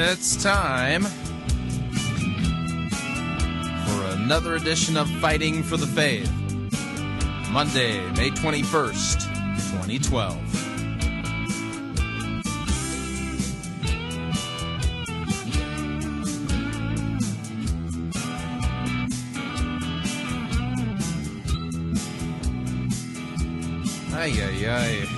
It's time for another edition of Fighting for the Faith. Monday, May 21st, 2012. Ay, ay, ay.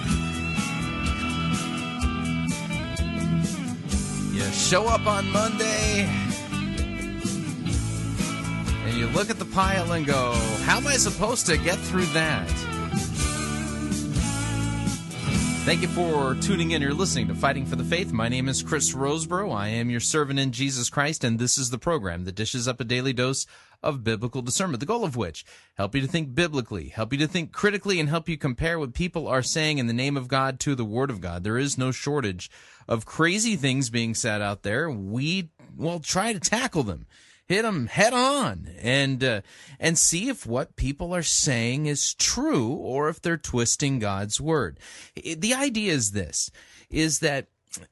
Show up on Monday and you look at the pile and go, How am I supposed to get through that? Thank you for tuning in. You're listening to Fighting for the Faith. My name is Chris Rosebrough. I am your servant in Jesus Christ, and this is the program that dishes up a daily dose of biblical discernment, the goal of which help you to think biblically, help you to think critically, and help you compare what people are saying in the name of God to the Word of God. There is no shortage of crazy things being said out there. We will try to tackle them hit them head on and uh, and see if what people are saying is true or if they're twisting God's word. The idea is this is that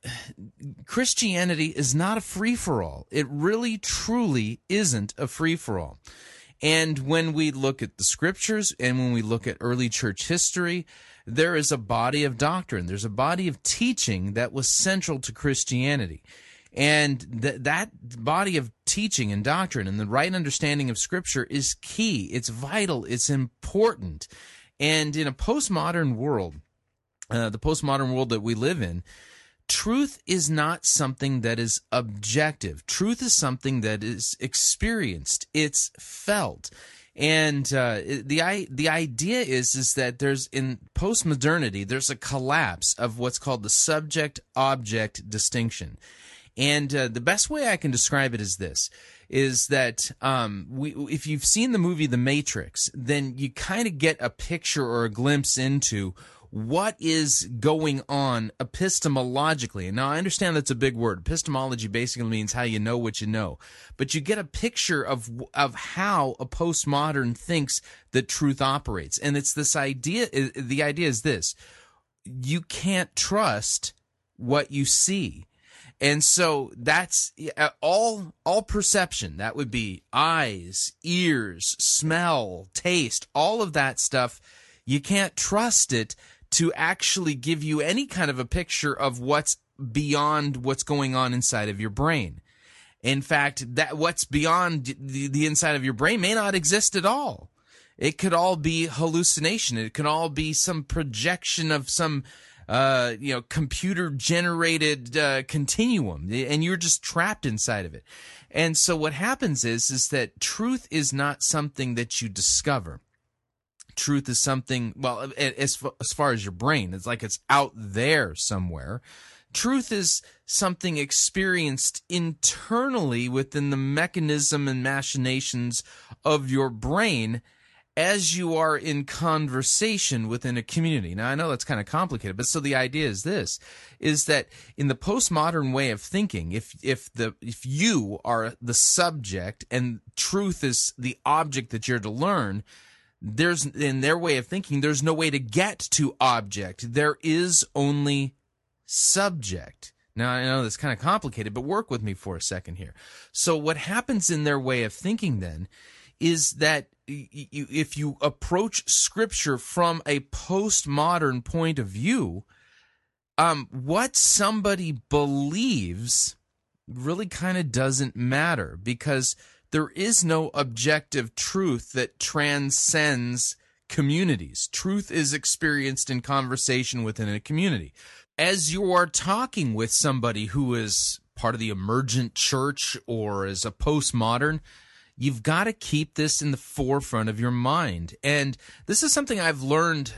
Christianity is not a free for all. It really truly isn't a free for all. And when we look at the scriptures and when we look at early church history, there is a body of doctrine. There's a body of teaching that was central to Christianity. And th- that body of teaching and doctrine and the right understanding of Scripture is key. It's vital. It's important. And in a postmodern world, uh, the postmodern world that we live in, truth is not something that is objective. Truth is something that is experienced. It's felt. And uh, the the idea is is that there's in postmodernity there's a collapse of what's called the subject object distinction. And uh, the best way I can describe it is this: is that um, we, if you've seen the movie The Matrix, then you kind of get a picture or a glimpse into what is going on epistemologically. Now, I understand that's a big word. Epistemology basically means how you know what you know, but you get a picture of of how a postmodern thinks that truth operates, and it's this idea. The idea is this: you can't trust what you see and so that's uh, all all perception. That would be eyes ears smell taste all of that stuff. You can't trust it to actually give you any kind of a picture of what's beyond what's going on inside of your brain. In fact that what's beyond the, the inside of your brain may not exist at all. It could all be hallucination. It could all be some projection of some uh, you know, computer generated uh, continuum, and you're just trapped inside of it. And so what happens is is that truth is not something that you discover. Truth is something well, as as far as your brain, it's like it's out there somewhere. Truth is something experienced internally within the mechanism and machinations of your brain as you are in conversation within a community. Now I know that's kind of complicated, but so the idea is this is that in the postmodern way of thinking, if if the if you are the subject and truth is the object that you're to learn, there's in their way of thinking there's no way to get to object. There is only subject. Now i know that's kind of complicated but work with me for a second here. So what happens in their way of thinking then is that if you approach scripture from a postmodern point of view um what somebody believes really kind of doesn't matter because there is no objective truth that transcends communities. Truth is experienced in conversation within a community. As you are talking with somebody who is part of the emergent church or is a postmodern, you've got to keep this in the forefront of your mind. And this is something I've learned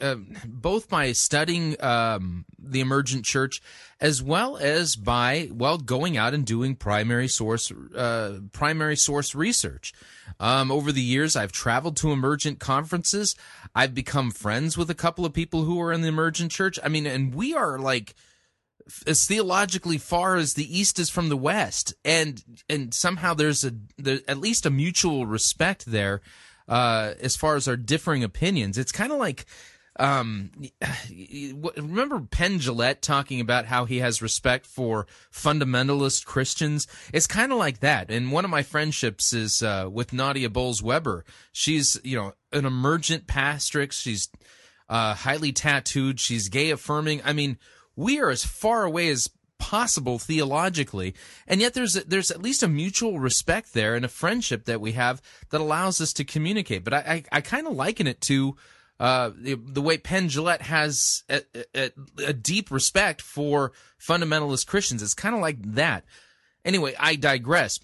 uh, both by studying um, the emergent church as well as by well going out and doing primary source uh, primary source research. Um, over the years, I've traveled to emergent conferences. I've become friends with a couple of people who are in the emergent church. I mean, and we are like as theologically far as the east is from the west. And and somehow there's a there, at least a mutual respect there uh as far as our differing opinions. It's kind of like um remember penn Jillette talking about how he has respect for fundamentalist christians? It's kind of like that. And one of my friendships is uh with nadia Bolz-Weber. She's you know an emergent pastrix she's uh highly tattooed. She's gay affirming. I mean we are as far away as possible theologically and yet there's a, there's at least a mutual respect there and a friendship that we have that allows us to communicate but i i, I kind of liken it to uh, the, the way Penn Jillette has a, a, a deep respect for fundamentalist Christians. It's kind of like that. Anyway, I digress.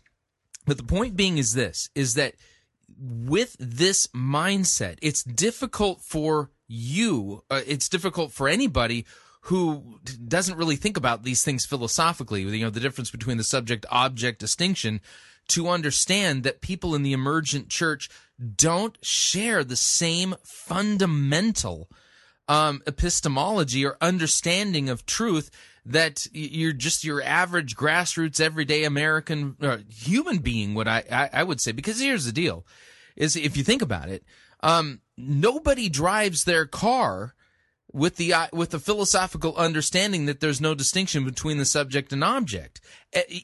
But the point being is this: is that with this mindset, it's difficult for you. Uh, it's difficult for anybody who doesn't really think about these things philosophically. You know, the difference between the subject-object distinction to understand that people in the emergent church don't share the same fundamental um, epistemology or understanding of truth that you're just your average grassroots everyday American uh, human being would I, I, I would say because here's the deal is if you think about it um, nobody drives their car with the uh, with the philosophical understanding that there's no distinction between the subject and object.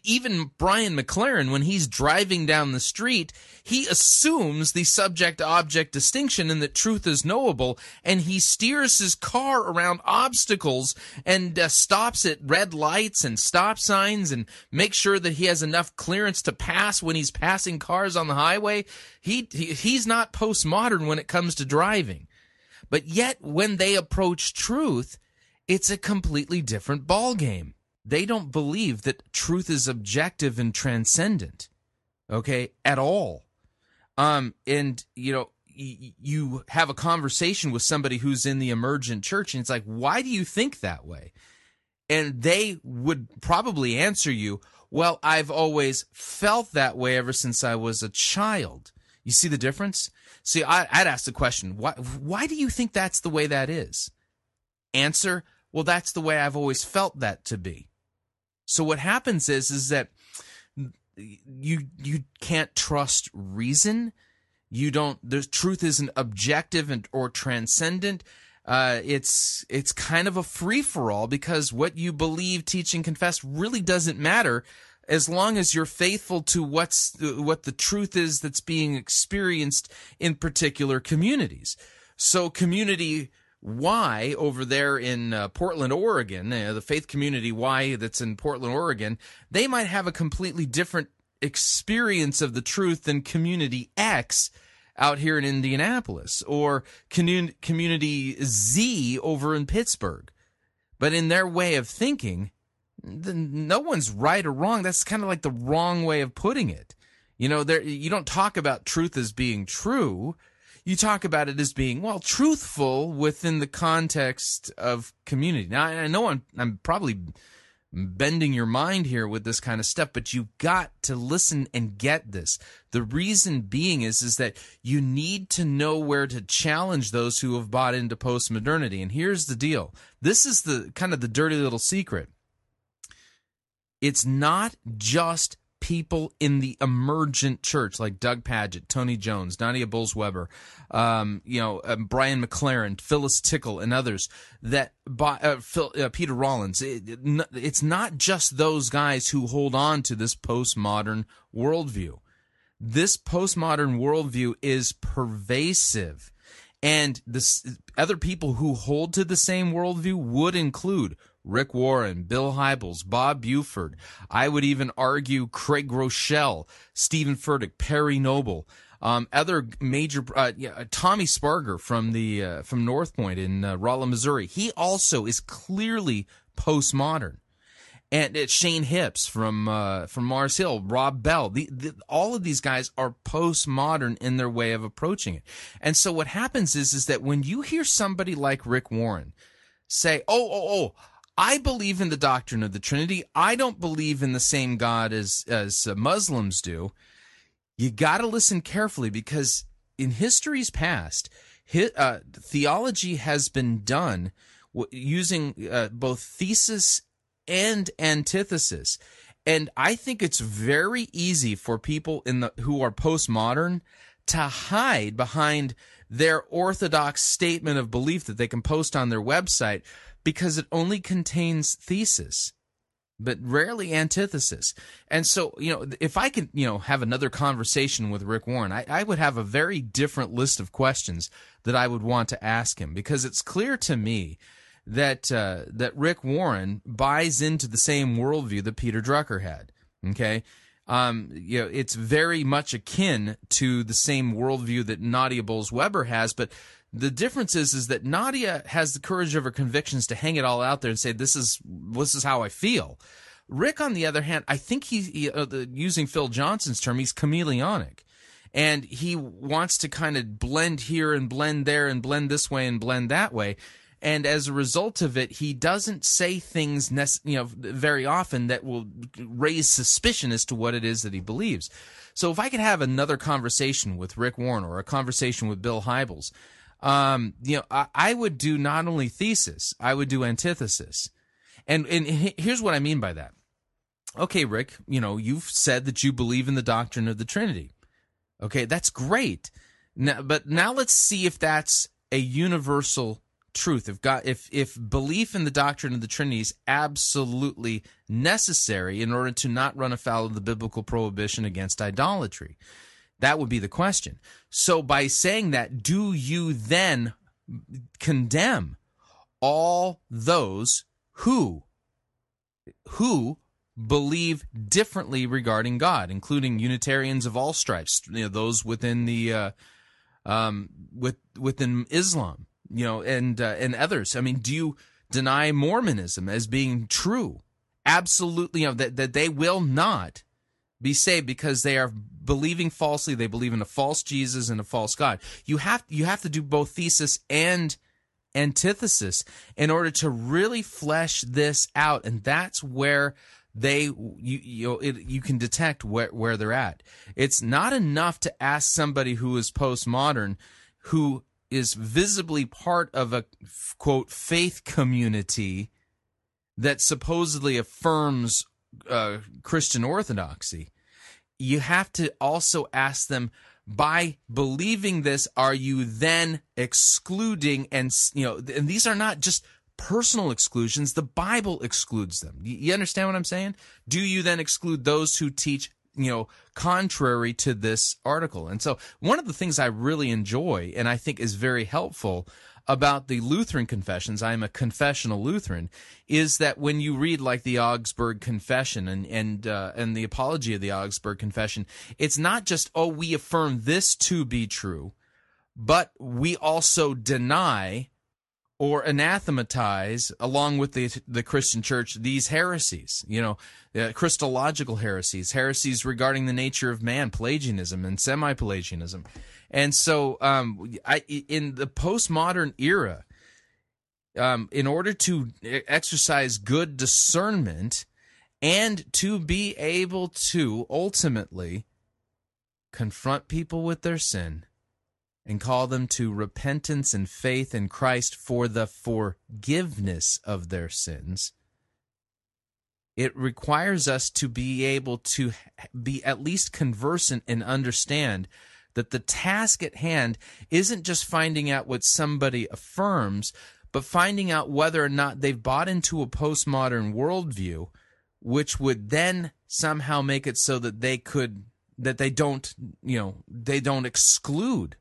Even Brian McLaren, when he's driving down the street, he assumes the subject object distinction and that truth is knowable, and he steers his car around obstacles and uh, stops at red lights and stop signs and makes sure that he has enough clearance to pass when he's passing cars on the highway. He, he he's not postmodern when it comes to driving. But yet, when they approach truth, it's a completely different ballgame. They don't believe that truth is objective and transcendent, okay, at all. Um, and you know, you have a conversation with somebody who's in the emergent church, and it's like, why do you think that way? And they would probably answer you, well, I've always felt that way ever since I was a child. You see the difference? See, I, would ask the question, why, why do you think that's the way that is? Answer, well, that's the way I've always felt that to be. So what happens is, is that you, you can't trust reason. You don't, the truth isn't objective and, or transcendent. Uh, it's, it's kind of a free for all because what you believe, teach, and confess really doesn't matter as long as you're faithful to what's what the truth is that's being experienced in particular communities. So community Y over there in uh, Portland, Oregon, uh, the faith community Y that's in Portland, Oregon, they might have a completely different experience of the truth than community X out here in Indianapolis or community Z over in Pittsburgh. But in their way of thinking, no one's right or wrong. That's kind of like the wrong way of putting it. You know, there you don't talk about truth as being true. You talk about it as being well truthful within the context of community. Now I know I'm I'm probably bending your mind here with this kind of stuff, but you've got to listen and get this. The reason being is is that you need to know where to challenge those who have bought into postmodernity. And here's the deal. This is the kind of the dirty little secret it's not just people in the emergent church like Doug Pagitt, Tony Jones, Nadia Bolz-Weber, um, you know, um, Brian McLaren, Phyllis Tickle, and others that by, uh, Phil, uh, Peter Rollins. It, it, it's not just those guys who hold on to this postmodern worldview. This postmodern worldview is pervasive. And the other people who hold to the same worldview would include Rick Warren, Bill Hybels, Bob Buford. I would even argue Craig Groeschel, Steven Furtick, Perry Noble. Um, other major uh, yeah, Tommy Sparger from the uh, from North Point in uh, Rolla, Missouri. He also is clearly postmodern. And uh, Shane Hipps from uh, from Mars Hill, Rob Bell, the, the, all of these guys are postmodern in their way of approaching it. And so what happens is is that when you hear somebody like Rick Warren say, "Oh, oh, oh, I believe in the doctrine of the Trinity. I don't believe in the same God as as uh, Muslims do. You got to listen carefully because in history's past, uh, theology has been done using uh, both thesis and antithesis. And I think it's very easy for people in the who are postmodern to hide behind their orthodox statement of belief that they can post on their website because it only contains thesis but rarely antithesis. And so, you know, if I could, you know, have another conversation with Rick Warren, I, I, would have a very different list of questions that I would want to ask him because it's clear to me that uh, that Rick Warren buys into the same worldview that Peter Drucker had. Okay. Um, you know, it's very much akin to the same worldview that Nadia Bolz-Weber has, but the difference is, is that Nadia has the courage of her convictions to hang it all out there and say, "This is this is how I feel." Rick, on the other hand, I think he, he uh, using Phil Johnson's term, he's chameleonic, and he wants to kind of blend here and blend there and blend this way and blend that way. And as a result of it, he doesn't say things, you know, very often that will raise suspicion as to what it is that he believes. So if I could have another conversation with Rick Warren or a conversation with Bill Hybels, um, you know, I, I, would do not only thesis, I would do antithesis. And, and here's what I mean by that. Okay, Rick, you know, you've said that you believe in the doctrine of the Trinity. Okay, that's great. Now, but now let's see if that's a universal truth. If God, if if belief in the doctrine of the Trinity is absolutely necessary in order to not run afoul of the biblical prohibition against idolatry. That would be the question. So by saying that, do you then condemn all those who who believe differently regarding God, including Unitarians of all stripes, you know, those within the uh, um, with within Islam, you know, and uh, and others. I mean, do you deny Mormonism as being true? Absolutely, you know, that that they will not be saved because they are believing falsely. They believe in a false Jesus and a false God. You have you have to do both thesis and antithesis in order to really flesh this out, and that's where they you you it, you can detect where where they're at. It's not enough to ask somebody who is postmodern, who is visibly part of a quote faith community that supposedly affirms uh, Christian orthodoxy, you have to also ask them by believing this are you then excluding and you know and these are not just personal exclusions. The bible excludes them. You understand what i'm saying? Do you then exclude those who teach you know contrary to this article? And so one of the things i really enjoy and i think is very helpful about the Lutheran confessions, I'm a confessional Lutheran, is that when you read like the Augsburg Confession and and uh, and the apology of the Augsburg Confession, it's not just oh we affirm this to be true, but we also deny or anathematize along with the the Christian church these heresies you know uh, christological heresies heresies regarding the nature of man pelagianism and semi-pelagianism. And so, um, I, in the postmodern era, um, in order to exercise good discernment and to be able to ultimately confront people with their sin and call them to repentance and faith in Christ for the forgiveness of their sins, It requires us to be able to be at least conversant and understand that the task at hand isn't just finding out what somebody affirms, but finding out whether or not they've bought into a postmodern worldview, which would then somehow make it so that they could that they don't you know they don't exclude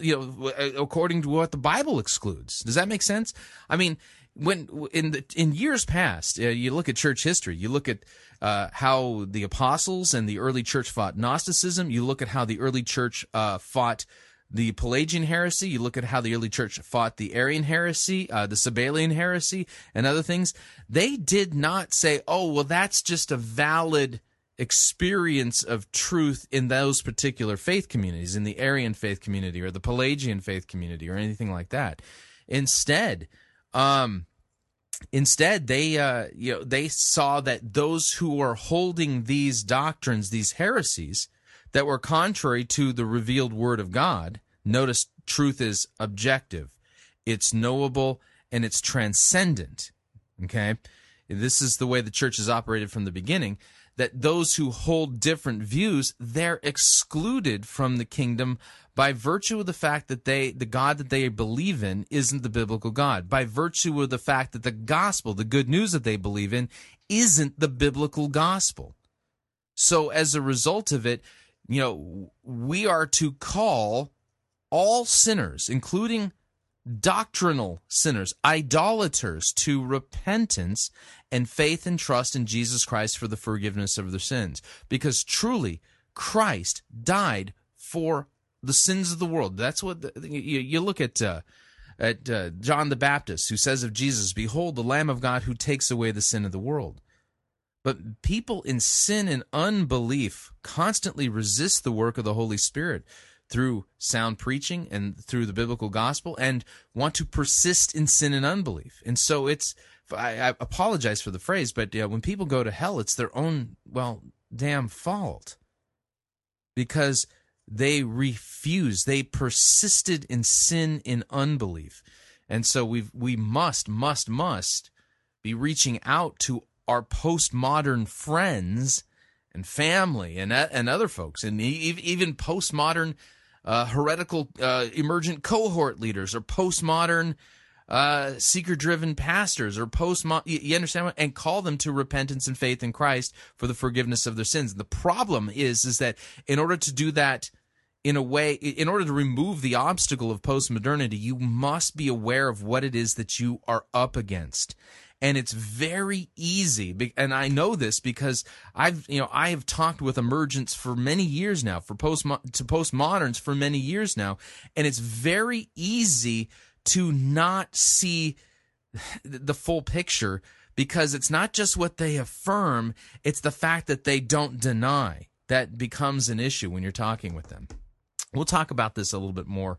you know, according to what the Bible excludes. Does that make sense? I mean, when in the in years past, uh, you look at church history, you look at uh, how the apostles and the early church fought Gnosticism. You look at how the early church uh, fought the Pelagian heresy. You look at how the early church fought the Arian heresy, uh, the Sabellian heresy, and other things. They did not say, "Oh, well, that's just a valid." Experience of truth in those particular faith communities, in the Arian faith community or the Pelagian faith community or anything like that. Instead, um, instead they uh, you know they saw that those who were holding these doctrines, these heresies that were contrary to the revealed word of God. Notice truth is objective, it's knowable, and it's transcendent. Okay, this is the way the church has operated from the beginning that those who hold different views, they're excluded from the kingdom by virtue of the fact that they the God that they believe in isn't the biblical God. By virtue of the fact that the gospel, the good news that they believe in, isn't the biblical gospel. So as a result of it, you know, we are to call all sinners, including doctrinal sinners, idolaters, to repentance and faith and trust in Jesus Christ for the forgiveness of their sins. Because truly, Christ died for the sins of the world. That's what the, you, you, look at. Uh, at uh, John the Baptist, who says of Jesus, Behold, the Lamb of God who takes away the sin of the world. But people in sin and unbelief constantly resist the work of the Holy Spirit through sound preaching and through the biblical gospel and want to persist in sin and unbelief. And so it's, I, I apologize for the phrase, but when people go to hell, it's their own, well, damn fault. Because they refuse, they persisted in sin in unbelief. And so we we must, must, must be reaching out to our postmodern friends and family and and other folks and even postmodern uh, heretical uh, emergent cohort leaders or postmodern uh, seeker driven pastors or post you understand what? and call them to repentance and faith in Christ for the forgiveness of their sins. And the problem is is that in order to do that in a way in order to remove the obstacle of postmodernity, you must be aware of what it is that you are up against and it's very easy and i know this because i've you know i have talked with emergents for many years now for post to postmoderns for many years now. And it's very easy to not see the full picture because it's not just what they affirm it's the fact that they don't deny. That becomes an issue when you're talking with them. We'll talk about this a little bit more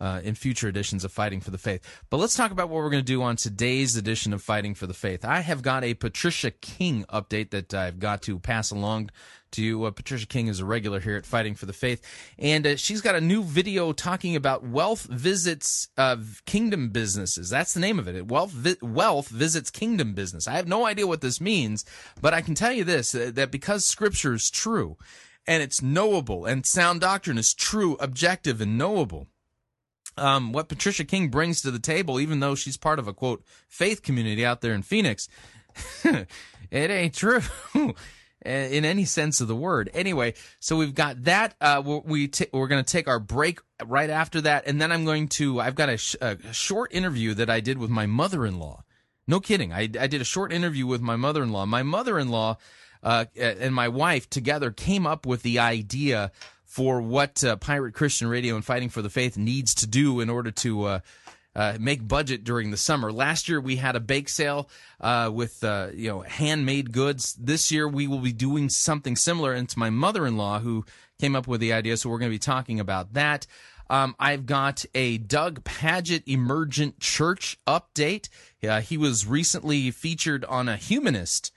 uh, in future editions of Fighting for the Faith. But let's talk about what we're going to do on today's edition of Fighting for the Faith. I have got a Patricia King update that I've got to pass along to you. Uh, Patricia King is a regular here at Fighting for the Faith, and uh, she's got a new video talking about wealth visits uh, kingdom businesses. That's the name of it. Wealth vi- wealth visits kingdom business. I have no idea what this means, but I can tell you this: uh, that because Scripture is true. And it's knowable, and sound doctrine is true, objective, and knowable um, what Patricia King brings to the table, even though she's part of a quote faith community out there in Phoenix, it ain't true. in any sense of the word. Anyway, so we've got that. Uh, we t- we're going to take our break right after that, and then I'm going to. I've got a, sh- a short interview that I did with my mother-in-law. No kidding. I, I did a short interview with my mother-in-law. My mother-in-law uh, and my wife together came up with the idea for what uh, Pirate Christian Radio and Fighting for the Faith needs to do in order to uh, uh, make budget during the summer. Last year we had a bake sale uh, with uh, you know handmade goods. This year we will be doing something similar. And it's my mother-in-law who came up with the idea, so we're going to be talking about that. Um, I've got a Doug Pagitt Emergent Church update. Uh, he was recently featured on a humanist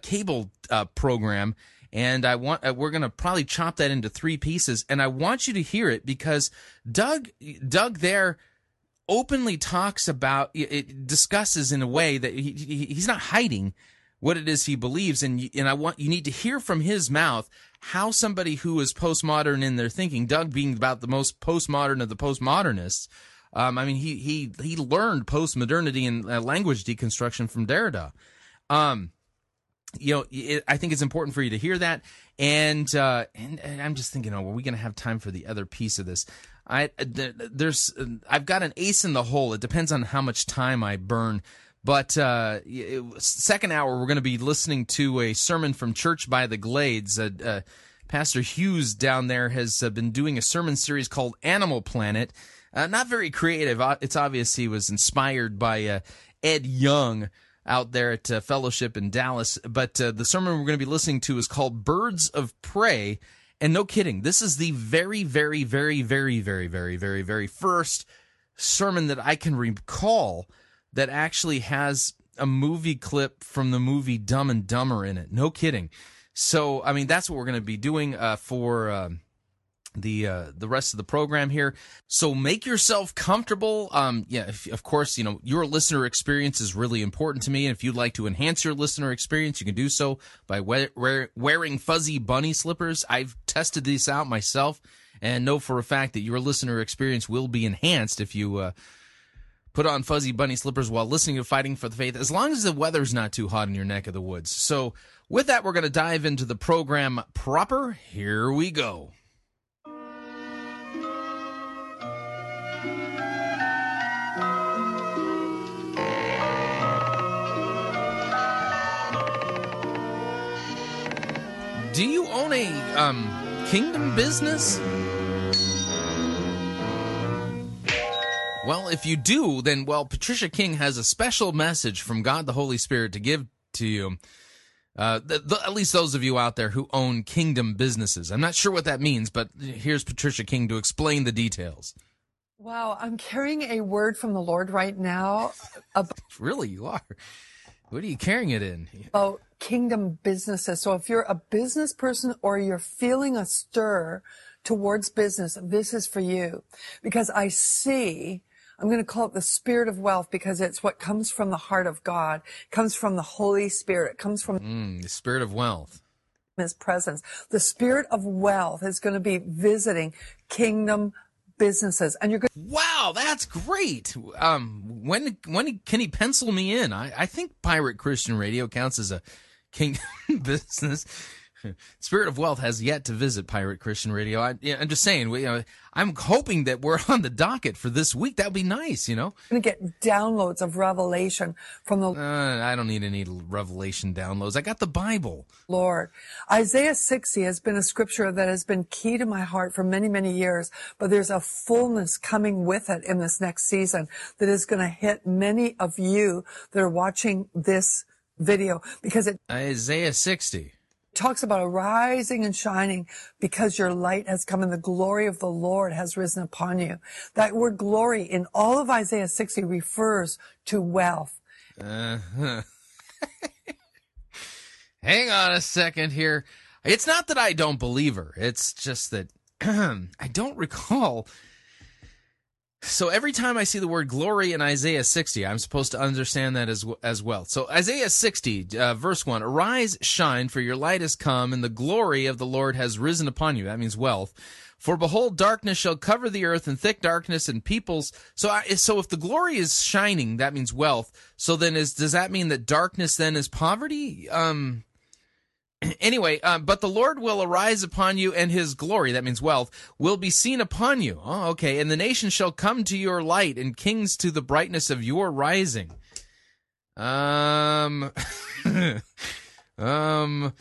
cable program, and I want uh, we're going to probably chop that into three pieces and I want you to hear it because Doug Doug there openly talks about it discusses in a way that he, he's not hiding what it is he believes, and you, and I want you need to hear from his mouth how somebody who is postmodern in their thinking, Doug being about the most postmodern of the postmodernists. Um, I mean, he he he learned postmodernity and uh, language deconstruction from Derrida. Um, you know, it, I think it's important for you to hear that. And, uh, and, and I'm just thinking, oh, are we going to have time for the other piece of this? I there, there's I've got an ace in the hole. It depends on how much time I burn. But uh, it, second hour, we're going to be listening to a sermon from Church by the Glades. Uh, uh, Pastor Hughes down there has uh, been doing a sermon series called Animal Planet. Uh, not very creative. It's obvious he was inspired by Ed Young out there at uh, Fellowship in Dallas. But uh, the sermon we're going to be listening to is called Birds of Prey. And no kidding, this is the very, very, very, very, very, very, very, very first sermon that I can recall that actually has a movie clip from the movie Dumb and Dumber in it. No kidding. So, I mean, that's what we're going to be doing uh, for. Um, the uh, the rest of the program here. So make yourself comfortable. Um, yeah, if, of course, you know your listener experience is really important to me, and if you'd like to enhance your listener experience, you can do so by we- wear- wearing fuzzy bunny slippers. I've tested these out myself, and know for a fact that your listener experience will be enhanced if you. Uh, Put on fuzzy bunny slippers while listening to Fighting for the Faith, as long as the weather's not too hot in your neck of the woods. So, with that, we're going to dive into the program proper. Here we go. Do you own a um kingdom business? Well, if you do, then well, Patricia King has a special message from God the Holy Spirit to give to you. Uh, th- th- at least those of you out there who own kingdom businesses. I'm not sure what that means, but here's Patricia King to explain the details. Wow, I'm carrying a word from the Lord right now About- Really, you are. What are you carrying it in? about kingdom businesses. So if you're a business person or you're feeling a stir towards business, this is for you. Because I see, I'm going to call it the spirit of wealth because it's what comes from the heart of God, comes from the Holy Spirit, it comes from Mm, the spirit of wealth. his presence. The spirit of wealth is going to be visiting kingdom businesses and you're going Wow, that's great. Um, when when can he pencil me in? I, I think Pirate Christian Radio counts as a king business. Spirit of Wealth has yet to visit Pirate Christian Radio. I, yeah, I'm just saying. We, you know, I'm hoping that we're on the docket for this week. That would be nice. You know, to get downloads of revelation from the uh, I don't need any revelation downloads. I got the Bible. Lord. Isaiah 60 has been a scripture that has been key to my heart for many, many years, but there's a fullness coming with it in this next season that is going to hit many of you that are watching this video because it Isaiah 60. talks about arising and shining because your light has come and the glory of the Lord has risen upon you. That word glory in all of Isaiah 60 refers to wealth. Uh, hang on a second here. It's not that I don't believe her. It's just that I don't recall. So every time I see the word glory in Isaiah 60, I'm supposed to understand that as as well. So Isaiah 60, uh, verse 1, Arise, shine, for your light has come, and the glory of the Lord has risen upon you. That means wealth. For behold, darkness shall cover the earth, and thick darkness, and peoples. So, I, so if the glory is shining, that means wealth. So then, is does that mean that darkness then is poverty? Um. Anyway, uh, but the Lord will arise upon you, and His glory, that means wealth, will be seen upon you. Oh, okay. And the nations shall come to your light, and kings to the brightness of your rising. Um. um.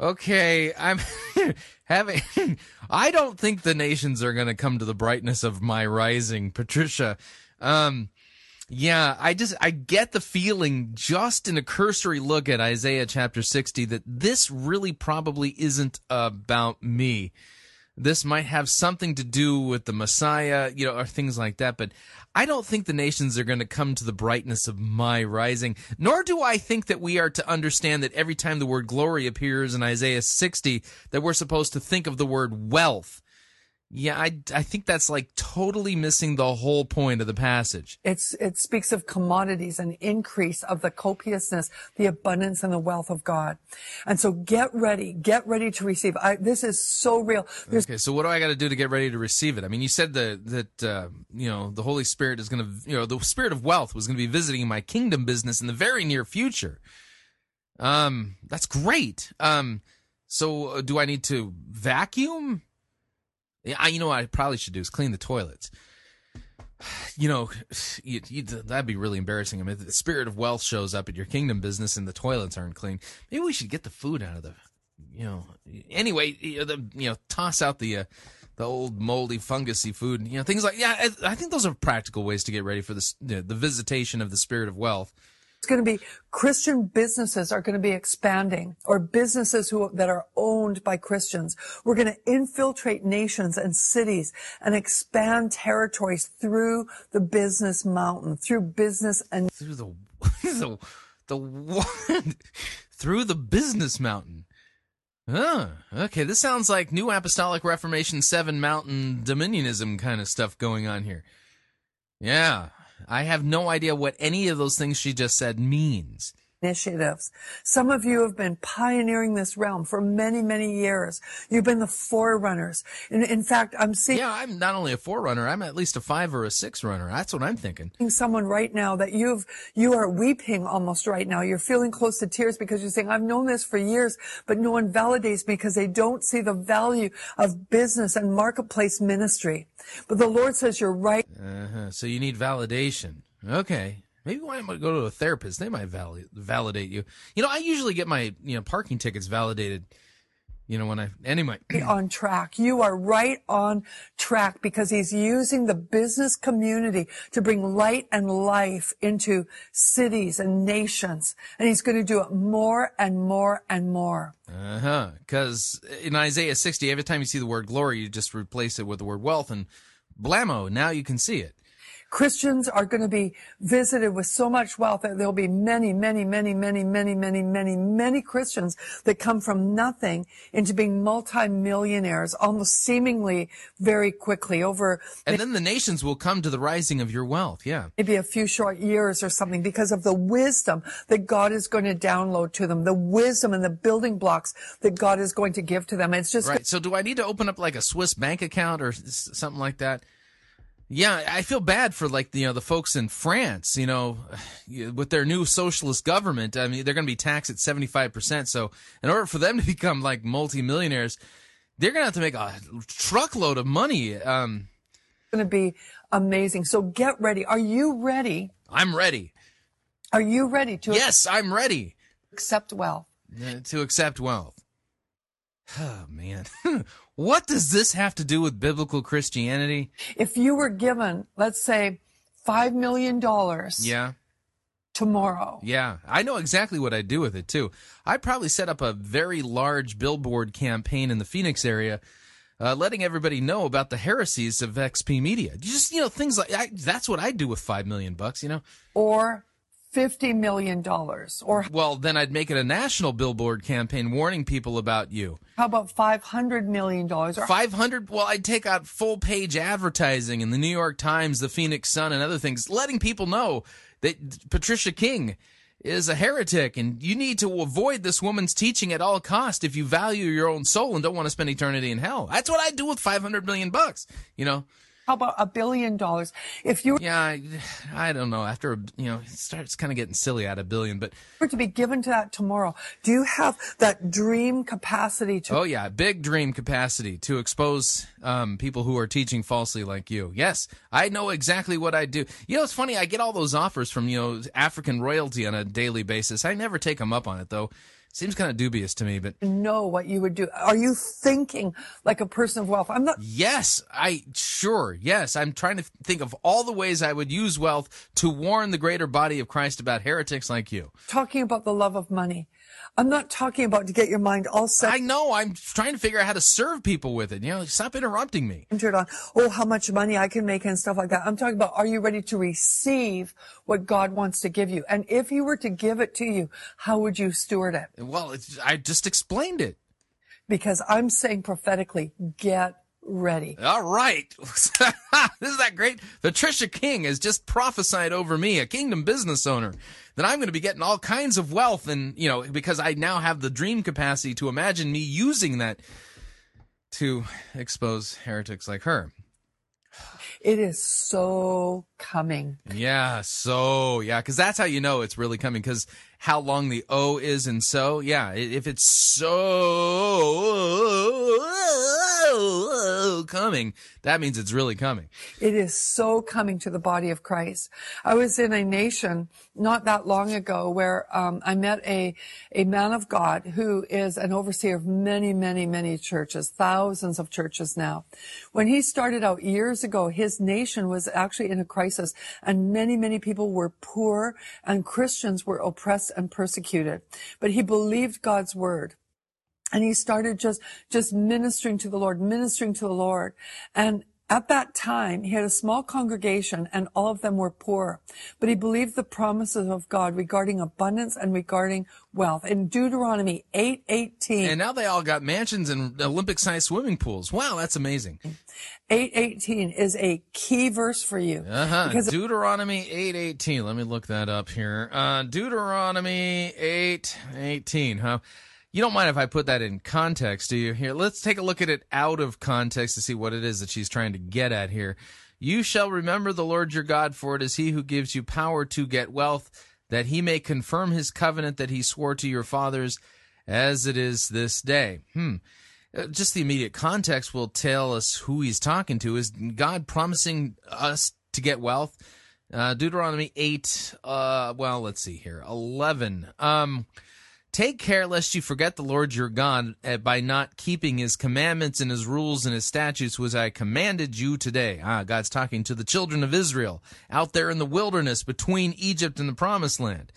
Okay, I'm having. I don't think the nations are going to come to the brightness of my rising, Patricia. Um, yeah, I just I get the feeling just in a cursory look at Isaiah chapter 60 that this really probably isn't about me. This might have something to do with the Messiah, you know, or things like that, but I don't think the nations are going to come to the brightness of my rising, nor do I think that we are to understand that every time the word glory appears in Isaiah 60 that we're supposed to think of the word wealth. Yeah, I, I think that's like totally missing the whole point of the passage. It's, it speaks of commodities and increase of the copiousness, the abundance and the wealth of God. And so get ready, get ready to receive. I, this is so real. There's Okay, so what do I got to do to get ready to receive it? I mean, you said the, that uh, you know the Holy Spirit is going to, you know, the Spirit of wealth was going to be visiting my kingdom business in the very near future. Um, that's great. Um, so uh, do I need to vacuum? I, you know what I probably should do is clean the toilets. You know, you, you, that'd be really embarrassing. I mean, the spirit of wealth shows up at your kingdom business and the toilets aren't clean. Maybe we should get the food out of the, you know. Anyway, you know, the, you know toss out the uh, the old moldy, fungusy food. You know, things like yeah. I, I think those are practical ways to get ready for this, you know, the visitation of the spirit of wealth. It's going to be Christian businesses are going to be expanding or businesses who that are owned by Christians. We're going to infiltrate nations and cities and expand territories through the business mountain, through business and through the the the one through the business mountain. Huh. Okay, this sounds like New Apostolic Reformation Seven Mountain Dominionism kind of stuff going on here. Yeah, I have no idea what any of those things she just said means. Initiatives. Some of you have been pioneering this realm for many, many years. You've been the forerunners. In, in fact, I'm seeing Yeah, I'm not only a forerunner, I'm at least a five or a six runner. That's what I'm thinking. someone right now that you've, you are weeping almost right now. You're feeling close to tears because you're saying, I've known this for years, but no one validates me because they don't see the value of business and marketplace ministry. But the Lord says you're right. Uh-huh. So you need validation. Okay. Maybe why might go to a therapist? They might validate validate you. You know, I usually get my you know parking tickets validated. You know when I anyway. on track. You are right on track because he's using the business community to bring light and life into cities and nations. And he's going to do it more and more and more. Uh huh. Because in Isaiah 60, every time you see the word glory, you just replace it with the word wealth, and blammo, now you can see it. Christians are going to be visited with so much wealth that there'll be many, many, many, many, many, many, many, many Christians that come from nothing into being multimillionaires almost seemingly very quickly over And then the nations will come to the rising of your wealth. Yeah. maybe a few short years or something because of the wisdom that God is going to download to them, the wisdom and the building blocks that God is going to give to them. It's just Right. So do I need to open up like a Swiss bank account or something like that? Yeah, I feel bad for like you know the folks in France, you know, with their new socialist government. I mean, they're going to be taxed at seventy five percent. So in order for them to become like multimillionaires, they're going to have to make a truckload of money. Um, going to be amazing. So get ready. Are you ready? I'm ready. Are you ready to Yes, I'm ready accept wealth? uh, to accept wealth. Oh man, what does this have to do with biblical Christianity? If you were given, let's say, $5 million Yeah. tomorrow, Yeah, I know exactly what I'd do with it too. I'd probably set up a very large billboard campaign in the Phoenix area, uh, letting everybody know about the heresies of XP Media. Just you know things like I, that's what I'd do with five million bucks. You know, or $50 million, or well then I'd make it a national billboard campaign warning people about you. how about $500 million, or Five hundred. Well, I'd take out full page advertising in the New York Times, the Phoenix Sun, and other things, letting people know that Patricia King is a heretic, and you need to avoid this woman's teaching at all cost if you value your own soul and don't want to spend eternity in hell. That's what I'd do with five hundred million bucks. You know. How about a billion dollars? If you Yeah, I, I don't know. After a- you know, it starts kind of getting silly at a billion, but to be given to that tomorrow, do you have that dream capacity to Oh yeah, big dream capacity to expose um, people who are teaching falsely like you. Yes, I know exactly what I do. You know, it's funny. I get all those offers from you know African royalty on a daily basis. I never take them up on it though. Seems kind of dubious to me, but know what you would do? Are you thinking like a person of wealth? I'm not yes, I sure yes. I'm trying to think of all the ways I would use wealth to warn the greater body of Christ about heretics like you. talking about the love of money. I'm not talking about to get your mind all set I know. I'm trying to figure out how to serve people with it. You know, stop interrupting me. centered on, oh, how much money I can make and stuff like that. I'm talking about, are you ready to receive what God wants to give you? And if He were to give it to you, how would you steward it? Well, it's, I just explained it. Because I'm saying prophetically, get ready. All right. Isn't that great? Patricia King has just prophesied over me, a kingdom business owner, that I'm going to be getting all kinds of wealth and, you know, because I now have the dream capacity to imagine me using that to expose heretics like her. It is so coming. Yeah, so yeah, because that's how you know it's really coming. Because how long the O is and so, yeah, if it's so coming, that means it's really coming. It is so coming to the body of Christ. I was in a nation not that long ago where um, I met a a man of God who is an overseer of many, many, many churches, thousands of churches now. When he started out years ago, his nation was actually in a crisis, and many, many people were poor, and Christians were oppressed and persecuted. But he believed God's word and he started just just ministering to the lord ministering to the lord and at that time he had a small congregation and all of them were poor but he believed the promises of god regarding abundance and regarding wealth in deuteronomy 8 18 And now they all got mansions and Olympic-sized swimming pools. Wow, that's amazing. 818 is a key verse for you Uh huh. because Deuteronomy eight eighteen. Let me look that up here. Uh, Deuteronomy eight eighteen. Huh. You don't mind if I put that in context, do you? Here, let's take a look at it out of context to see what it is that she's trying to get at here. You shall remember the Lord your God, for it is he who gives you power to get wealth, that he may confirm his covenant that he swore to your fathers, as it is this day. Hmm. Uh, Just the immediate context will tell us who he's talking to. Is God promising us to get wealth? Uh, Deuteronomy 8, uh, well, let's see here, 11. Um, Take care lest you forget the Lord your God uh, by not keeping his commandments and his rules and his statutes, which I commanded you today. Ah, God's talking to the children of Israel out there in the wilderness between Egypt and the promised land.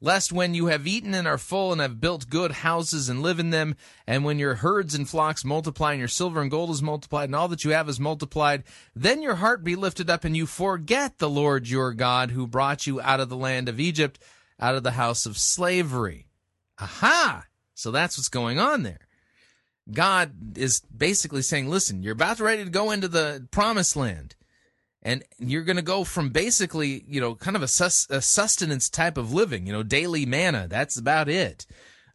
Lest when you have eaten and are full and have built good houses and live in them, and when your herds and flocks multiply and your silver and gold is multiplied and all that you have is multiplied, then your heart be lifted up and you forget the Lord your God who brought you out of the land of Egypt, out of the house of slavery. Aha! So that's what's going on there. God is basically saying, listen, you're about ready to go into the promised land. And you're going to go from basically, you know, kind of a, sus- a sustenance type of living, you know, daily manna. That's about it.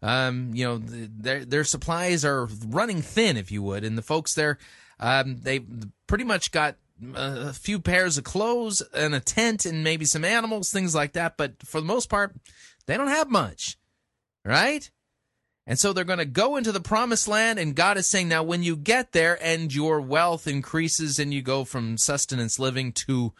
Um, you know, th- their their supplies are running thin, if you would, and the folks there, um, they pretty much got a few pairs of clothes and a tent and maybe some animals, things like that. But for the most part, they don't have much right? And so they're going to go into the promised land, and God is saying, now when you get there and your wealth increases and you go from sustenance living to,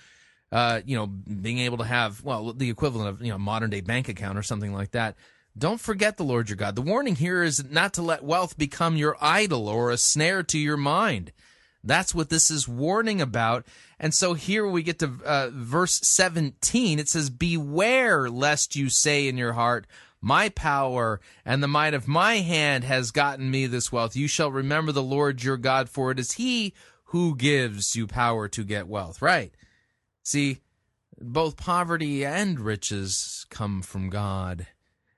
uh, you know, being able to have, well, the equivalent of, you know, modern day bank account or something like that, don't forget the Lord your God. The warning here is not to let wealth become your idol or a snare to your mind. That's what this is warning about. And so here we get to uh, verse 17. It says, Beware lest you say in your heart, My power and the might of my hand has gotten me this wealth. You shall remember the Lord your God, for it is he who gives you power to get wealth. Right. See, both poverty and riches come from God.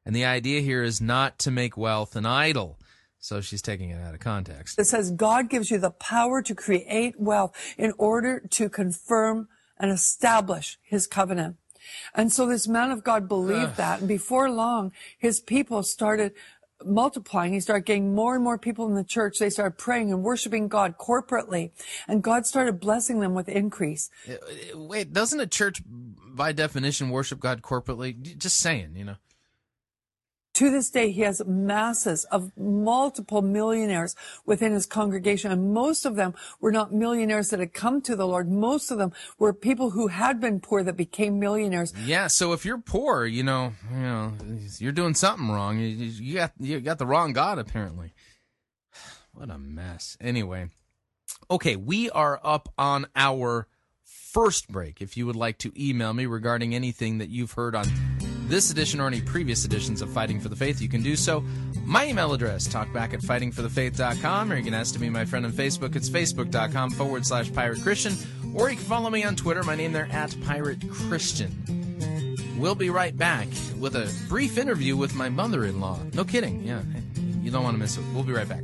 And the idea here is not to make wealth an idol. So she's taking it out of context. It says God gives you the power to create wealth in order to confirm and establish his covenant. And so this man of God believed that. And before long, his people started multiplying. He started getting more and more people in the church. They started praying and worshiping God corporately. And God started blessing them with increase. Wait, doesn't a church, by definition, worship God corporately? Just saying, you know. To this day, he has masses of multiple millionaires within his congregation, and most of them were not millionaires that had come to the Lord. Most of them were people who had been poor that became millionaires. Yeah, so if you're poor, you know, you know, you're doing something wrong. You, got you got the wrong God apparently. What a mess. Anyway, okay, we are up on our first break. If you would like to email me regarding anything that you've heard on this edition or any previous editions of Fighting for the Faith, you can do so. My email address, talkback at fightingforthefaith.com, or you can ask to be my friend on Facebook. It's facebook.com forward slash pirate Christian, or you can follow me on Twitter. My name there at Pirate Christian. We'll be right back with a brief interview with my mother in law. No kidding. Yeah. You don't want to miss it. We'll be right back.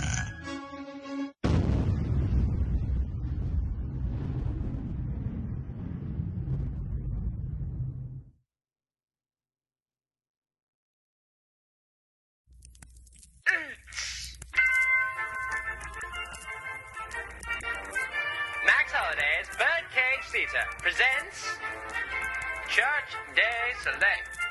Theater presents Church Day Select.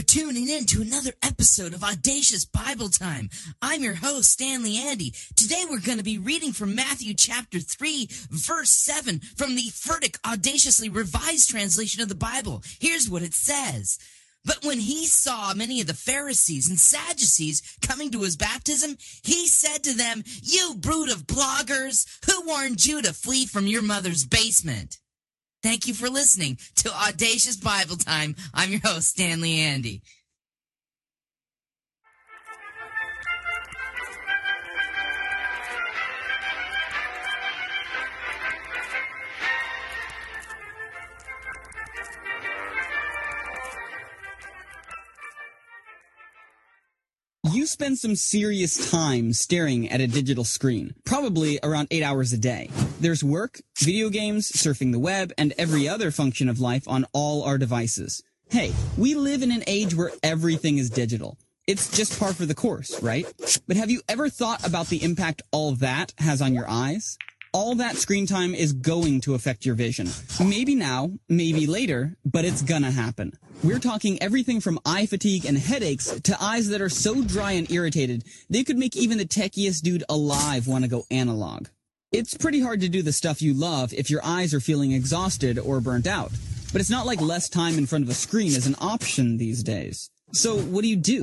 For tuning in to another episode of Audacious Bible Time. I'm your host, Stanley Andy. Today we're going to be reading from Matthew chapter 3, verse 7 from the Furtick Audaciously Revised Translation of the Bible. Here's what it says. But when he saw many of the Pharisees and Sadducees coming to his baptism, he said to them, You brood of bloggers, who warned you to flee from your mother's basement? Thank you for listening to Audacious Bible Time. I'm your host, Stanley Andy. Spend some serious time staring at a digital screen, probably around eight hours a day. There's work, video games, surfing the web, and every other function of life on all our devices. Hey, we live in an age where everything is digital. It's just par for the course, right? But have you ever thought about the impact all that has on your eyes? All that screen time is going to affect your vision. Maybe now, maybe later, but it's gonna happen. We're talking everything from eye fatigue and headaches to eyes that are so dry and irritated, they could make even the techiest dude alive want to go analog. It's pretty hard to do the stuff you love if your eyes are feeling exhausted or burnt out. But it's not like less time in front of a screen is an option these days. So what do you do?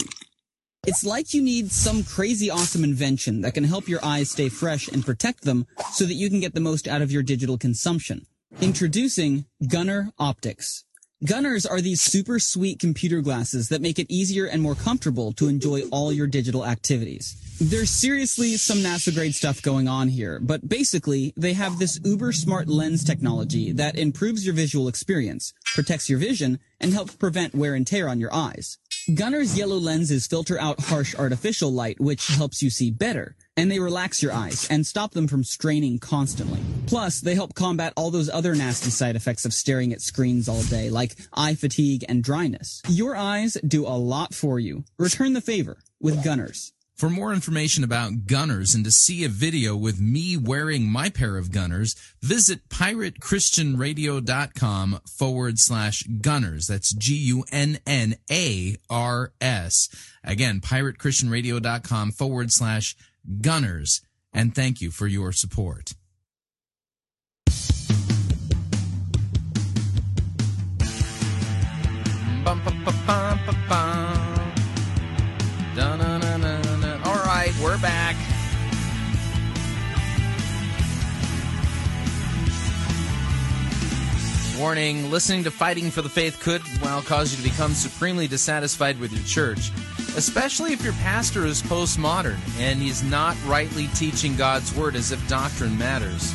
It's like you need some crazy awesome invention that can help your eyes stay fresh and protect them so that you can get the most out of your digital consumption. Introducing Gunnar Optiks. Gunnars are these super sweet computer glasses that make it easier and more comfortable to enjoy all your digital activities. There's seriously some NASA grade stuff going on here, but basically, they have this uber smart lens technology that improves your visual experience, protects your vision, and helps prevent wear and tear on your eyes. Gunnar's yellow lenses filter out harsh artificial light, which helps you see better, and they relax your eyes and stop them from straining constantly. Plus, they help combat all those other nasty side effects of staring at screens all day, like eye fatigue and dryness. Your eyes do a lot for you. Return the favor with Gunnars. For more information about gunnars and to see a video with me wearing my pair of gunnars, visit piratechristianradio.com forward slash gunnars. That's G-U-N-N-A-R-S. Again, piratechristianradio.com forward slash gunnars. And thank you for your support. Bum, bum, bum. Warning listening to Fighting for the Faith could, well, cause you to become supremely dissatisfied with your church, especially if your pastor is postmodern and he's not rightly teaching God's Word as if doctrine matters.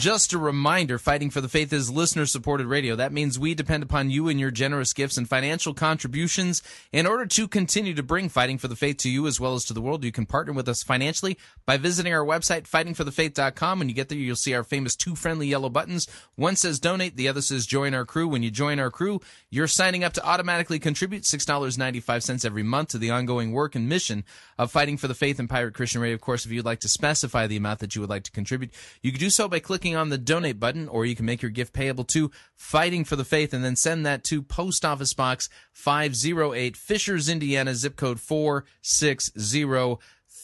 Just a reminder Fighting for the Faith is listener supported radio. That means we depend upon you and your generous gifts and financial contributions in order to continue to bring Fighting for the Faith to you as well as to the world. You can partner with us financially by visiting our website, fightingforthefaith.com. When you get there, you'll see our famous two friendly yellow buttons. One says donate, the other says join our crew. When you join our crew, you're signing up to automatically contribute $6.95 every month to the ongoing work and mission of Fighting for the Faith and Pirate Christian Radio. Of course, if you'd like to specify the amount that you would like to contribute, you can do so by clicking on the donate button, or you can make your gift payable to Fighting for the Faith and then send that to Post Office Box 508, Fishers, Indiana, zip code 460.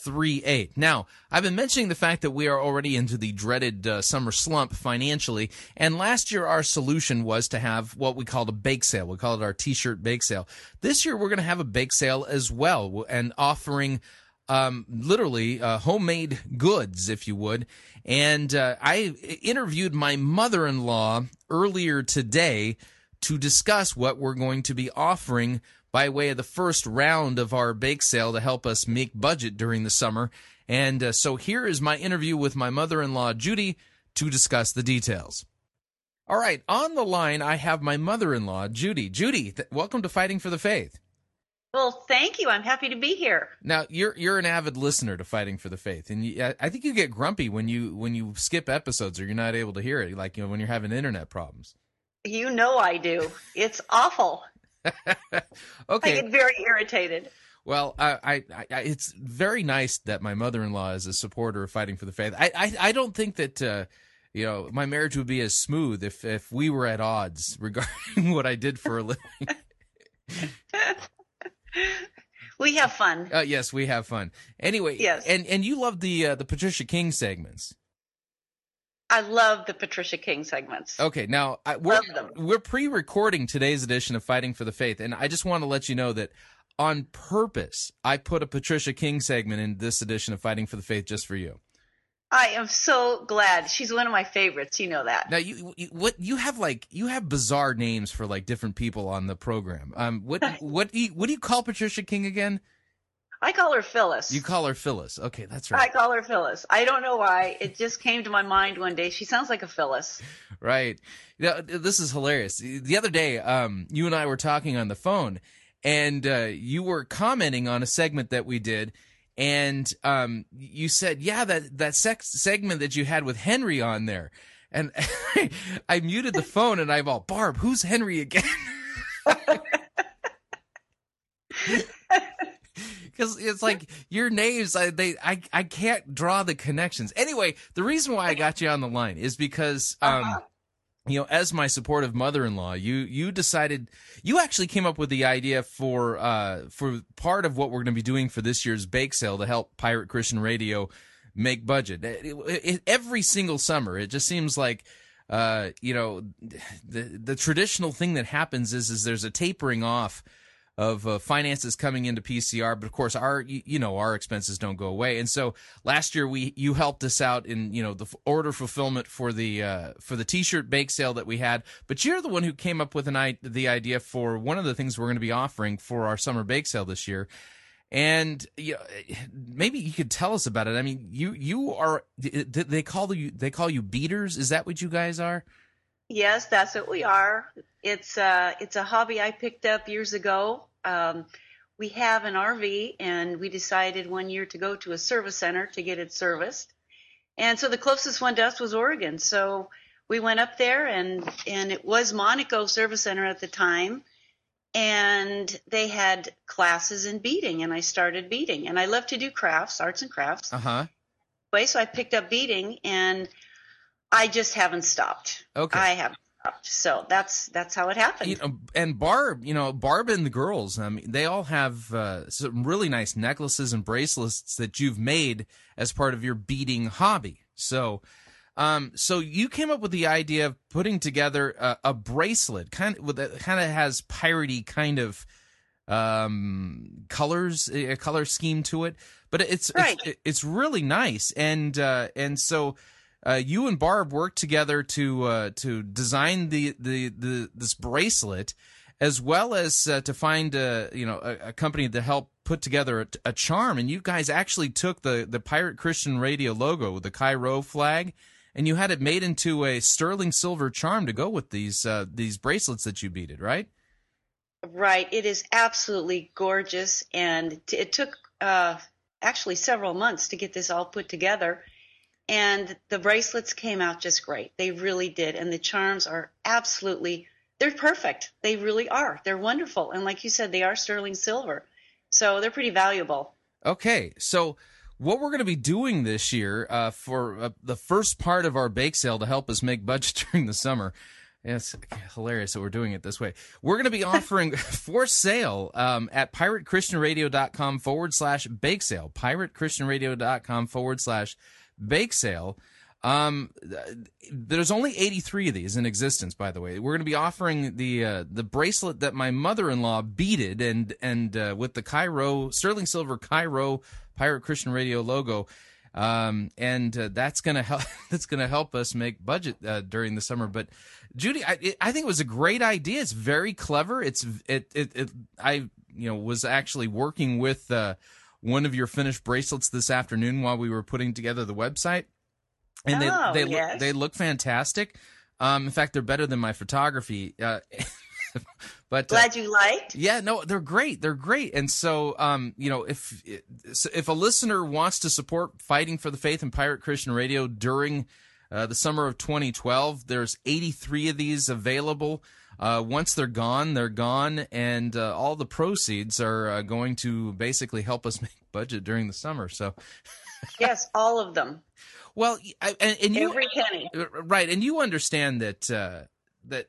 838. Now, I've been mentioning the fact that we are already into the dreaded uh, summer slump financially, and last year our solution was to have what we called a bake sale. We called it our t-shirt bake sale. This year we're going to have a bake sale as well and offering um, literally uh, homemade goods, if you would. And uh, I interviewed my mother-in-law earlier today to discuss what we're going to be offering by way of the first round of our bake sale to help us make budget during the summer. And uh, so here is my interview with my mother-in-law Judy to discuss the details. All right, on the line I have my mother-in-law Judy. Judy, th- welcome to Fighting for the Faith. Well, thank you. I'm happy to be here. Now you're you're an avid listener to Fighting for the Faith, and you, I- think you get grumpy when you when you skip episodes or you're not able to hear it, like you know when you're having internet problems. You know I do. It's awful. Okay. I get very irritated. well, I, I, I it's very nice that my mother-in-law is a supporter of Fighting for the Faith. I I, I don't think that. Uh, you know, my marriage would be as smooth if, if we were at odds regarding what I did for a living. We have fun. Uh, yes, we have fun. Anyway, Yes. and and you love the uh, the Patricia King segments. I love the Patricia King segments. Okay, now I, we're we're pre-recording today's edition of Fighting for the Faith, and I just want to let you know that on purpose I put a Patricia King segment in this edition of Fighting for the Faith just for you. I am so glad. She's one of my favorites. You know that. Now you, you what you have like you have bizarre names for like different people on the program. Um, what what do you, what do you call Patricia King again? I call her Phyllis. You call her Phyllis. Okay, that's right. I call her Phyllis. I don't know why. It just came to my mind one day. She sounds like a Phyllis. Right. Yeah, this is hilarious. The other day, um, you and I were talking on the phone, and uh, you were commenting on a segment that we did, and um, you said, "Yeah, that that sex segment that you had with Henry on there," and I muted the phone, and I'm all, "Barb, who's Henry again?" Because it's like your names, I, they, I, I can't draw the connections. Anyway, the reason why I got you on the line is because, um, you know, as my supportive mother-in-law, you you decided you actually came up with the idea for uh for part of what we're going to be doing for this year's bake sale to help Pirate Christian Radio make budget. It- it- every single summer, it just seems like uh you know the the traditional thing that happens is is there's a tapering off of uh, finances coming into PCR, but of course our you, know our expenses don't go away. And so last year we you helped us out in you know the order fulfillment for the uh, for the T-shirt bake sale that we had. But you're the one who came up with an I- the idea for one of the things we're going to be offering for our summer bake sale this year. And you know, maybe you could tell us about it. I mean, you you are they call you they call you beaders. Is that what you guys are? Yes, that's what we are. It's uh it's a hobby I picked up years ago. Um, we have an RV, and we decided one year to go to a service center to get it serviced. And so the closest one to us was Oregon. So we went up there, and and it was Monaco Service Center at the time, and they had classes in beading, and I started beading. And I love to do crafts, arts and crafts. Uh huh. Anyway, so I picked up beading, and I just haven't stopped. Okay. I haven't. So that's that's how it happened. you know, and Barb, you know, Barb and the girls, I mean, they all have uh, some really nice necklaces and bracelets that you've made as part of your beading hobby. So, um, so you came up with the idea of putting together a, a bracelet, kind of that kind of has piratey kind of um colors a color scheme to it but it's Right. it's, it's really nice and uh and so uh, you and Barb worked together to uh, to design the, the the this bracelet, as well as uh, to find a you know a, a company to help put together a, a charm. And you guys actually took the the Pirate Christian Radio logo the Chi-Rho flag, and you had it made into a sterling silver charm to go with these uh, these bracelets that you beaded, right? Right. It is absolutely gorgeous, and it took uh, actually several months to get this all put together. And the bracelets came out just great. They really did, and the charms are absolutely they're perfect. They really are. They're wonderful, and like you said, they are sterling silver, so they're pretty valuable. Okay, so what we're going to be doing this year uh, for uh, the first part of our bake sale to help us make budget during the summer It's hilarious that we're doing it this way. We're going to be offering for sale um, at piratechristianradio.com forward slash bake sale. Piratechristianradio.com forward slash bake sale. Um, there's only 83 of these in existence, by the way. We're going to be offering the uh, the bracelet that my mother-in-law beaded and and uh, with the Chi-Rho sterling silver Chi-Rho Pirate Christian Radio logo. Um, and uh, that's gonna help. That's gonna help us make budget uh, during the summer. But Judy, I, it, I think it was a great idea. It's very clever. It's it it, it I you know was actually working with uh, one of your finished bracelets this afternoon while we were putting together the website, and they Oh, they look, yes. they look fantastic. Um, in fact, they're better than my photography. Uh, but uh, Glad you liked. yeah, no, they're great. They're great. And so, um, you know, if if a listener wants to support Fighting for the Faith and Pirate Christian Radio during uh, the summer of 2012, there's 83 of these available. Uh, once they're gone, they're gone, and uh, all the proceeds are uh, going to basically help us make budget during the summer. So, Yes, all of them. well, I, and, and you Every penny. right and you understand that uh that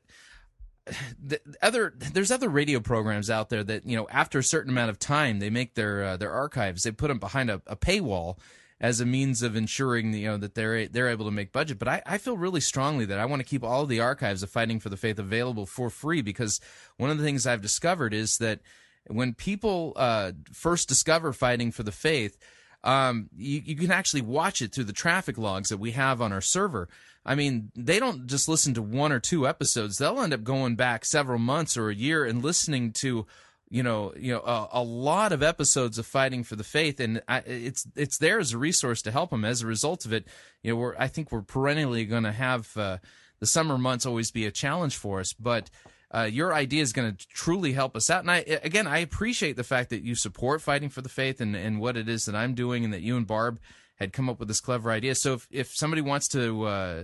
the other there's other radio programs out there that you know after a certain amount of time they make their uh, their archives they put them behind a, a paywall as a means of ensuring you know that they're they're able to make budget but I, I feel really strongly that I want to keep all the archives of fighting for the faith available for free because one of the things I've discovered is that when people uh, first discover fighting for the faith um, you, you can actually watch it through the traffic logs that we have on our server. I mean, they don't just listen to one or two episodes; they'll end up going back several months or a year and listening to, you know, you know, a, a lot of episodes of fighting for the faith, and I, it's it's there as a resource to help them. As a result of it, you know, we're I think we're perennially going to have uh, the summer months always be a challenge for us, but uh, your idea is going to truly help us out. And I, again, I appreciate the fact that you support fighting for the faith and, and what it is that I'm doing, and that you and Barb had come up with this clever idea. So if, if somebody wants to, uh,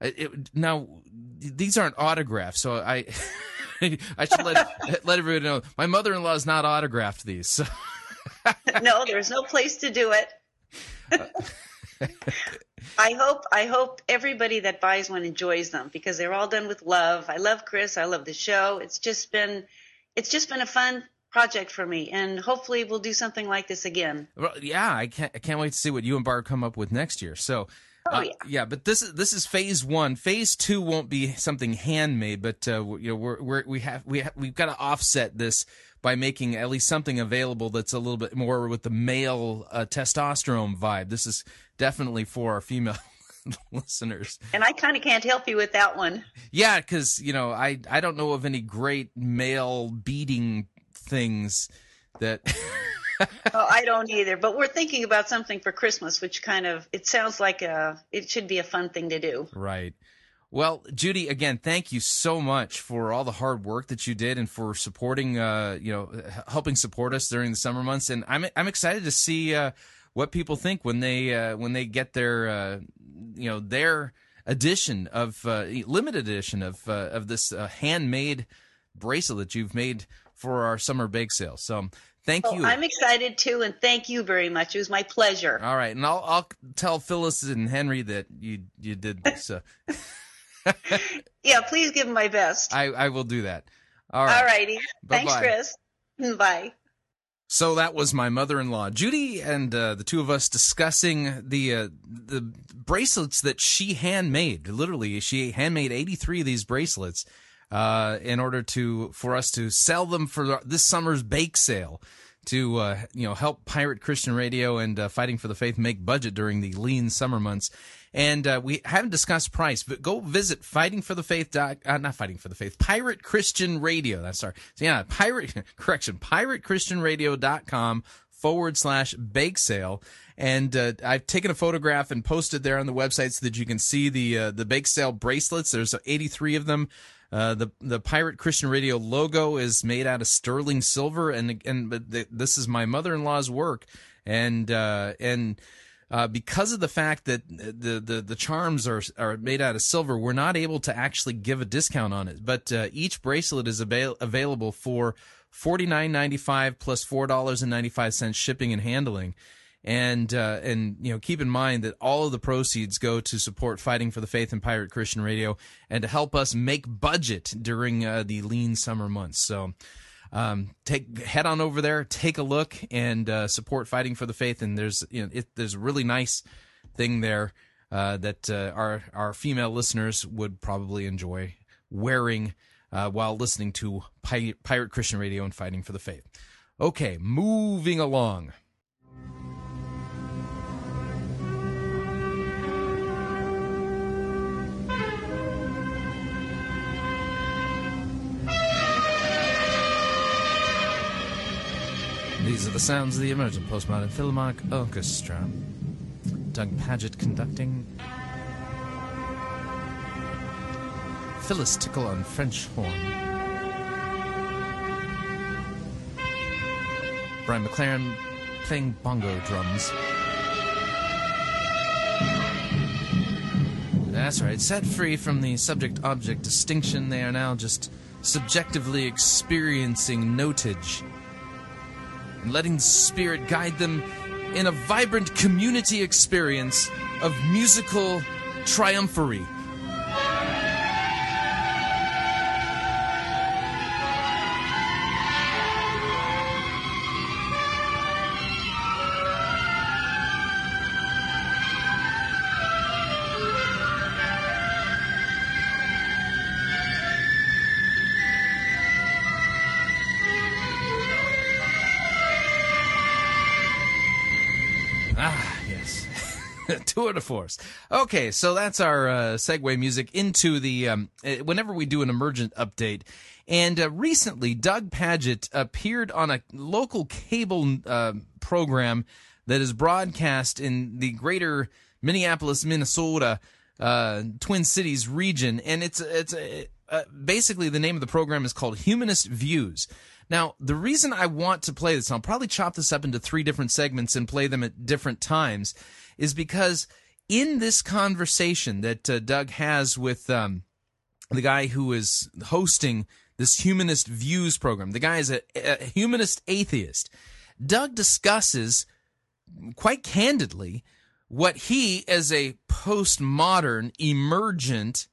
it, now these aren't autographs, so I. I should let let everybody know my mother-in-law has not autographed these. So. no, there's no place to do it. I hope I hope everybody that buys one enjoys them because they're all done with love. I love Chris. I love the show. It's just been it's just been a fun project for me, and hopefully we'll do something like this again. Well, yeah, I can't I can't wait to see what you and Barb come up with next year. So, Oh, uh, yeah. but this is this is phase one. Phase two won't be something handmade, but uh, you know we're, we're we have we have, we've got to offset this by making at least something available that's a little bit more with the male uh, testosterone vibe. This is definitely for our female listeners. And I kind of can't help you with that one. Yeah, because you know I I don't know of any great male beading things that. oh, I don't either. But we're thinking about something for Christmas, which kind of it sounds like a it should be a fun thing to do. Right. Well, Judy, again, thank you so much for all the hard work that you did and for supporting, uh, you know, helping support us during the summer months. And I'm I'm excited to see uh, what people think when they uh, when they get their, uh, you know, their edition of uh, limited edition of uh, of this handmade bracelet that you've made for our summer bake sale. So. Thank Oh, you. I'm excited too, and thank you very much. It was my pleasure. All right, and I'll I'll tell Phyllis and Henry that you you did this. Yeah, please give them my best. I I will do that. All right. All righty. Thanks. Chris. Bye. So that was my mother-in-law, Judy, and uh, the two of us discussing the uh, the bracelets that she handmade. Literally, she handmade 83 of these bracelets uh, in order to for us to sell them for this summer's bake sale to uh, you know help Pirate Christian Radio and uh, Fighting for the Faith make budget during the lean summer months. And uh, we haven't discussed price, but go visit fightingforthefaith. Dot, uh, not fighting for the faith. Pirate Christian Radio. That's sorry. So yeah, pirate correction. PirateChristianRadio.com forward slash bake sale. And uh, I've taken a photograph and posted there on the website so that you can see the uh, the bake sale bracelets. There's 83 of them. Uh, the the Pirate Christian Radio logo is made out of sterling silver, and and but th- this is my mother in law's work, and uh, and uh, because of the fact that the, the the charms are are made out of silver, we're not able to actually give a discount on it. But uh, each bracelet is avail- available for forty nine ninety five plus four dollars and ninety five cents shipping and handling. And uh, and you know, keep in mind that all of the proceeds go to support fighting for the faith and Pirate Christian Radio, and to help us make budget during uh, the lean summer months. So, um, take head on over there, take a look, and uh, support fighting for the faith. And there's you know, it, there's a really nice thing there uh, that uh, our our female listeners would probably enjoy wearing uh, while listening to Pi- Pirate Christian Radio and fighting for the faith. Okay, moving along. These are the sounds of the emergent postmodern Philharmonic Orchestra. Doug Pagitt conducting. Phyllis Tickle on French horn. Brian McLaren playing bongo drums. That's right. Set free from the subject object distinction, they are now just subjectively experiencing notage and letting the spirit guide them in a vibrant community experience of musical triumphery. Tour de force. Okay, so that's our uh, segue music into the um, uh, whenever we do an emergent update. And uh, recently, Doug Pagitt appeared on a local cable uh, program that is broadcast in the greater Minneapolis, Minnesota, uh, Twin Cities region, and it's it's uh, basically the name of the program is called Humanist Views. Now, the reason I want to play this, I'll probably chop this up into three different segments and play them at different times, is because in this conversation that uh, Doug has with um, the guy who is hosting this Humanist Views program, the guy is a, a humanist atheist. Doug discusses quite candidly what he, as a postmodern, emergent,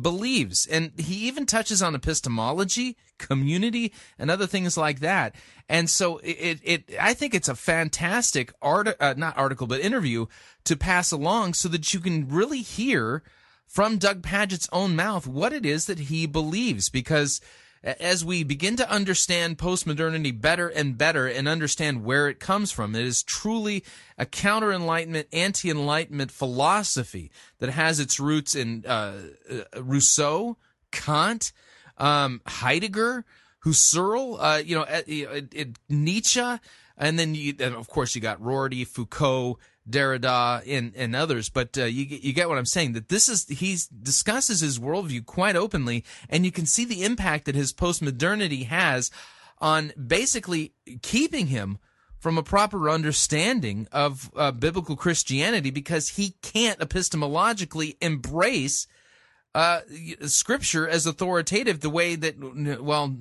believes. And he even touches on epistemology, community, and other things like that. And so it, it, I think it's a fantastic art, uh, not article, but interview to pass along so that you can really hear from Doug Pagitt's own mouth what it is that he believes. Because as we begin to understand postmodernity better and better and understand where it comes from, it is truly a counter enlightenment, anti enlightenment philosophy that has its roots in uh, Rousseau, Kant, um, Heidegger, Husserl, uh, you know, uh, uh, Nietzsche, and then you, and of course you got Rorty, Foucault, Derrida and, and others, but uh, you you get what I'm saying. That this is he discusses his worldview quite openly, and you can see the impact that his postmodernity has on basically keeping him from a proper understanding of uh, biblical Christianity because he can't epistemologically embrace uh, scripture as authoritative the way that well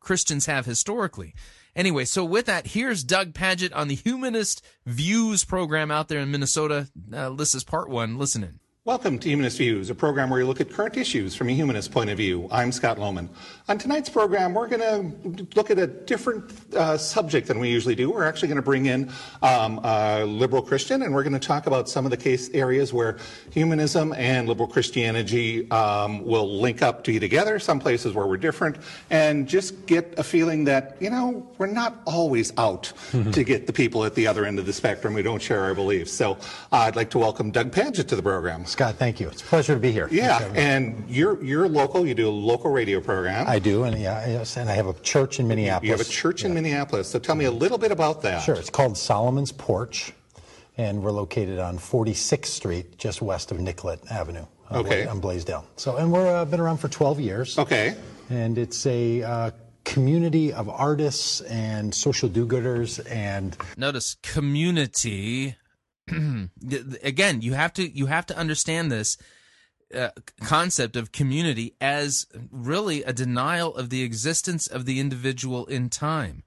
Christians have historically. Anyway, so with that, here's Doug Pagitt on the Humanist Views program out there in Minnesota. Uh, this is part one. Listen in. Welcome to Humanist Views, a program where we look at current issues from a humanist point of view. I'm Scott Lohman. On tonight's program, we're going to look at a different uh, subject than we usually do. We're actually going to bring in um, a liberal Christian, and we're going to talk about some of the case areas where humanism and liberal Christianity um, will link up to be together, some places where we're different, and just get a feeling that, you know, we're not always out to get the people at the other end of the spectrum who don't share our beliefs. So uh, I'd like to welcome Doug Pagitt to the program. Scott, thank you. It's a pleasure to be here. Yeah, Thanks for having me. and you're you're local. You do a local radio program. I do, and yeah, yes, and I have a church in Minneapolis. You have a church in Minneapolis. So tell me a little bit about that. Sure, it's called Solomon's Porch, and we're located on 46th Street, just west of Nicollet Avenue. uh, Okay. On Blaisdell. So, and we're uh, been around for 12 years. Okay. And it's a uh, community of artists and social do-gooders and Notice community. Again, you have to you have to understand this uh, concept of community as really a denial of the existence of the individual in time.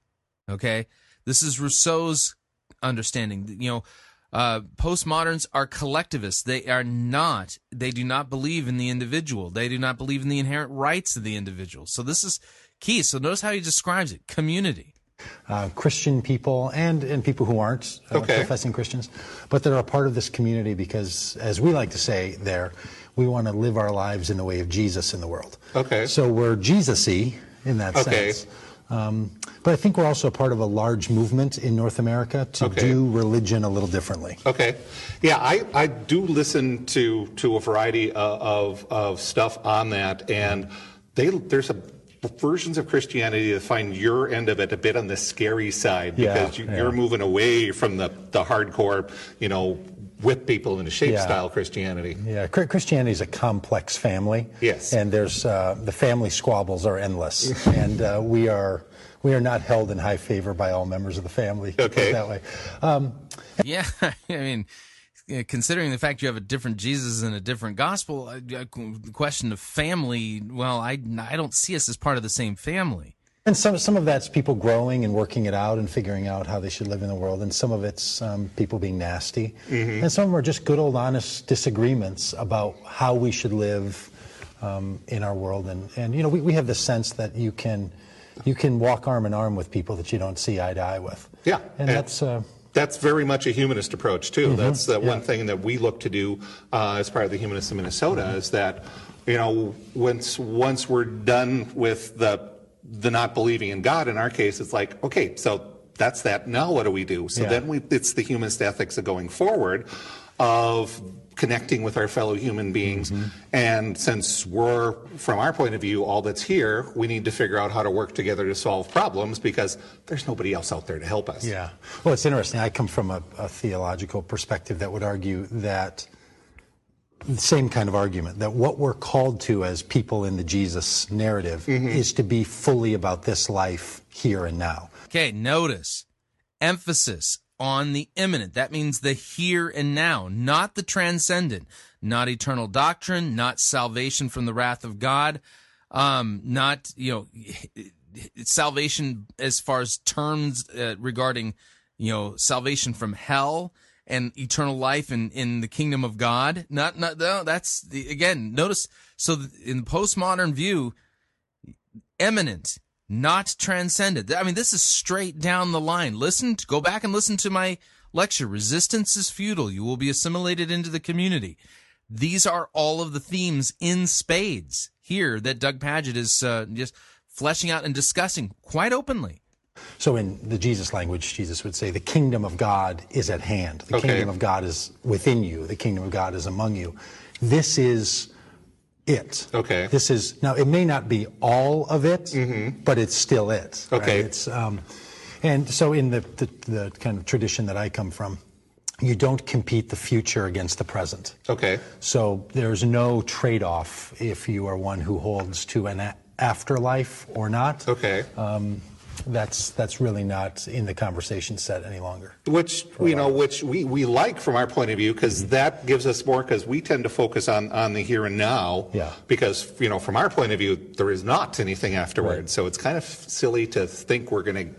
Okay, this is Rousseau's understanding. You know, uh, postmoderns are collectivists. They are not. They do not believe in the individual. They do not believe in the inherent rights of the individual. So this is key. So notice how he describes it: community. Uh, Christian people and, and people who aren't uh, Okay. professing Christians, but that are a part of this community because, as we like to say there, we want to live our lives in the way of Jesus in the world. Okay. So we're Jesus-y in that Okay. sense. Um, but I think we're also part of a large movement in North America to Okay. do religion a little differently. Okay. Yeah, I, I do listen to, to a variety of, of, of stuff on that, and they, there's a versions of Christianity that find your end of it a bit on the scary side Yeah, because you, yeah. you're moving away from the, the hardcore, you know, whip people into shape Yeah. style Christianity. Yeah, Christianity is a complex family. Yes. And there's uh, the family squabbles are endless, and uh, we are we are not held in high favor by all members of the family. to put it Okay. that way. Um, Yeah, I mean, yeah, considering the fact you have a different Jesus and a different gospel, uh, uh, the question of family. Well, I I don't see us as part of the same family. And some some of that's people growing and working it out and figuring out how they should live in the world, and some of it's um, people being nasty, Mhm. and some of them are just good old honest disagreements about how we should live um, in our world. And, and you know, we, we have the sense that you can you can walk arm in arm with people that you don't see eye to eye with. Yeah. and that's. Uh, That's very much a humanist approach too. Mhm, That's the yeah. one thing that we look to do uh, as part of the Humanists of Minnesota is that you know once once we're done with the the not believing in God in our case, it's like okay, so that's that. Now what do we do? So Yeah. then we it's the humanist ethics of going forward of connecting with our fellow human beings. Mm-hmm. And since we're, from our point of view, all that's here, we need to figure out how to work together to solve problems because there's nobody else out there to help us. Yeah. Well, it's interesting. I come from a, a theological perspective that would argue that the same kind of argument that what we're called to as people in the Jesus narrative Mm-hmm. is to be fully about this life here and now. Okay, notice emphasis on the immanent. That means the here and now, not the transcendent, not eternal doctrine, not salvation from the wrath of God, um, not you know salvation as far as terms uh, regarding you know salvation from hell and eternal life in, in the kingdom of God. Not not no, that's the again. Notice so in the postmodern view, eminent, not transcended. I mean, this is straight down the line. Listen, to, go back and listen to my lecture. Resistance is futile. You will be assimilated into the community. These are all of the themes in spades here that Doug Pagitt is uh, just fleshing out and discussing quite openly. So, in the Jesus language, Jesus would say, The kingdom of God is at hand. The Okay. kingdom of God is within you. The kingdom of God is among you. This is it. Okay. This is, now, it may not be all of it, but it's still it. right? Okay. It's, um, and so, in the, the, the kind of tradition that I come from, you don't compete the future against the present. Okay. So there's no trade-off if you are one who holds to an a- afterlife or not. Okay. Um, that's that's really not in the conversation set any longer. Which you know, which we, we like from our point of view because mm-hmm. that gives us more because we tend to focus on on the here and now. Yeah. Because you know, from our point of view, there is not anything afterwards. So it's kind of silly to think we're going to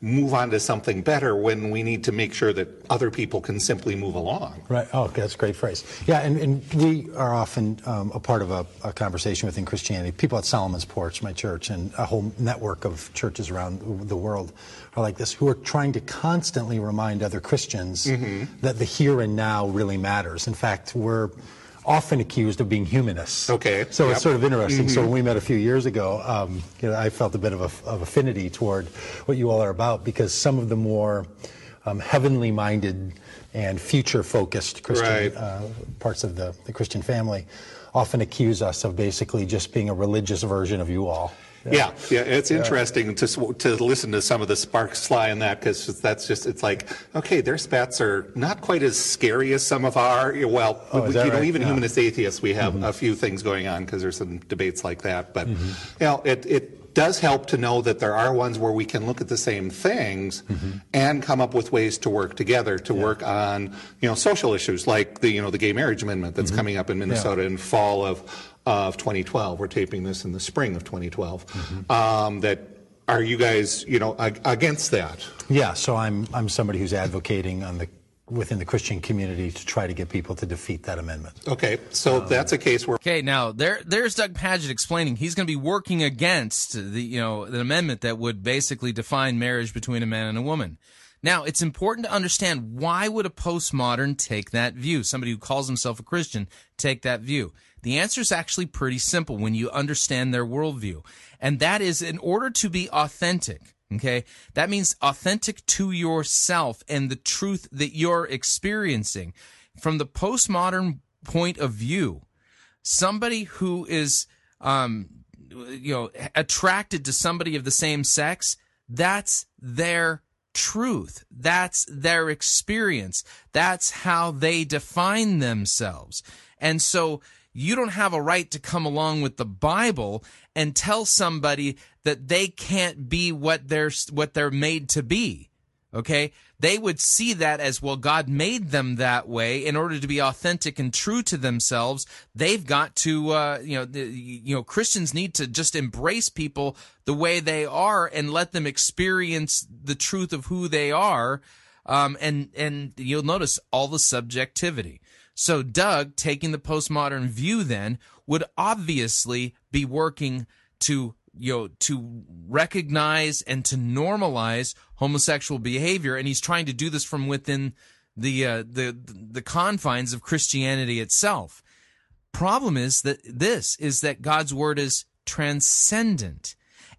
move on to something better when we need to make sure that other people can simply move along. Right. Oh, that's a great phrase. Yeah, and, and we are often um, a part of a, a conversation within Christianity. People at Solomon's Porch, my church, and a whole network of churches around the world are like this, who are trying to constantly remind other Christians that the here and now really matters. In fact, we're often accused of being humanists. Okay. So Yep. it's sort of interesting. So Mhm. when we met a few years ago, um, you know, I felt a bit of, a, of affinity toward what you all are about because some of the more um, heavenly minded and future focused Christian Right. uh, parts of the, the Christian family often accuse us of basically just being a religious version of you all. Yeah, yeah, it's Yeah. interesting to to listen to some of the sparks fly in that because that's just it's like okay, their spats are not quite as scary as some of our. Well, Oh, is you that know, even Yeah. Mm-hmm. humanist atheists, we have a few things going on because there's some debates like that. But Mm-hmm. you know, it it does help to know that there are ones where we can look at the same things Mm-hmm. and come up with ways to work together to work on you know social issues like the you know the gay marriage amendment that's coming up in Minnesota in fall of of 2012. We're taping this in the spring of 2012. Um, that are you guys, you know, ag- against that? Yeah, so I'm I'm somebody who's advocating on the within the Christian community to try to get people to defeat that amendment. Okay, so that's a case where Okay, now there there's Doug Pagitt explaining he's going to be working against the you know the amendment that would basically define marriage between a man and a woman. Now, it's important to understand why would a postmodern take that view? Somebody who calls himself a Christian take that view. The answer is actually pretty simple when you understand their worldview. And that is in order to be authentic, okay, that means authentic to yourself and the truth that you're experiencing. From the postmodern point of view, somebody who is um you know attracted to somebody of the same sex that's their truth that's their experience that's how they define themselves and so you don't have a right to come along with the bible and tell somebody that they can't be what they're what they're made to be okay? They would see that as well god made them that way. In order to be authentic and true to themselves they've got to uh, you know the, you know christians need to just embrace people the way they are and let them experience the truth of who they are. Um, and and you'll notice all the subjectivity so doug taking the postmodern view then would obviously be working to you know to recognize and to normalize homosexual behavior. And he's trying to do this from within the uh, the the confines of Christianity itself. Problem is that this is that God's word is transcendent.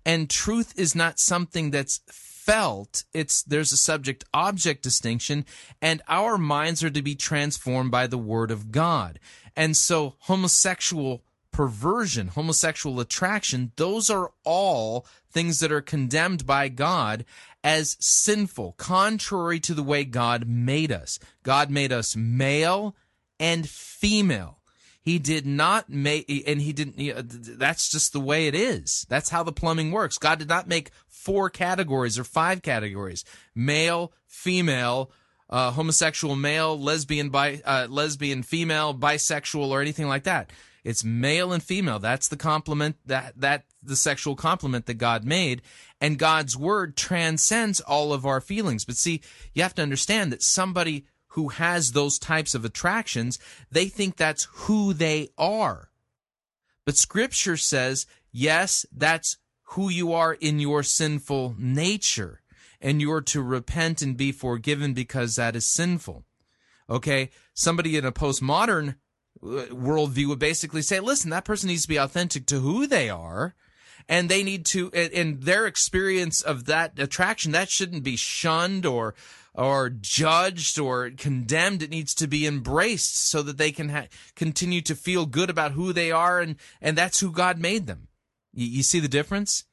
And truth is not something that's felt it's there's a subject object distinction and our minds are to be transformed by the word of God and so homosexual perversion, homosexual attraction, those are all things that are condemned by God as sinful, contrary to the way God made us. God made us male and female. He did not make, and he didn't, you know, that's just the way it is. That's how the plumbing works. God did not make four categories or five categories male, female, uh, homosexual male, lesbian, bi, uh, lesbian, female, bisexual, or anything like that. It's male and female. That's the complement that that the sexual complement that God made, and God's word transcends all of our feelings. But see, you have to understand that somebody who has those types of attractions, they think that's who they are. But scripture says, yes, that's who you are in your sinful nature, and you're to repent and be forgiven because that is sinful. Okay? Somebody in a postmodern uh, worldview would basically say, listen, that person needs to be authentic to who they are. And they need to, in their experience of that attraction, that shouldn't be shunned or, or judged or condemned. It needs to be embraced so that they can ha- continue to feel good about who they are. And, and that's who God made them. You, you see the difference?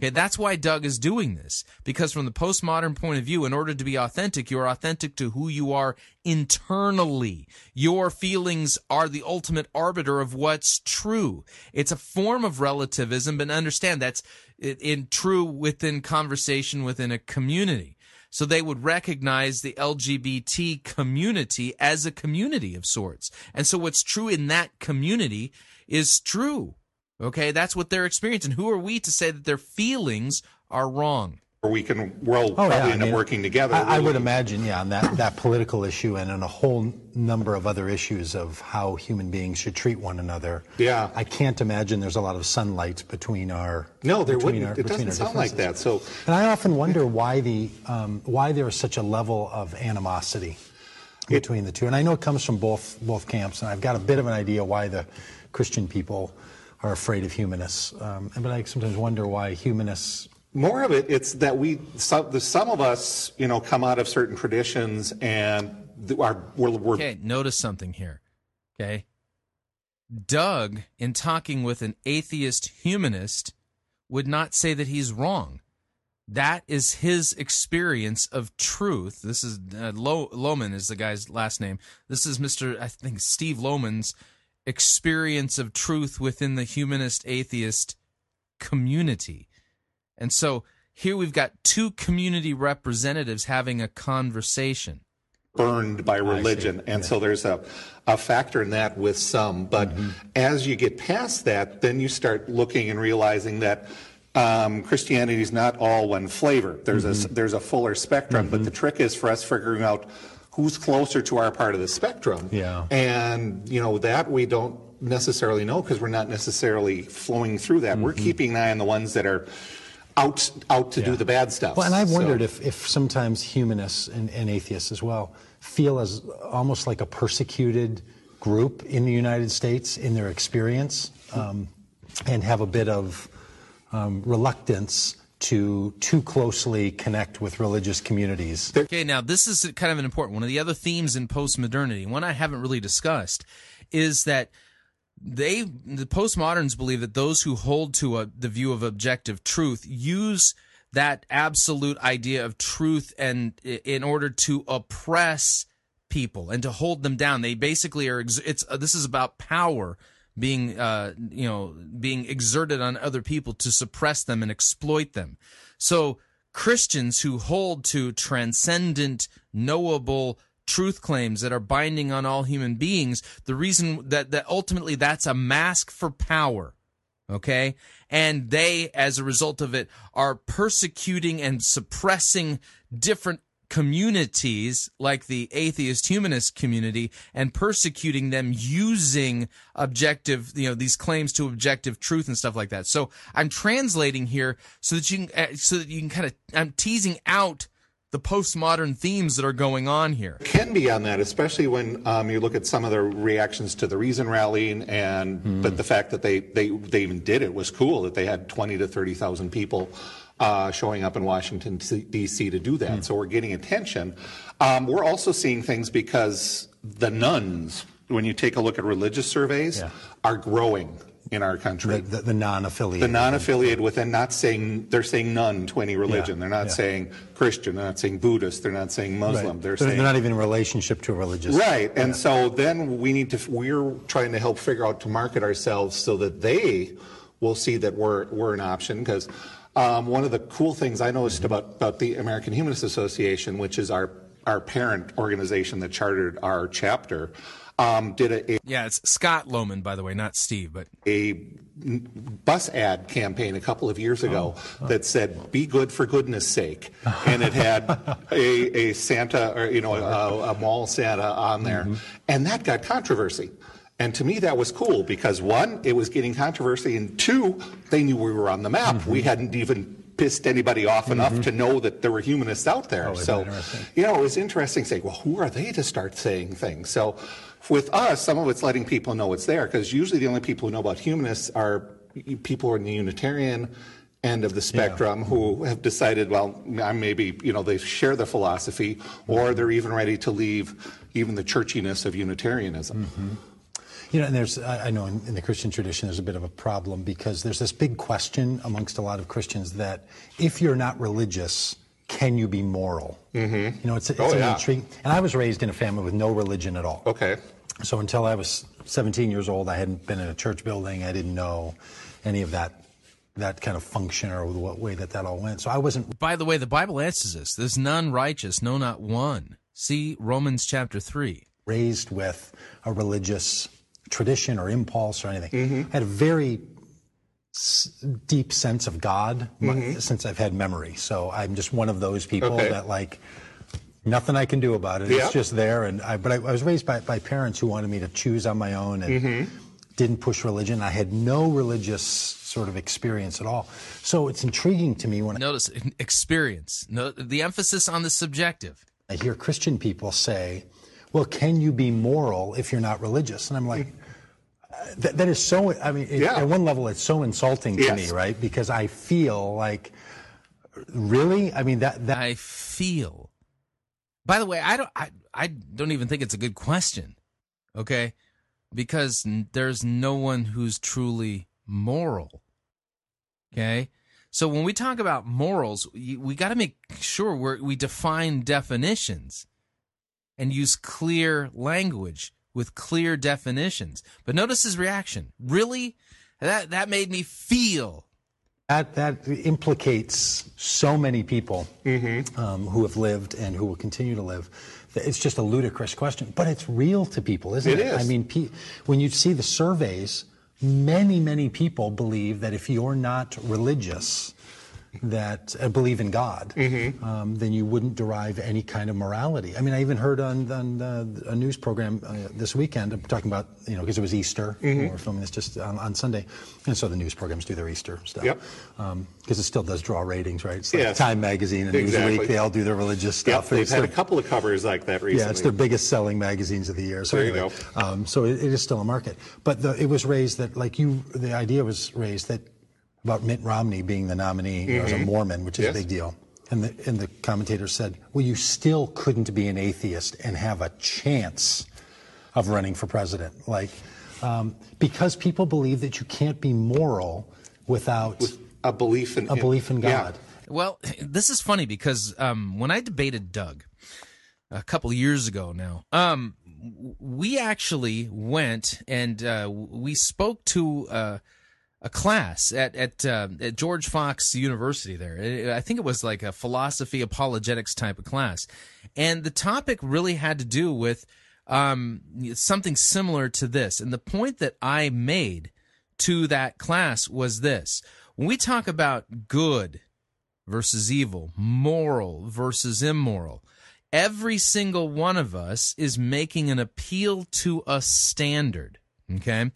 Okay, that's why Doug is doing this. Because from the postmodern point of view, in order to be authentic, you're authentic to who you are internally. Your feelings are the ultimate arbiter of what's true. It's a form of relativism, but understand that's in true within conversation within a community. So they would recognize the LGBT community as a community of sorts. And so what's true in that community is true. Okay, that's what they're experiencing. Who are we to say that their feelings are wrong? Or we can, we'll Oh, probably yeah, end up mean, working together. I, I would imagine, yeah, on that, that political issue and on a whole number of other issues of how human beings should treat one another. Yeah. I can't imagine there's a lot of sunlight between our. No, there wouldn't. our- It doesn't sound like that. So And I often wonder why the um, why there is such a level of animosity between the two. And I know it comes from both both camps, and I've got a bit of an idea why the Christian people are afraid of humanists. Um, but I sometimes wonder why humanists. More of it, it's that we, some, the, some of us, you know, come out of certain traditions and are, we're, we're Okay, notice something here. Okay. Doug, in talking with an atheist humanist, would not say that he's wrong. That is his experience of truth. This is uh, is the guy's last name. This is Mr. I think Steve Loman's experience of truth within the humanist atheist community. And so here we've got two community representatives having a conversation. burned by religion. And so there's a, a factor in that with some. But Mm-hmm. as you get past that, then you start looking and realizing that um, Christianity is not all one flavor. There's a Mm-hmm. there's a fuller spectrum, but the trick is for us figuring out who's closer to our part of the spectrum. Yeah. And you know that we don't necessarily know because we're not necessarily flowing through that. Mm-hmm. We're keeping an eye on the ones that are out out to do the bad stuff. Well, and I've So- wondered if, if sometimes humanists and, and atheists as well feel as almost like a persecuted group in the United States in their experience um, and have a bit of um, reluctance to too closely connect with religious communities. Okay, now this is kind of an important one of the other themes in postmodernity. One I haven't really discussed is that they the postmoderns believe that those who hold to a, the view of objective truth use that absolute idea of truth and in order to oppress people and to hold them down. They basically are. It's uh, this is about power being uh, you know being exerted on other people to suppress them and exploit them. So Christians who hold to transcendent, knowable truth claims that are binding on all human beings, the reason that that ultimately that's a mask for power okay? And they as a result of it are persecuting and suppressing different communities like the atheist humanist community and persecuting them using objective you know these claims to objective truth and stuff like that. So i'm translating here so that you can uh, so that you can kind of i'm teasing out the postmodern themes that are going on here can be on that, especially when um, you look at some of the reactions to the Reason rallying, and but the fact that they, they they even did it was cool that they had twenty to thirty thousand people uh, showing up in Washington D.C. to do that. So we're getting attention. Um, we're also seeing things because the nones, when you take a look at religious surveys, are growing in our country. The, the, the non-affiliated. The non-affiliated within not saying they're saying none to any religion. Yeah, They're not yeah. saying Christian. They're not saying Buddhist. They're not saying Muslim. Right. They're they're, saying they're not even in relationship to a religious. Right, and so then we need to. We're trying to help figure out to market ourselves so that they will see that we're we're an option. Because um, one of the cool things I noticed about about the American Humanist Association, which is our our parent organization that chartered our chapter, um, did a, a yeah it's scott loman by the way not steve but a bus ad campaign a couple of years ago oh. that said "Be good for goodness sake," and it had a, a Santa or you know a, a mall Santa on there, mm-hmm. and that got controversy. And to me, that was cool because one, it was getting controversy, and two, they knew we were on the map. Mm-hmm. We hadn't even pissed anybody off enough mm-hmm. to know that there were humanists out there. Oh, so, you know, it was interesting saying, well, who are they to start saying things? So, with us, some of it's letting people know it's there because usually the only people who know about humanists are people who are in the Unitarian end of the spectrum who have decided, well, maybe, you know, they share the philosophy or they're even ready to leave even the churchiness of Unitarianism. Mm-hmm. You know, and there's, I I know in, in the Christian tradition, there's a bit of a problem because there's this big question amongst a lot of Christians that if you're not religious, can you be moral? Mm-hmm. You know, it's, it's Oh, an yeah. intrigue. And I was raised in a family with no religion at all. Okay. So until I was 17 years old, I hadn't been in a church building. I didn't know any of that, that kind of function or the what way that that all went. So I wasn't by the way the bible answers this there's none righteous no not one see romans chapter 3 raised with a religious tradition or impulse or anything. Mm-hmm. I had a very s- deep sense of God m- Mhm. since I've had memory. So I'm just one of those people Okay. that like nothing I can do about it. Yeah. It's just there. And I, but I, I was raised by, by parents who wanted me to choose on my own and Mhm. didn't push religion. I had no religious sort of experience at all. So it's intriguing to me when I notice experience no the emphasis on the subjective I hear Christian people say, well, can you be moral if you're not religious? And I'm like, uh, that, that is so, I mean, it- Yeah. at one level, it's so insulting to Yes. me, right? Because I feel like, really? I mean, that, that i feel by the way i don't i, I don't even think it's a good question okay because there's no one who's truly moral okay so when we talk about morals we, we got to make sure we're, we define definitions and use clear language with clear definitions but notice his reaction really that that made me feel That that implicates so many people Mm-hmm. um, who have lived and who will continue to live. It's just a ludicrous question, but it's real to people, isn't It it? is. I mean, pe- when you see the surveys many, many people believe that if you're not religious, that uh, believe in God, Mm-hmm. um, then you wouldn't derive any kind of morality. I mean, I even heard on, on uh, a news program uh, this weekend uh, talking about, you know, because it was Easter, Mhm. we're filming this just on, on Sunday, and so the news programs do their Easter stuff. Yep. Because it still does draw ratings, right? It's like Yes. Time Magazine and Exactly. Newsweek, they all do their religious Yep, stuff. they've It's had a couple of covers like that recently. yeah, it's their biggest selling magazines of the year. So There you anyway, Um, so it, it is still a market. But the, it was raised that, like you, the idea was raised that about Mitt Romney being the nominee you know, as a Mhm. Mormon, which is Yes. a big deal. And the, and the commentator said, well, you still couldn't be an atheist and have a chance of running for president. Like, um, because people believe that you can't be moral without a belief in a belief in God. Well, this is funny because um, when I debated Doug a couple years ago now, um, we actually went and uh, we spoke to uh, a class at at, uh, at George Fox University. There, I think it was like a philosophy apologetics type of class, and the topic really had to do with um, something similar to this. And the point that I made to that class was this: when we talk about good versus evil, moral versus immoral. Every single one of us is making an appeal to a standard. Okay.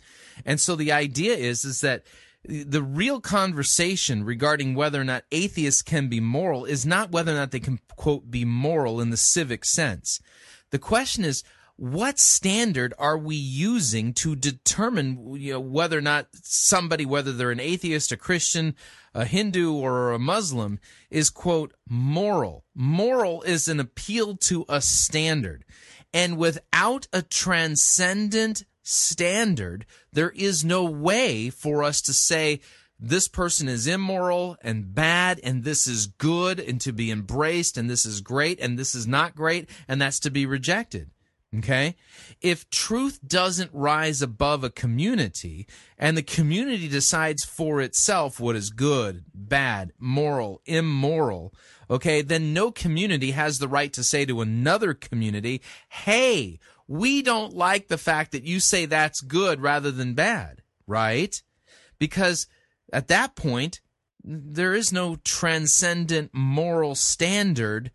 And so the idea is, is that the real conversation regarding whether or not atheists can be moral is not whether or not they can, quote, be moral in the civic sense. The question is, what standard are we using to determine you know, whether or not somebody, whether they're an atheist, a Christian, a Hindu, or a Muslim, is quote moral? Moral is an appeal to a standard, and without a transcendent standard, there is no way for us to say this person is immoral and bad and this is good and to be embraced and this is great and this is not great and that's to be rejected. Okay? If truth doesn't rise above a community and the community decides for itself what is good, bad, moral, immoral, okay, then no community has the right to say to another community, hey, we don't like the fact that you say that's good rather than bad, right? Because at that point, there is no transcendent moral standard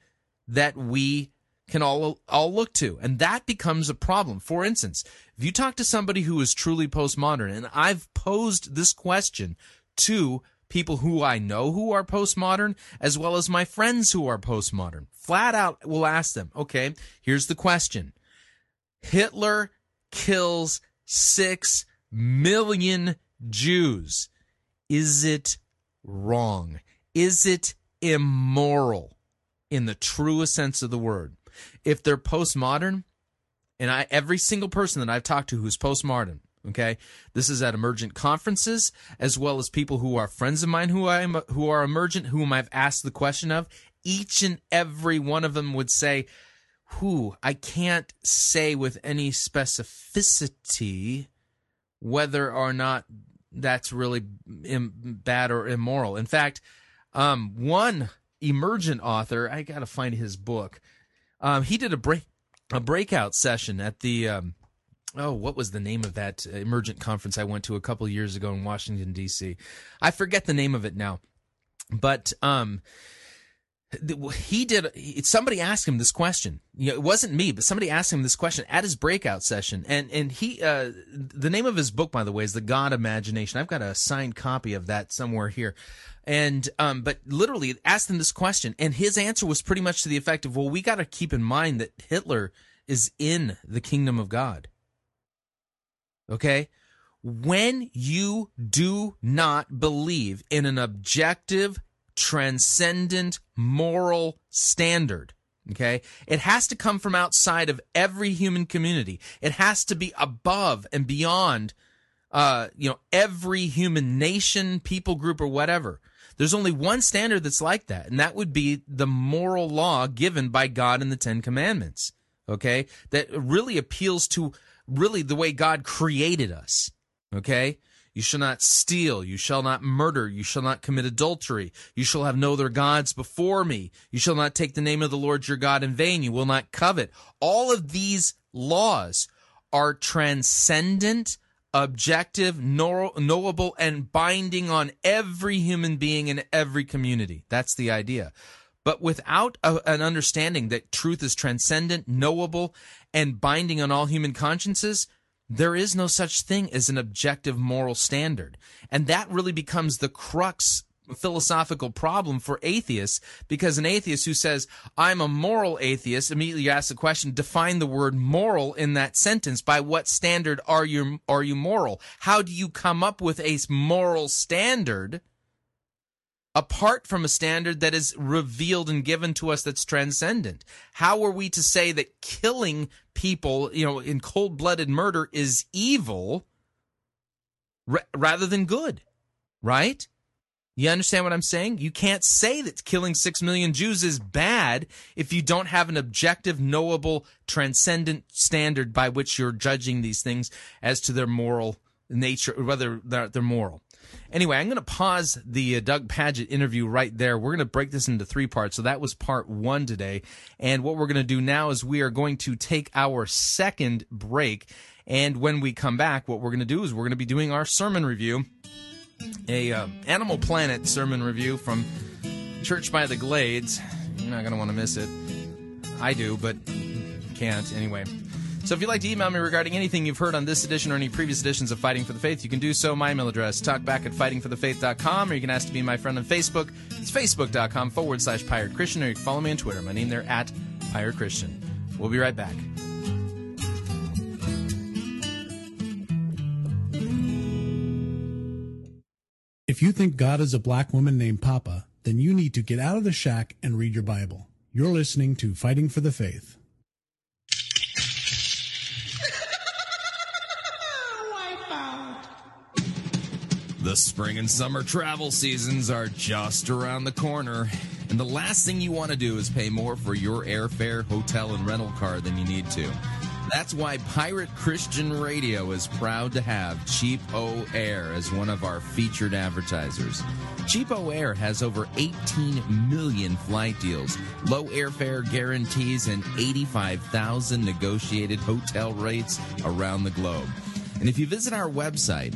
that we can all all look to. And that becomes a problem. For instance if you talk to somebody who is truly postmodern and i've posed this question to people who i know who are postmodern as well as my friends who are postmodern. Flat out will ask them okay here's the question hitler kills 6 million jews. Is it wrong? Is it immoral? In the truest sense of the word. If they're postmodern, and I every single person that I've talked to who's postmodern, okay, this is at emergent conferences as well as people who are friends of mine who I am who are emergent, whom I've asked the question of. Each and every one of them would say, "Who I can't say with any specificity whether or not that's really Im- bad or immoral." In fact, um, one emergent author, I got to find his book. Um, he did a break a breakout session at the um, oh what was the name of that emergent conference I went to a couple years ago in Washington D.C. I forget the name of it now, but um, he did. Somebody asked him this question. You know, it wasn't me, but somebody asked him this question at his breakout session, and and he uh, the name of his book, by the way, is The God Imagination. I've got a signed copy of that somewhere here. And um, but literally asked him this question, and his answer was pretty much to the effect of, "Well, we got to keep in mind that Hitler is in the kingdom of God." Okay, when you do not believe in an objective, transcendent moral standard, okay, it has to come from outside of every human community. It has to be above and beyond, uh, you know, every human nation, people group, or whatever. There's only one standard that's like that, and that would be the moral law given by God in the Ten Commandments. Okay, that really appeals to really the way God created us. Okay, you shall not steal, you shall not murder, you shall not commit adultery, you shall have no other gods before me, you shall not take the name of the Lord your God in vain, you will not covet. All of these laws are transcendent, objective, knowable, and binding on every human being in every community. That's the idea. But without a, an understanding that truth is transcendent, knowable, and binding on all human consciences, there is no such thing as an objective moral standard. And that really becomes the crux philosophical problem for atheists because an atheist who says, I'm a moral atheist, immediately asks the question, define the word moral in that sentence. By what standard are you, are you moral? How do you come up with a moral standard apart from a standard that is revealed and given to us that's transcendent? How are we to say that killing people, you know, in cold blooded murder is evil ra- rather than good? Right? You understand what I'm saying? You can't say that killing six million Jews is bad if you don't have an objective, knowable, transcendent standard by which you're judging these things as to their moral nature, whether they're, they're moral. Anyway, I'm going to pause the uh, Doug Pagitt interview right there. We're going to break this into three parts. So that was part one today. And what we're going to do now is we are going to take our second break. And when we come back, what we're going to do is we're going to be doing our sermon review a uh, Animal Planet sermon review from Church by the Glades. You're not going to want to miss it. I do, but can't anyway. So if you'd like to email me regarding anything you've heard on this edition or any previous editions of Fighting for the Faith, you can do so. My email address, talkback at fightingforthefaith.com, or you can ask to be my friend on Facebook. It's facebook.com forward slash pirate Christian, or you can follow me on Twitter. My name there at pirate Christian. We'll be right back. If you think God is a black woman named Papa, then you need to get out of the shack and read your Bible. You're listening to Fighting for the Faith. The spring and summer travel seasons are just around the corner, and the last thing you want to do is pay more for your airfare, hotel, and rental car than you need to. That's why Pirate Christian Radio is proud to have CheapOair as one of our featured advertisers. CheapOair has over 18 million flight deals, low airfare guarantees, and 85,000 negotiated hotel rates around the globe. And if you visit our website,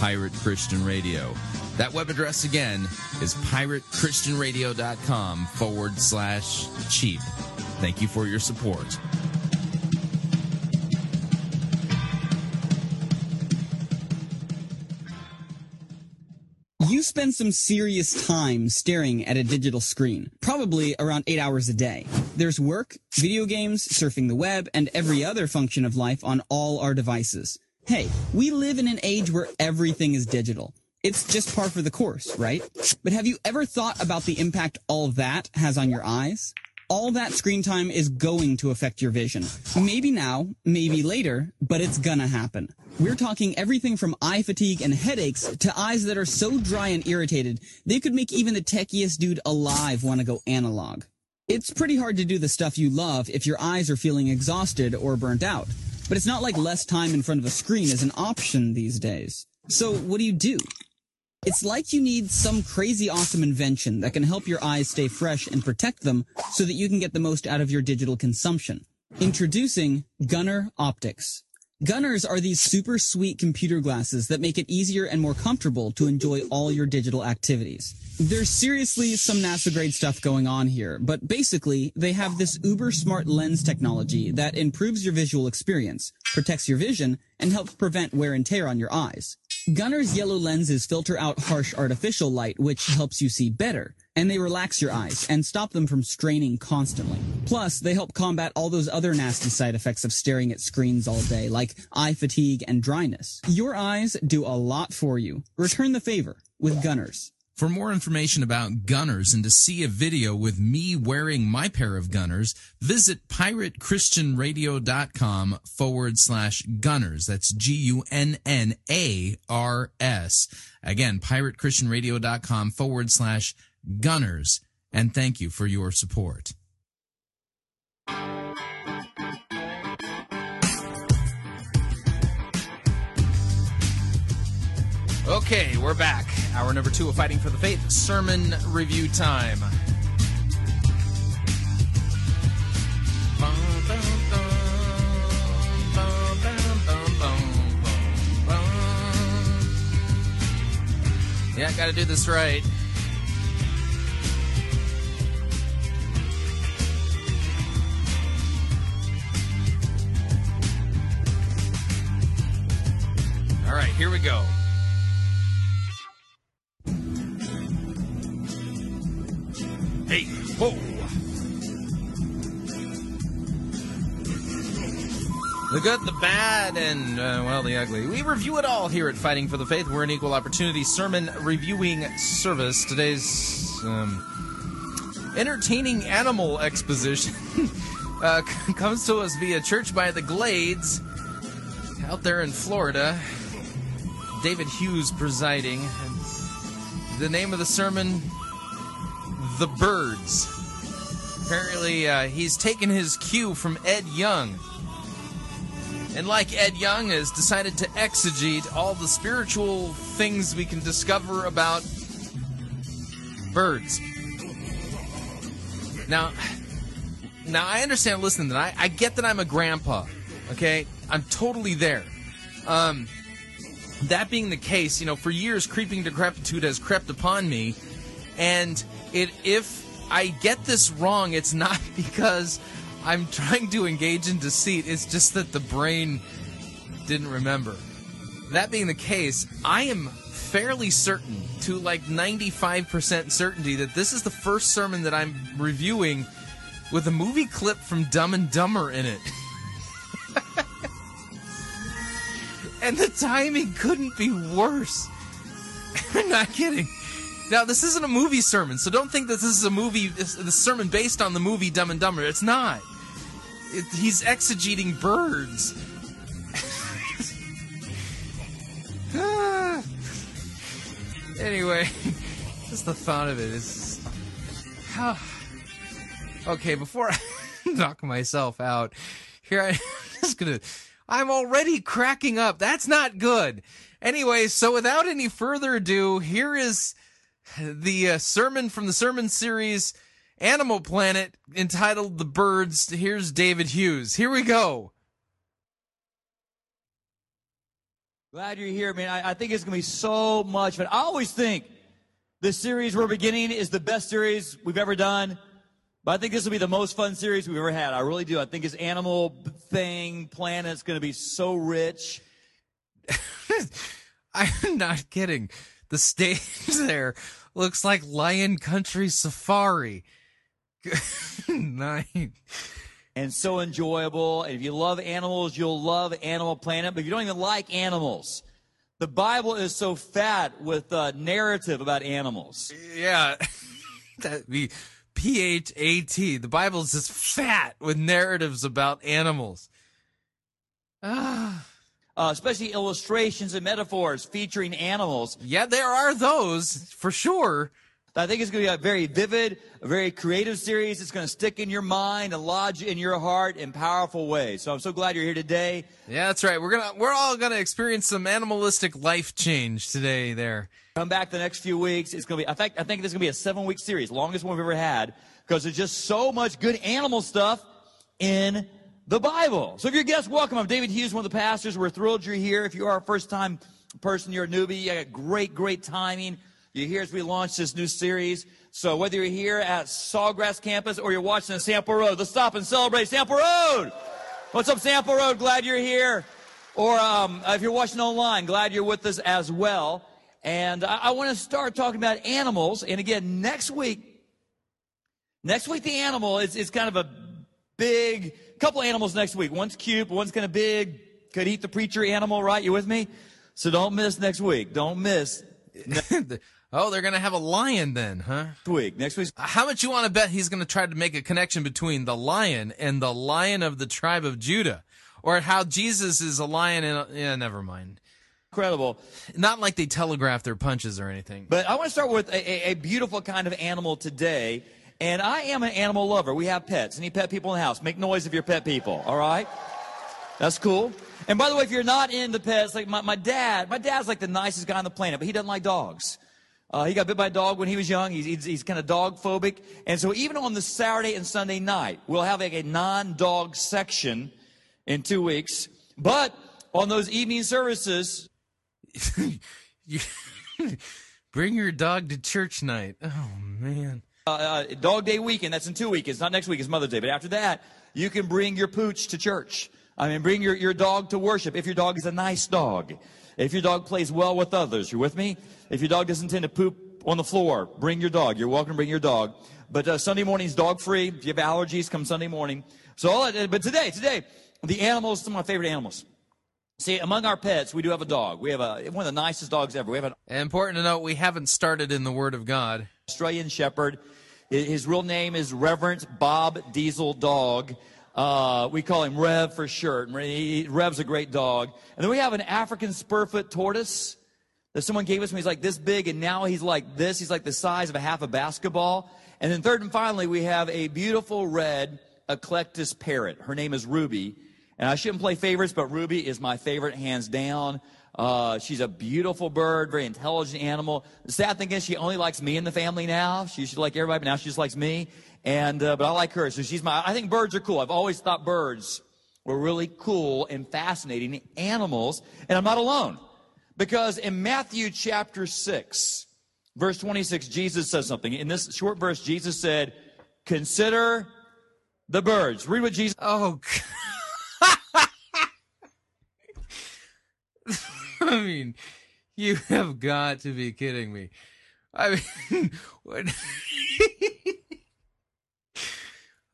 Pirate Christian Radio. That web address again is piratechristianradio.com forward slash cheap. Thank you for your support. You spend some serious time staring at a digital screen, probably around eight hours a day. There's work, video games, surfing the web, and every other function of life on all our devices. Hey, we live in an age where everything is digital. It's just par for the course, right? But have you ever thought about the impact all that has on your eyes? All that screen time is going to affect your vision. Maybe now, maybe later, but it's gonna happen. We're talking everything from eye fatigue and headaches to eyes that are so dry and irritated, they could make even the techiest dude alive want to go analog. It's pretty hard to do the stuff you love if your eyes are feeling exhausted or burnt out. But it's not like less time in front of a screen is an option these days. So what do you do? It's like you need some crazy awesome invention that can help your eyes stay fresh and protect them so that you can get the most out of your digital consumption. Introducing Gunnar Optiks. Gunnars are these super sweet computer glasses that make it easier and more comfortable to enjoy all your digital activities. There's seriously some NASA grade stuff going on here, but basically they have this uber smart lens technology that improves your visual experience, protects your vision, and helps prevent wear and tear on your eyes. Gunnar's yellow lenses filter out harsh artificial light, which helps you see better, and they relax your eyes and stop them from straining constantly. Plus, they help combat all those other nasty side effects of staring at screens all day, like eye fatigue and dryness. Your eyes do a lot for you. Return the favor with Gunnars. For more information about gunnars and to see a video with me wearing my pair of gunnars, visit piratechristianradio.com forward slash gunnars. That's G-U-N-N-A-R-S. Again, piratechristianradio.com forward slash gunnars. Gunnars, and thank you for your support. Okay, we're back. Hour number two of Fighting for the Faith sermon review time. Yeah, gotta do this right. All right, here we go. Hey, whoa. The good, the bad, and, uh, well, the ugly. We review it all here at Fighting for the Faith. We're an equal opportunity sermon reviewing service. Today's um, entertaining animal exposition uh, comes to us via Church by the Glades out there in Florida. David Hughes presiding. The name of the sermon the Birds. Apparently, uh, he's taken his cue from Ed Young. And like Ed Young, has decided to exegete all the spiritual things we can discover about birds. Now, now I understand. Listen, that I, I get that I'm a grandpa. Okay, I'm totally there. Um, that being the case, you know, for years, creeping decrepitude has crept upon me, and it if I get this wrong, it's not because I'm trying to engage in deceit. It's just that the brain didn't remember. That being the case, I am fairly certain, to like 95% certainty, that this is the first sermon that I'm reviewing with a movie clip from Dumb and Dumber in it. and the timing couldn't be worse. I'm not kidding. Now, this isn't a movie sermon, so don't think that this is a movie, this sermon based on the movie Dumb and Dumber. It's not. It, he's exegeting birds. anyway, just the thought of it is. okay, before I knock myself out, here I'm just gonna. I'm already cracking up. That's not good. Anyway, so without any further ado, here is the uh, sermon from the sermon series Animal Planet entitled The Birds. Here's David Hughes. Here we go. Glad you're here, man. I, I think it's going to be so much fun. I always think the series we're beginning is the best series we've ever done. But I think this will be the most fun series we've ever had. I really do. I think this animal thing, planet's going to be so rich. I'm not kidding. The stage there looks like Lion Country Safari. nice. And so enjoyable. And if you love animals, you'll love Animal Planet. But if you don't even like animals, the Bible is so fat with uh, narrative about animals. Yeah. that be P H A T. The Bible is just fat with narratives about animals. Ah. Uh, especially illustrations and metaphors featuring animals. Yeah, there are those for sure. I think it's going to be a very vivid, a very creative series. It's going to stick in your mind and lodge in your heart in powerful ways. So I'm so glad you're here today. Yeah, that's right. We're gonna we're all gonna experience some animalistic life change today. There. Come back the next few weeks. It's going to be. I think I think this is going to be a seven week series, longest one we've ever had, because there's just so much good animal stuff in the Bible. So if you're a guest, welcome. I'm David Hughes, one of the pastors. We're thrilled you're here. If you are a first time person, you're a newbie. You got great, great timing. You're here as we launch this new series. So whether you're here at Sawgrass campus or you're watching at Sample Road, let's stop and celebrate Sample Road. What's up, Sample Road? Glad you're here. Or um, if you're watching online, glad you're with us as well. And I, I want to start talking about animals. And again, next week, next week the animal is, is kind of a big couple animals next week. One's cute, one's kind of big. Could eat the preacher animal, right? You with me? So don't miss next week. Don't miss. Oh, they're going to have a lion then, huh? Week. Next week. Uh, how much you want to bet he's going to try to make a connection between the lion and the lion of the tribe of Judah? Or how Jesus is a lion and, yeah, never mind. Incredible. Not like they telegraph their punches or anything. But I want to start with a, a, a beautiful kind of animal today. And I am an animal lover. We have pets. Any pet people in the house? Make noise if you're pet people, all right? That's cool. And by the way, if you're not into pets, like my, my dad, my dad's like the nicest guy on the planet, but he doesn't like dogs. Uh, he got bit by a dog when he was young. He's, he's, he's kind of dog phobic. And so even on the Saturday and Sunday night, we'll have like a non-dog section in two weeks. But on those evening services, Bring your dog to church night. Oh, man. uh, uh, Dog Day weekend, that's in two weeks. Not next week, it's Mother's Day. But after that, you can bring your pooch to church. I mean, bring your, your dog to worship if your dog is a nice dog. If your dog plays well with others, you're with me? If your dog doesn't tend to poop on the floor, bring your dog. You're welcome to bring your dog. But uh, Sunday morning's dog free. If you have allergies, come Sunday morning. So, but today, today, the animals, some of my favorite animals. See, among our pets, we do have a dog. We have a, one of the nicest dogs ever. We have an Important to note, we haven't started in the Word of God. Australian Shepherd. His real name is Reverend Bob Diesel Dog. Uh, we call him Rev for short. He- Rev's a great dog. And then we have an African spurfoot tortoise that someone gave us when he's like this big, and now he's like this. He's like the size of a half a basketball. And then third and finally, we have a beautiful red Eclectus parrot. Her name is Ruby. And I shouldn't play favorites, but Ruby is my favorite, hands down. Uh, she's a beautiful bird, very intelligent animal. The sad thing is, she only likes me in the family now. She used to like everybody, but now she just likes me. And uh, but I like her, so she's my. I think birds are cool. I've always thought birds were really cool and fascinating animals, and I'm not alone. Because in Matthew chapter 6, verse 26, Jesus says something. In this short verse, Jesus said, Consider the birds. Read what Jesus. Oh, I mean, you have got to be kidding me. I mean, what?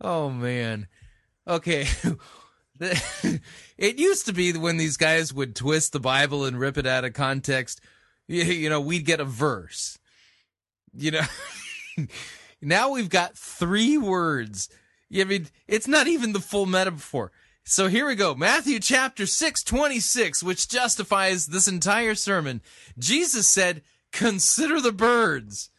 oh man. Okay. It used to be when these guys would twist the Bible and rip it out of context, you, know, we'd get a verse. You know, now we've got three words. I mean, it's not even the full metaphor. So here we go. Matthew chapter 6, 26, which justifies this entire sermon. Jesus said, consider the birds.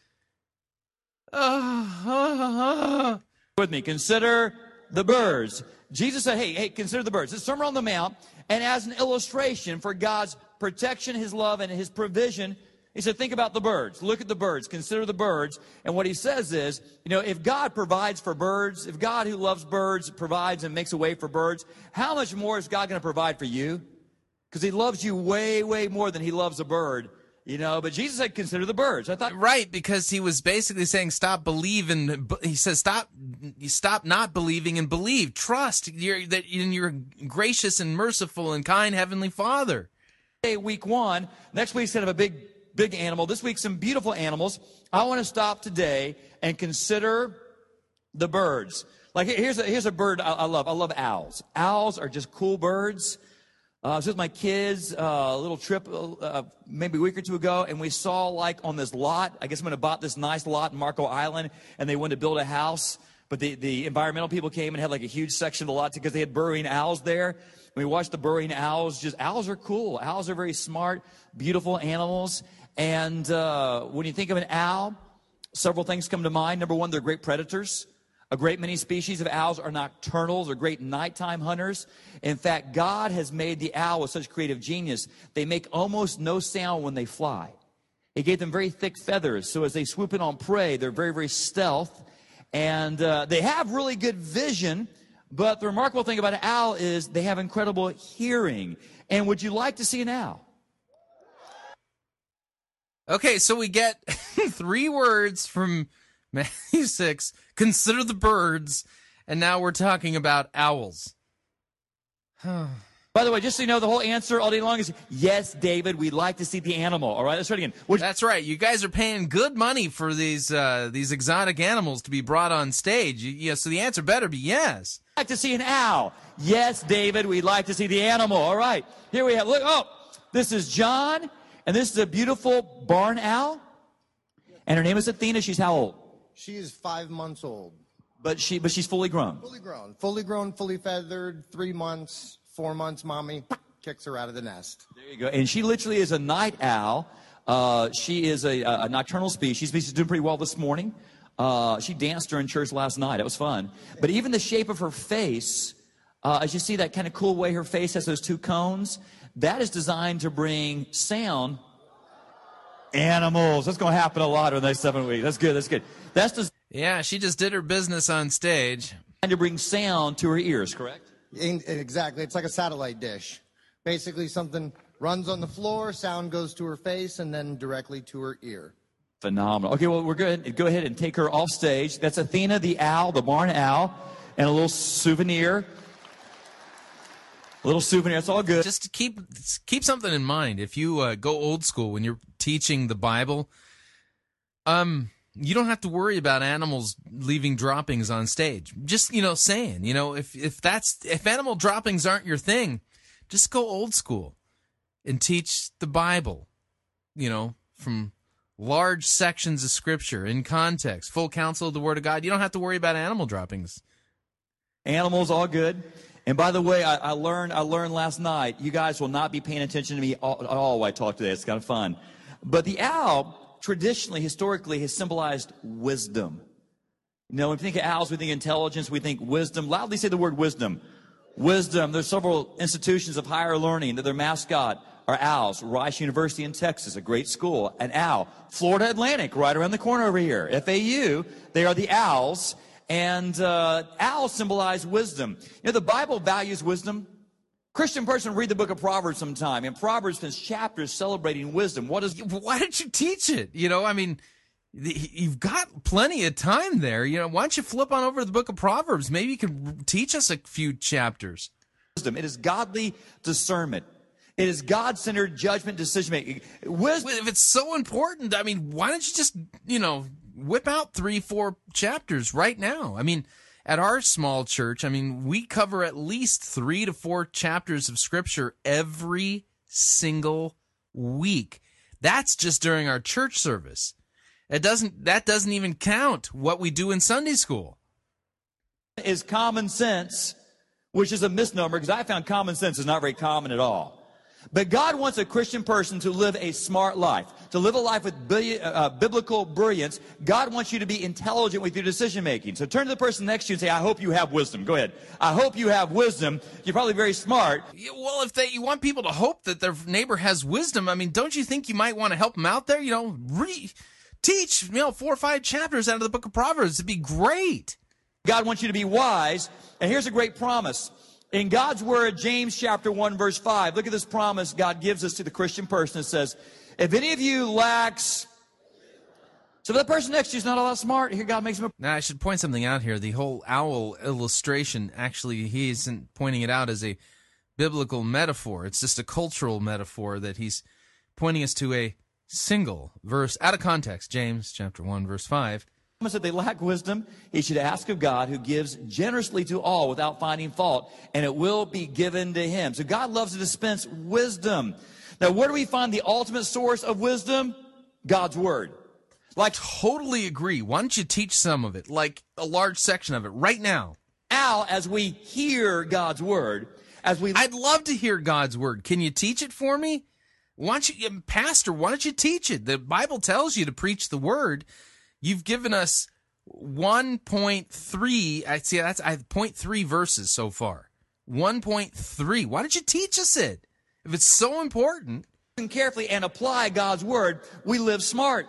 Ah, with me. Consider the birds. Jesus said, hey, hey, consider the birds. It's Sermon on the Mount. And as an illustration for God's protection, His love, and His provision, he said, think about the birds. Look at the birds. Consider the birds. And what he says is, you know, if God provides for birds, if God who loves birds provides and makes a way for birds, how much more is God going to provide for you? Because he loves you way, way more than he loves a bird. You know, but Jesus said, consider the birds. I thought, right, because he was basically saying, stop believing. He says, stop, stop not believing and believe. Trust you're, that in your gracious and merciful and kind heavenly Father. Hey, week one. Next week's kind of a big, big animal. This week, some beautiful animals. I want to stop today and consider the birds. Like here's a, here's a bird I, I love. I love owls. Owls are just cool birds. Uh, I was with my kids, uh, a little trip, uh, maybe a week or two ago, and we saw like on this lot, I guess I'm going to bought this nice lot in Marco Island, and they wanted to build a house, but the, the environmental people came and had like a huge section of the lot because they had burrowing owls there. And we watched the burrowing owls. Just owls are cool. Owls are very smart, beautiful animals. And uh, when you think of an owl, several things come to mind. Number one, they're great predators. A great many species of owls are nocturnal. They're great nighttime hunters. In fact, God has made the owl with such creative genius, they make almost no sound when they fly. He gave them very thick feathers, so as they swoop in on prey, they're very, very stealth. And uh, they have really good vision, but the remarkable thing about an owl is they have incredible hearing. And would you like to see an owl? Okay, so we get three words from Matthew 6 consider the birds, and now we're talking about owls. By the way, just so you know, the whole answer all day long is yes, David, we'd like to see the animal. All right, let's try it again. That's right. You guys are paying good money for these uh, these exotic animals to be brought on stage. You- Yeah, so the answer better be yes. like to see an owl. Yes, David, we'd like to see the animal. All right, here we have. Look, oh, this is John, and this is a beautiful barn owl. And her name is Athena. She's how old? She is five months old. But she but she's fully grown. Fully grown. Fully grown, fully feathered, three months, four months, mommy kicks her out of the nest. There you go. And she literally is a night owl. Uh, she is a, a nocturnal species. She's doing pretty well this morning. Uh, she danced during church last night. It was fun. But even the shape of her face, uh, as you see that kind of cool way her face has those two cones, that is designed to bring sound. Animals. That's going to happen a lot in the next seven weeks. That's good. That's good. That's designed Yeah, she just did her business on stage. And to bring sound to her ears, correct? In- exactly. It's like a satellite dish. Basically, something runs on the floor, sound goes to her face, and then directly to her ear. Phenomenal. Okay, well, we're good. Go ahead and take her off stage. That's Athena the owl, the barn owl, and a little souvenir. Little souvenir. It's all good. Just keep keep something in mind. If you uh, go old school when you're teaching the Bible, um, you don't have to worry about animals leaving droppings on stage. Just you know, saying you know, if if that's if animal droppings aren't your thing, just go old school and teach the Bible. You know, from large sections of Scripture in context, full counsel of the Word of God. You don't have to worry about animal droppings. Animals, all good. And by the way, I, I learned I learned last night. You guys will not be paying attention to me all, at all while I talk today. It's kind of fun. But the owl, traditionally, historically, has symbolized wisdom. You know, when we think of owls, we think intelligence, we think wisdom. Loudly say the word wisdom. Wisdom. There's several institutions of higher learning that their mascot are owls. Rice University in Texas, a great school, an owl. Florida Atlantic, right around the corner over here. FAU, they are the owls. And uh, owls symbolize wisdom. You know, the Bible values wisdom. Christian person read the book of Proverbs sometime. And Proverbs spends chapters celebrating wisdom. What is why don't you teach it? You know, I mean, you've got plenty of time there. You know, why don't you flip on over to the book of Proverbs? Maybe you can teach us a few chapters. wisdom? It is godly discernment. It is God-centered judgment decision making. Wisdom. If it's so important, I mean, why don't you just, you know, whip out three, four chapters right now? I mean, at our small church, I mean, we cover at least three to four chapters of scripture every single week. That's just during our church service. It doesn't that doesn't even count what we do in Sunday school. is common sense, which is a misnomer because I found common sense is not very common at all. But God wants a Christian person to live a smart life, to live a life with bi- uh, biblical brilliance. God wants you to be intelligent with your decision making. So turn to the person next to you and say, I hope you have wisdom. Go ahead. I hope you have wisdom. You're probably very smart. Yeah, Well, if they you want people to hope that their neighbor has wisdom, I mean, don't you think you might want to help them out there? You know, re- teach you know four or five chapters out of the book of Proverbs. It'd be great. God wants you to be wise. And here's a great promise. In God's word, James chapter 1 verse 5, look at this promise God gives us to the Christian person. It says, if any of you lacks, so the person next to you is not all that smart, here God makes him a Now, I should point something out here. The whole owl illustration, actually, he isn't pointing it out as a biblical metaphor. It's just a cultural metaphor that he's pointing us to a single verse out of context. James chapter 1, verse 5. That they lack wisdom, he should ask of God who gives generously to all without finding fault, and it will be given to him. So God loves to dispense wisdom. Now, where do we find the ultimate source of wisdom? God's word. Like, totally agree. Why don't you teach some of it, like a large section of it, right now? Now, as we hear God's word, as we I'd love to hear God's word. Can you teach it for me? Why don't you, Pastor, why don't you teach it? The Bible tells you to preach the word. You've given us 1.3, I see that's I have 0.3 verses so far. 1.3. Why don't you teach us it? If it's so important. listen carefully and apply God's word, we live smart.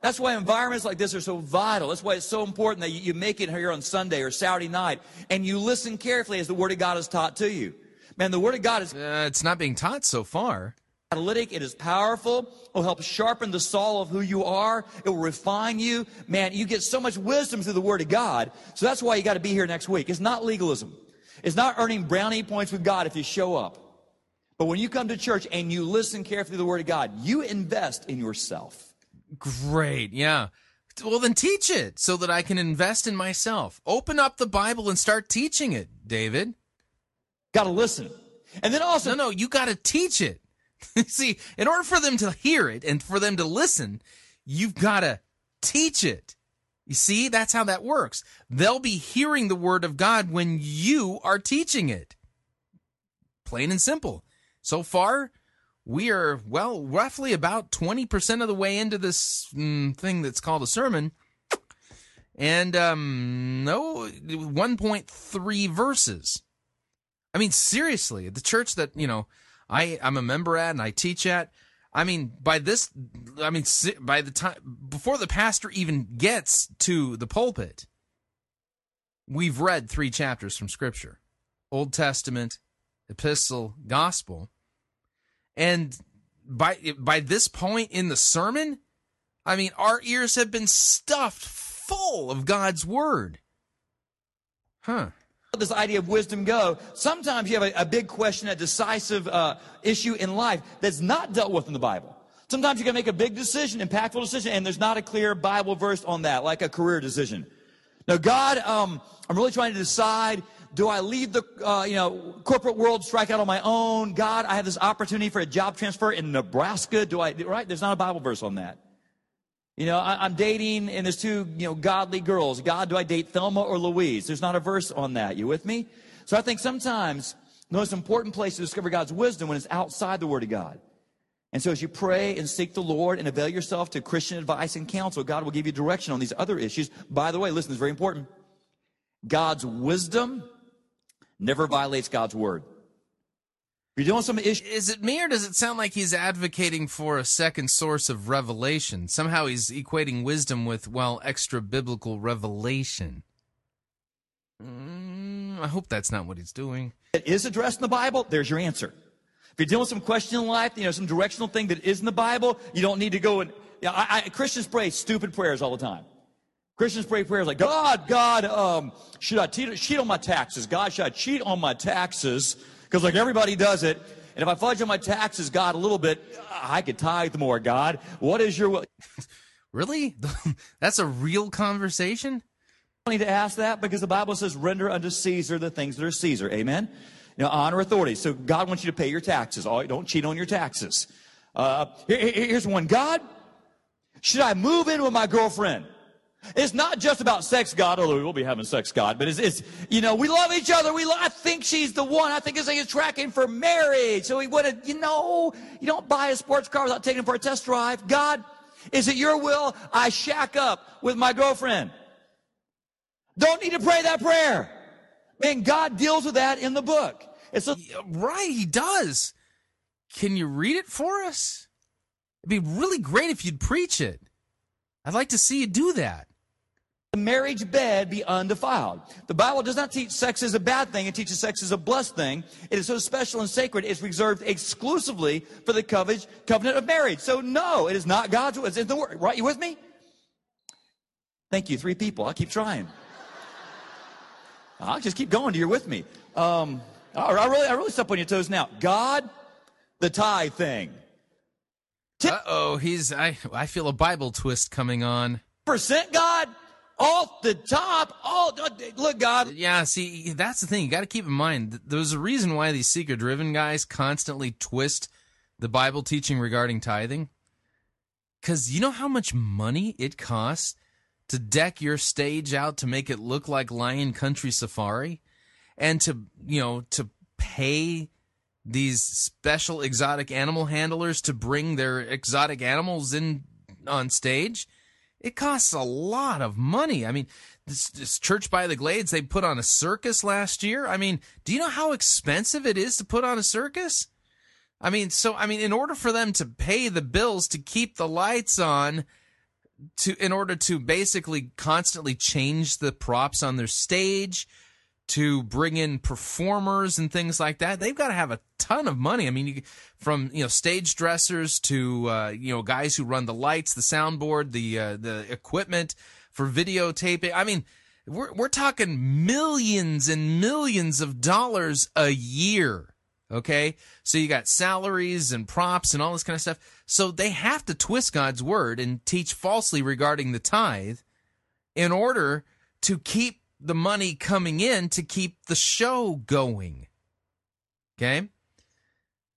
That's why environments like this are so vital. That's why it's so important that you, you make it here on Sunday or Saturday night and you listen carefully as the word of God is taught to you. Man, the word of God is Uh, it's not being taught so far. Catalytic. It is powerful. It will help sharpen the saw of who you are. It will refine you. Man, you get so much wisdom through the Word of God. So that's why you got to be here next week. It's not legalism. It's not earning brownie points with God if you show up. But when you come to church and you listen carefully to the Word of God, you invest in yourself. Great. Yeah. Well, then teach it so that I can invest in myself. Open up the Bible and start teaching it, David. Got to listen. And then also, no, no, you got to teach it. See, in order for them to hear it and for them to listen, you've got to teach it. You see, that's how that works. They'll be hearing the word of God when you are teaching it. Plain and simple. So far, we are, well, roughly about 20% of the way into this mm, thing that's called a sermon. And, um, no, 1.3 verses. I mean, seriously, the church that, you know, I, I'm a member at and I teach at, I mean, by this, I mean, by the time, before the pastor even gets to the pulpit, we've read three chapters from Scripture Old Testament, Epistle, Gospel. And by, by this point in the sermon, I mean, our ears have been stuffed full of God's Word. Huh. This idea of wisdom go, sometimes you have a, a big question, a decisive uh, issue in life that's not dealt with in the Bible. Sometimes you can make a big decision, impactful decision, and there's not a clear Bible verse on that, like a career decision. Now, God, um, I'm really trying to decide: Do I leave the, uh, you know, corporate world, strike out on my own? God, I have this opportunity for a job transfer in Nebraska. Do I? Right? There's not a Bible verse on that. You know, I, I'm dating, and there's two, you know, godly girls. God, do I date Thelma or Louise? There's not a verse on that. You with me? So I think sometimes the most important place to discover God's wisdom when it's outside the Word of God. And so as you pray and seek the Lord and avail yourself to Christian advice and counsel, God will give you direction on these other issues. By the way, listen, it's very important. God's wisdom never violates God's Word. You're doing some issues. Is it me or does it sound like he's advocating for a second source of revelation? Somehow he's equating wisdom with, well, extra biblical revelation. Mm, I hope that's not what he's doing. It is addressed in the Bible, there's your answer. If you're dealing with some question in life, you know, some directional thing that is in the Bible, you don't need to go and, you know, I, I, Christians pray stupid prayers all the time. Christians pray prayers like, God, God, um, should I cheat, cheat on my taxes? God, should I cheat on my taxes? Because like everybody does it. And if I fudge on my taxes, God, a little bit, I could tithe more, God. What is your will? Really? That's a real conversation? I need to ask that because the Bible says, render unto Caesar the things that are Caesar. Amen? You know, honor authority. So God wants you to pay your taxes. All, don't cheat on your taxes. Uh, here- here- here's one. God, should I move in with my girlfriend? It's not just about sex, God, although we will be having sex, God, but it's, it's you know, we love each other. We, lo- I think she's the one. I think this thing is tracking for marriage. So we would have, you know, you don't buy a sports car without taking it for a test drive. God, is it your will I shack up with my girlfriend? Don't need to pray that prayer. Man, God deals with that in the book. It's a, right, he does. Can you read it for us? It'd be really great if you'd preach it. I'd like to see you do that. The marriage bed be undefiled. The Bible does not teach sex is a bad thing. It teaches sex is a blessed thing. It is so special and sacred. It's reserved exclusively for the covenant, of marriage. So no, it is not God's will. It's in the word. Right? You with me? Thank you. Three people. I'll keep trying. I'll just keep going. You're with me. Um, I really, I really step on your toes now. God, the tithe thing. Uh oh, he's I I feel a Bible twist coming on. Percent God off the top. Oh, look, God. Yeah, see, that's the thing. You got to keep in mind. There's a reason why these seeker driven guys constantly twist the Bible teaching regarding tithing. Because you know how much money it costs to deck your stage out to make it look like Lion Country Safari? And to, you know, to pay these special exotic animal handlers to bring their exotic animals in on stage? It costs a lot of money. I mean, this, this Church by the Glades, they put on a circus last year. I mean, do you know how expensive it is to put on a circus? I mean, so, I mean, in order for them to pay the bills to keep the lights on, to, in order to basically constantly change the props on their stage, to bring in performers and things like that, they've got to have a ton of money. I mean, you, from you know stage dressers to uh, you know guys who run the lights, the soundboard, the uh, the equipment for videotaping. I mean, we're we're talking millions and millions of dollars a year. Okay, so you got salaries and props and all this kind of stuff. So they have to twist God's word and teach falsely regarding the tithe in order to keep the money coming in to keep the show going. Okay?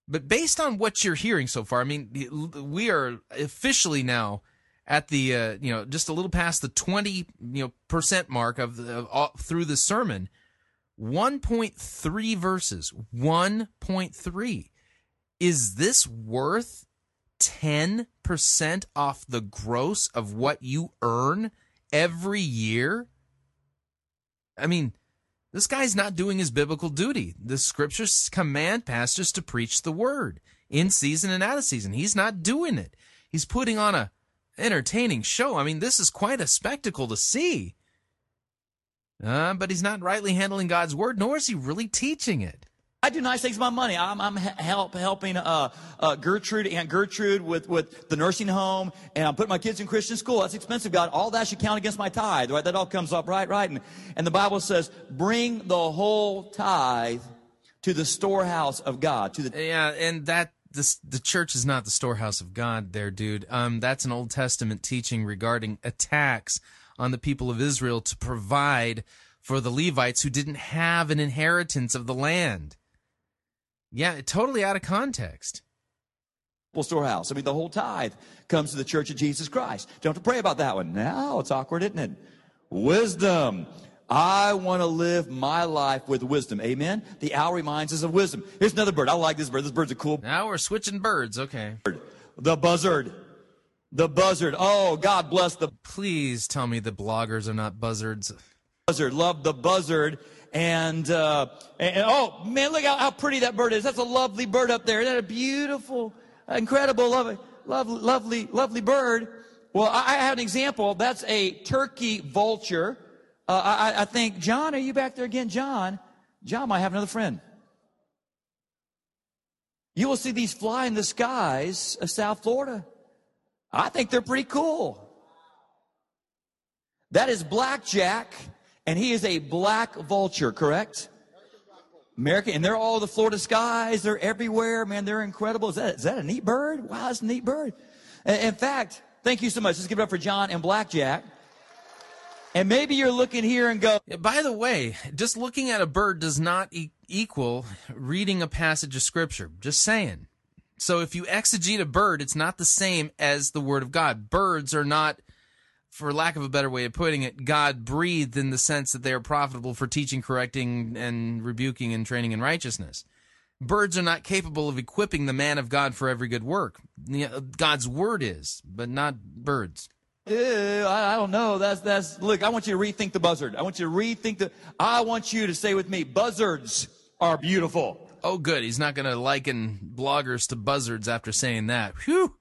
But based on what you're hearing so far, I mean, we are officially now at the uh, you know just a little past the 20 you know percent mark of the of all, through the sermon 1.3 verses 1.3 is this worth 10% off the gross of what you earn every year i mean this guy's not doing his biblical duty the scriptures command pastors to preach the word in season and out of season he's not doing it he's putting on a entertaining show. I mean, this is quite a spectacle to see. Uh, but he's not rightly handling God's word, nor is he really teaching it. I do nice things with my money. I'm, I'm help helping uh, uh, Gertrude, Aunt Gertrude, with, with the nursing home, and I'm putting my kids in Christian school. That's expensive, God. All that should count against my tithe, right? That all comes up, right? Right. And, and the Bible says, bring the whole tithe to the storehouse of God. To the Yeah, and that this the church is not the storehouse of God there, dude. Um that's an Old Testament teaching regarding attacks on the people of Israel to provide for the Levites who didn't have an inheritance of the land. Yeah, totally out of context. storehouse. I mean, the whole tithe comes to the church of Jesus Christ. Don't have to pray about that one. Now it's awkward, isn't it? Wisdom. I want to live my life with wisdom. Amen. The owl reminds us of wisdom. Here's another bird. I like this bird. This bird's a cool Now we're switching birds, okay. The buzzard. The buzzard. Oh, God bless the Please tell me the bloggers are not buzzards. buzzard. Love the buzzard. And, uh, and, oh man, look how, how pretty that bird is. That's a lovely bird up there. Isn't that a beautiful, incredible, lovely, lovely, lovely, lovely bird? Well, I, I have an example. That's a turkey vulture. Uh, I, I- I think, John, are you back there again? John, John might have another friend. You will see these fly in the skies of South Florida. I think they're pretty cool. That is Blackjack, and he is a black vulture, correct? American, and they're all the Florida skies. They're everywhere, man. They're incredible. Is that, is that a neat bird? Wow, that's a neat bird. In fact, thank you so much. Let's give it up for John and Blackjack. And maybe you're looking here and go, By the way, just looking at a bird does not e- equal reading a passage of scripture. Just saying. So if you exegete a bird, it's not the same as the word of God. Birds are not, for lack of a better way of putting it, God breathed in the sense that they are profitable for teaching, correcting, and rebuking and training in righteousness. Birds are not capable of equipping the man of God for every good work. God's word is, but not birds. Ew, I, I don't know. That's that's. Look, I want you to rethink the buzzard. I want you to rethink the. I want you to say with me, buzzards are beautiful. Oh, good. He's not going to liken bloggers to buzzards after saying that. Whew.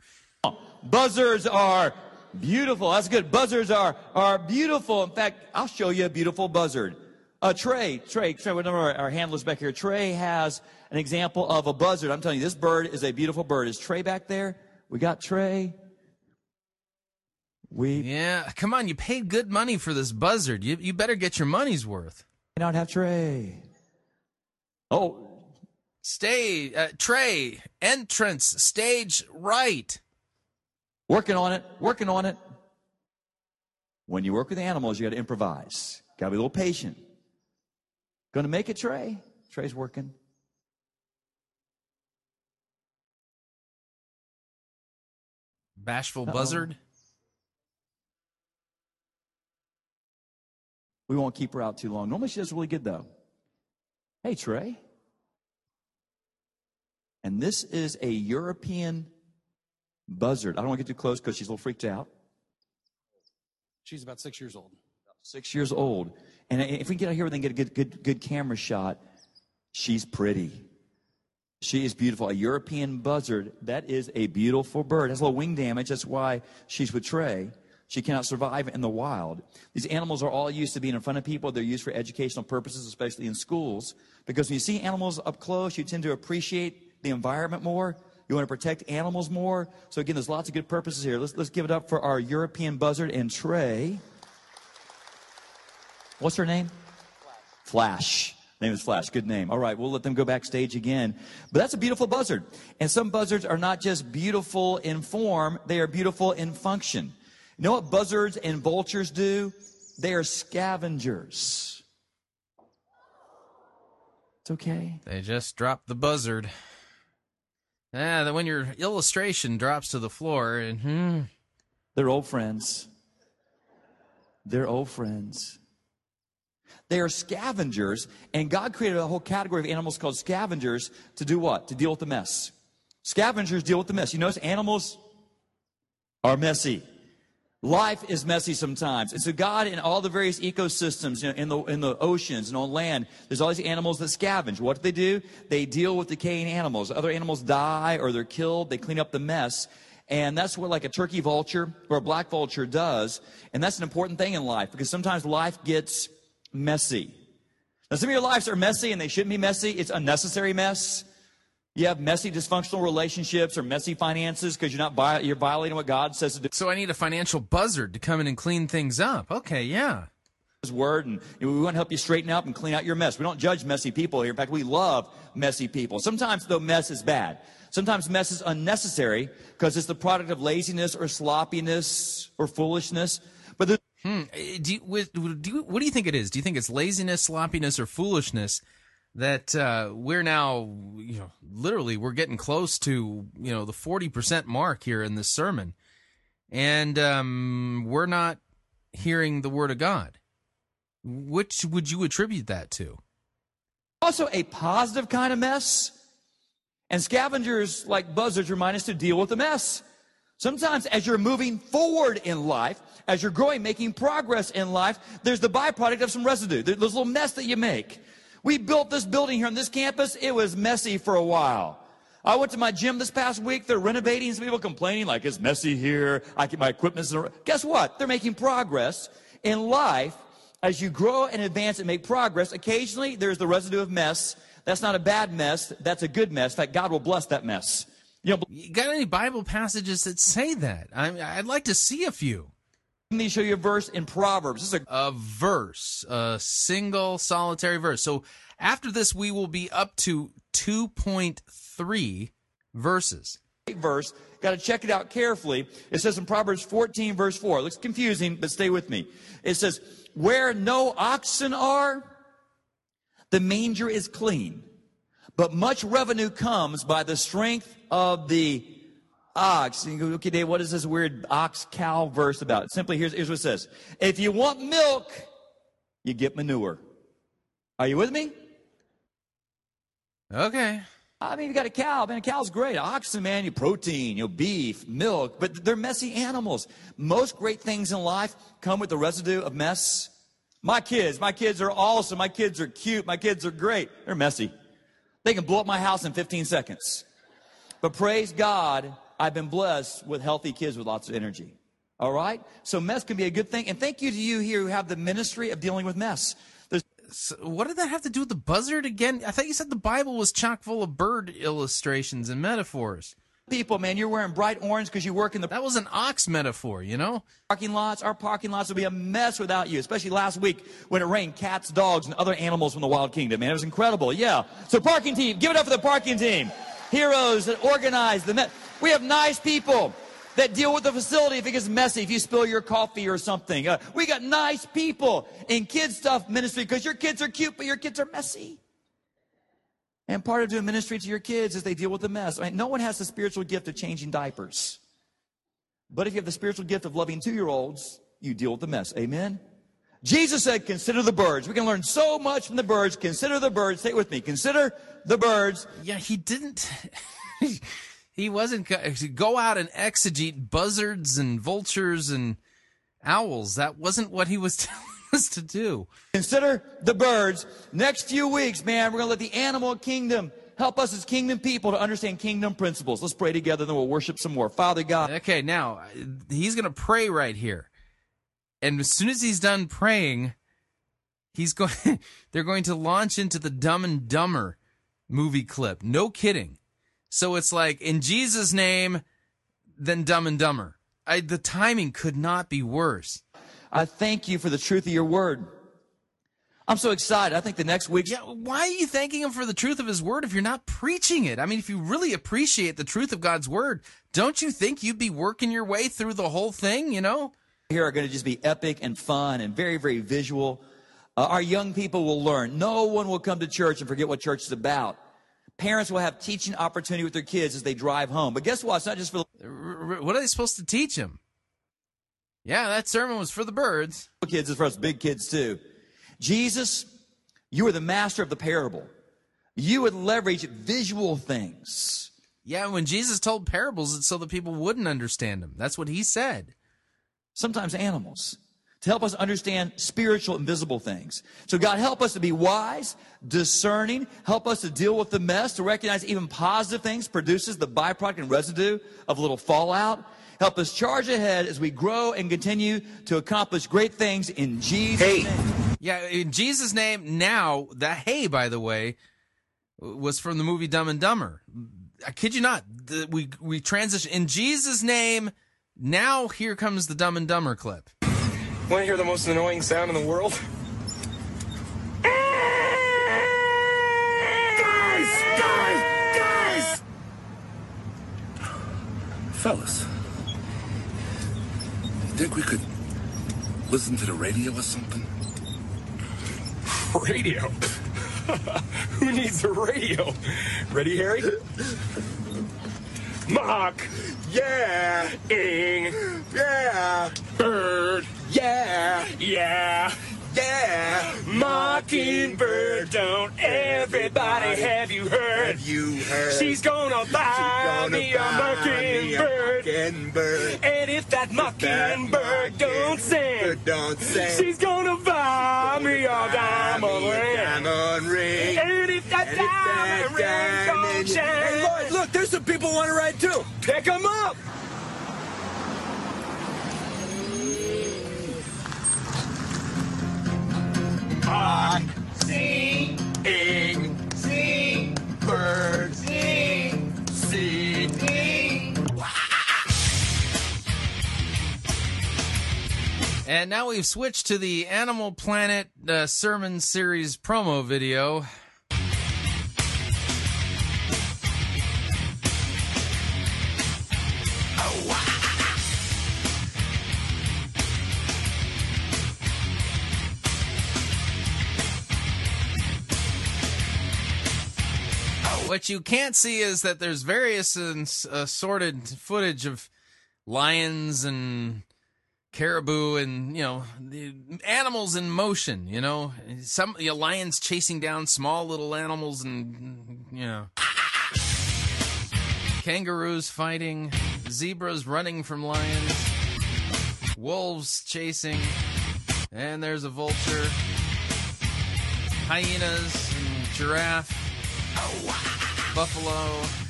Buzzards are beautiful. That's good. Buzzards are are beautiful. In fact, I'll show you a beautiful buzzard. Uh, Trey, Trey, Trey, one of our, our handlers back here. Trey has an example of a buzzard. I'm telling you, this bird is a beautiful bird. Is Trey back there? We got Trey. We Yeah, come on. You paid good money for this buzzard. You, you better get your money's worth. may not have Trey. Oh, Stay, uh, Trey, entrance, stage right. Working on it, working on it. When you work with animals, you got to improvise. Got to be a little patient. Going to make it, Trey? Trey's working. Bashful Uh-oh. buzzard. We won't keep her out too long. Normally she does really good, though. Hey, Trey. And this is a European buzzard. I don't want to get too close because she's a little freaked out. She's about six years old. Six years old. And if we get out here and then get a good, good, good camera shot, she's pretty. She is beautiful. A European buzzard. That is a beautiful bird. Has a little wing damage. That's why she's with Trey. She cannot survive in the wild. These animals are all used to being in front of people. They're used for educational purposes, especially in schools. Because when you see animals up close, you tend to appreciate the environment more. You want to protect animals more. So again, there's lots of good purposes here. Let's, let's give it up for our European buzzard and Trey. What's her name? Flash. Name is Flash. Good name. All right, we'll let them go backstage again. But that's a beautiful buzzard. And some buzzards are not just beautiful in form, they are beautiful in function. You know what buzzards and vultures do? They are scavengers. It's okay. They just dropped the buzzard. Ah, then when your illustration drops to the floor, and hmm, They're old friends. They're old friends. They are scavengers, and God created a whole category of animals called scavengers to do what? To deal with the mess. Scavengers deal with the mess. You notice animals are messy. Life is messy sometimes. And so God in all the various ecosystems, you know, in the, in the oceans and on land, there's all these animals that scavenge. What do they do? They deal with decaying animals. Other animals die or they're killed. They clean up the mess. And that's what like a turkey vulture or a black vulture does. And that's an important thing in life because sometimes life gets messy. Now some of your lives are messy and they shouldn't be messy. It's unnecessary mess. You have messy dysfunctional relationships or messy finances because you're not vi- you're violating what God says to do. So I need a financial buzzard to come in and clean things up. Okay, yeah. His word, and we want to help you straighten up and clean out your mess. We don't judge messy people here. In fact, we love messy people. Sometimes though mess is bad. Sometimes mess is unnecessary because it's the product of laziness or sloppiness or foolishness. But Hmm. Eh, Do you, with, do you, what do you think it is? Do you think it's laziness, sloppiness, or foolishness that uh, we're now, you know, literally we're getting close to, you know, the forty percent mark here in this sermon, and um, we're not hearing the word of God. Which would you attribute that to? also a positive kind of mess. And scavengers like buzzards remind us to deal with the mess. Sometimes as you're moving forward in life, as you're growing, making progress in life, there's the byproduct of some residue. There's this little mess that you make. We built this building here on this campus. It was messy for a while. I went to my gym this past week. They're renovating. Some people complaining like it's messy here. I keep my equipment. Guess what? They're making progress in life. As you grow and advance and make progress, occasionally there's the residue of mess. That's not a bad mess. That's a good mess. In fact, God will bless that mess. You know, You got any Bible passages that say that? I, I'd like to see a few. Let me show you a verse in Proverbs. This is a a verse, a single solitary verse. So after this, we will be up to 2.3 verses. verse. Got to check it out carefully. It says in Proverbs 14, verse 4. It looks confusing, but stay with me. It says, Where no oxen are, the manger is clean, but much revenue comes by the strength of the ox. And you go, okay, Dave, what is this weird ox cow verse about? Simply, here's, here's what it says If you want milk, you get manure. Are you with me? Okay. I mean, you got a cow. Man, a cow's great. Oxen, man, you protein, you know, beef, milk, but they're messy animals. Most great things in life come with the residue of mess. My kids, my kids are awesome. My kids are cute. My kids are great. They're messy. They can blow up my house in 15 seconds. But praise God, I've been blessed with healthy kids with lots of energy. All right? So mess can be a good thing. And thank you to you here who have the ministry of dealing with mess. So what did that have to do with the buzzard again? I thought you said the Bible was chock full of bird illustrations and metaphors. people, man, you're wearing bright orange because you work in the That was an ox metaphor, you know? parking lots. Our parking lots would be a mess without you, especially last week when it rained cats, dogs, and other animals from the wild kingdom. Man, it was incredible. Yeah. So parking team, give it up for the parking team. Heroes that organize the me- We have nice people that deal with the facility if it gets messy, if you spill your coffee or something. Uh, we got nice people in kids stuff ministry because your kids are cute, but your kids are messy. And part of doing ministry to your kids is they deal with the mess. I mean, no one has the spiritual gift of changing diapers. But if you have the spiritual gift of loving two year olds, you deal with the mess. Amen? Jesus said, Consider the birds. We can learn so much from the birds. Consider the birds. Say it with me. Consider the birds. Yeah, he didn't. he wasn't go- go out and exegete buzzards and vultures and owls. That wasn't what he was telling us to do. Consider the birds. Next few weeks, man, we're going to let the animal kingdom help us as kingdom people to understand kingdom principles. Let's pray together, then we'll worship some more. Father God. Okay, now he's going to pray right here. And as soon as he's done praying, he's going they're going to launch into the Dumb and Dumber movie clip. No kidding. So it's like in Jesus name then Dumb and Dumber. I, the timing could not be worse. I thank you for the truth of your word. I'm so excited. I think the next week. Yeah, why are you thanking him for the truth of his word if you're not preaching it? I mean, if you really appreciate the truth of God's word, don't you think you'd be working your way through the whole thing, you know? here are going to just be epic and fun and very, very visual. Uh, our young people will learn. No one will come to church and forget what church is about. Parents will have teaching opportunity with their kids as they drive home. But guess what? It's not just for r- What are they supposed to teach them? Yeah, that sermon was for the birds. Kids is for us big kids too. Jesus, you are the master of the parable. You would leverage visual things. Yeah, when Jesus told parables, it's so that people wouldn't understand them. That's what he said. Sometimes animals to help us understand spiritual invisible things. So God help us to be wise, discerning, help us to deal with the mess, to recognize even positive things produces the byproduct and residue of a little fallout. Help us charge ahead as we grow and continue to accomplish great things in Jesus' name. Yeah, in Jesus' name. Now, that hey, by the way, was from the movie Dumb and Dumber. I kid you not. The, we we transition in Jesus' name. Now here comes the Dumb and Dumber clip. Want to hear the most annoying sound in the world? Guys! Guys! Guys! Fellas, you think we could listen to the radio or something? Radio? Who needs a radio? Ready, Harry? Mock. Yeah. Ing. Yeah. Bird. Yeah. Yeah. Yeah. Mockingbird. Don't everybody have you heard? Have you heard? She's gonna buy gonna me a buy me a mockingbird. mockingbird. And if that mockingbird don't sing, Don't sing. she's gonna buy me a diamond ring. Diamond ring. And if that And if that diamond ring don't diamond- shine, Hey, Lloyd, look, there's some people want to ride too. pick 'em up. And now we've switched to the Animal Planet uh, sermon series promo video. What you can't see is that there's various assorted footage of lions and caribou and you know the animals in motion. You know, some you know, lions chasing down small little animals and you know kangaroos fighting, zebras running from lions, wolves chasing, and there's a vulture, hyenas, and giraffe, buffalo.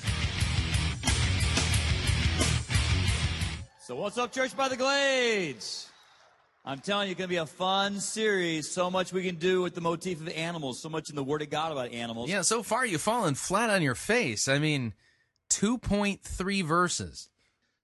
So what's up, Church by the Glades? I'm telling you, it's going to be a fun series. So much we can do with the motif of animals. So much in the Word of God about animals. Yeah, so far you've fallen flat on your face. I mean, 2.3 verses.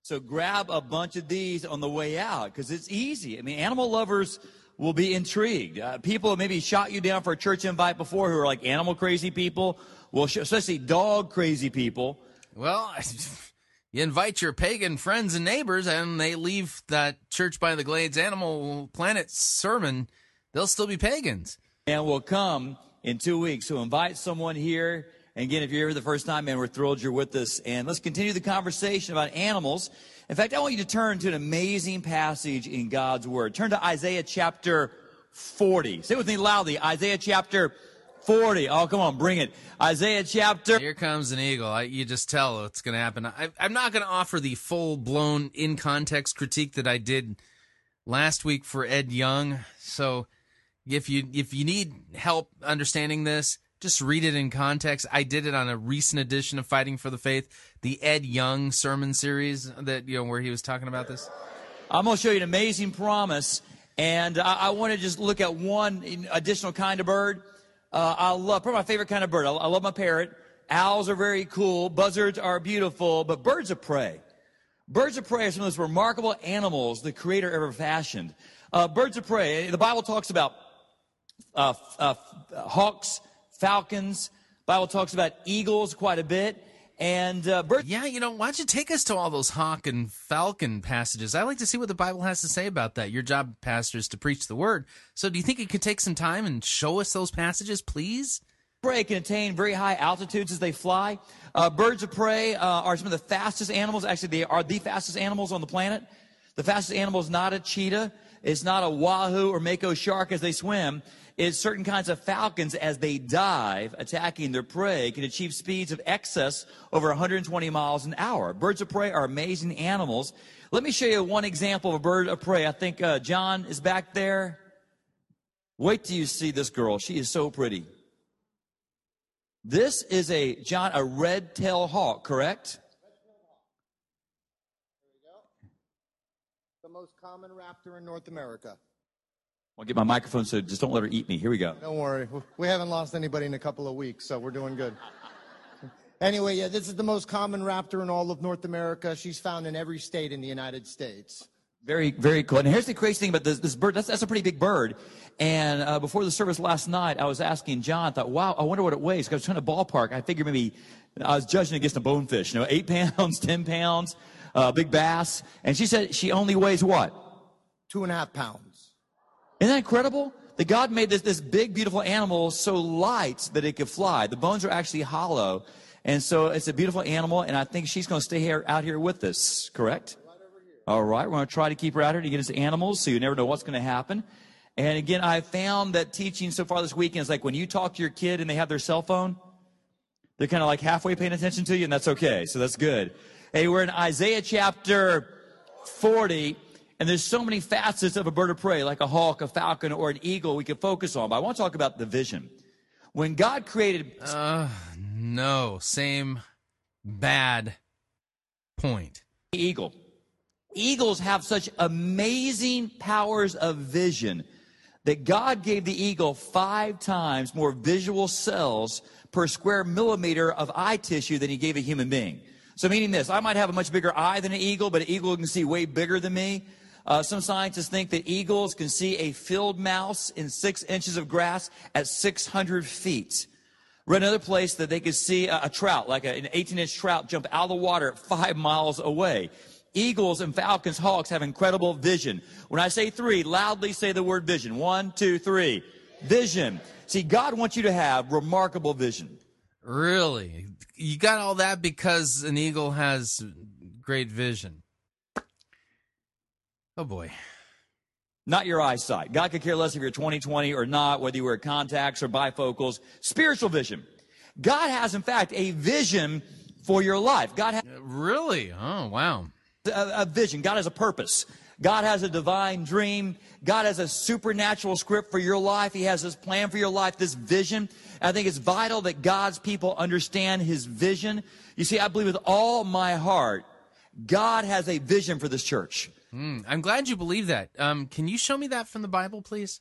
So grab a bunch of these on the way out because it's easy. I mean, animal lovers will be intrigued. Uh, people maybe shot you down for a church invite before who are like animal crazy people. Well, especially dog crazy people. Well, you invite your pagan friends and neighbors and they leave that Church by the Glades Animal Planet sermon, they'll still be pagans. and will come in two weeks. So invite someone here. And again, if you're here the first time, man, we're thrilled you're with us. And let's continue the conversation about animals. In fact, I want you to turn to an amazing passage in God's Word. Turn to Isaiah chapter 40. Say it with me loudly. Isaiah chapter 40. Oh, come on, bring it. Isaiah chapter. Here comes an eagle. I, you just tell what's going to happen. I, I'm not going to offer the full blown in context critique that I did last week for Ed Young. So if you if you need help understanding this, just read it in context. I did it on a recent edition of Fighting for the Faith, the Ed Young sermon series that you know where he was talking about this. I'm going to show you an amazing promise. And I, I want to just look at one additional kind of bird. Uh, I love, probably my favorite kind of bird. I, I love my parrot. Owls are very cool. Buzzards are beautiful, but birds of prey. Birds of prey are some of the most remarkable animals the Creator ever fashioned. Uh, birds of prey, the Bible talks about uh, uh, hawks, falcons. Bible talks about eagles quite a bit. And uh, birds. Yeah, you know, why don't you take us to all those hawk and falcon passages? I like to see what the Bible has to say about that. Your job, pastor, is to preach the word. So do you think it could take some time and show us those passages, please? prey can attain very high altitudes as they fly. Uh, birds of prey uh, are some of the fastest animals. Actually, they are the fastest animals on the planet. The fastest animal is not a cheetah. It's not a wahoo or mako shark as they swim. It's certain kinds of falcons as they dive, attacking their prey, can achieve speeds of excess over 120 miles an hour. Birds of prey are amazing animals. Let me show you one example of a bird of prey. I think uh, John is back there. Wait till you see this girl. She is so pretty. This is a John, a red-tailed hawk, correct? The most common raptor in North America. I'll get my microphone so just don't let her eat me. Here we go. Don't worry. We haven't lost anybody in a couple of weeks, so we're doing good. Anyway, yeah, this is the most common raptor in all of North America. She's found in every state in the United States. Very, very cool. And here's the crazy thing about this, this bird. That's, that's a pretty big bird. And uh, before the service last night, I was asking John, I thought, wow, I wonder what it weighs. I was trying to ballpark. I figured maybe I was judging against a bonefish, you know, eight pounds, 10 pounds, uh, big bass. And she said she only weighs what? Two and a half pounds. Isn't that incredible? That God made this, this big, beautiful animal so light that it could fly. The bones are actually hollow. And so it's a beautiful animal, and I think she's going to stay here out here with us, correct? All right, we're going to try to keep her out here to get us animals, so you never know what's going to happen. And again, I found that teaching so far this weekend is like when you talk to your kid and they have their cell phone, they're kind of like halfway paying attention to you, and that's okay. So that's good. Hey, we're in Isaiah chapter 40, and there's so many facets of a bird of prey, like a hawk, a falcon, or an eagle we could focus on. But I want to talk about the vision. When God created. Uh, no, same bad point. Eagle. Eagles have such amazing powers of vision that God gave the eagle five times more visual cells per square millimeter of eye tissue than he gave a human being. So meaning this, I might have a much bigger eye than an eagle, but an eagle can see way bigger than me. Uh, some scientists think that eagles can see a field mouse in six inches of grass at 600 feet. Read another place that they could see a, a trout, like a, an 18 inch trout, jump out of the water five miles away. Eagles and falcons, hawks have incredible vision. When I say three, loudly say the word vision. One, two, three. Vision. See, God wants you to have remarkable vision. Really? You got all that because an eagle has great vision. Oh boy. Not your eyesight. God could care less if you're 20/20 or not, whether you wear contacts or bifocals. Spiritual vision. God has, in fact, a vision for your life. God has uh, really. Oh wow. A, a vision. God has a purpose. God has a divine dream. God has a supernatural script for your life. He has this plan for your life, this vision. I think it's vital that God's people understand His vision. You see, I believe with all my heart, God has a vision for this church. Mm, I'm glad you believe that. Um, can you show me that from the Bible, please?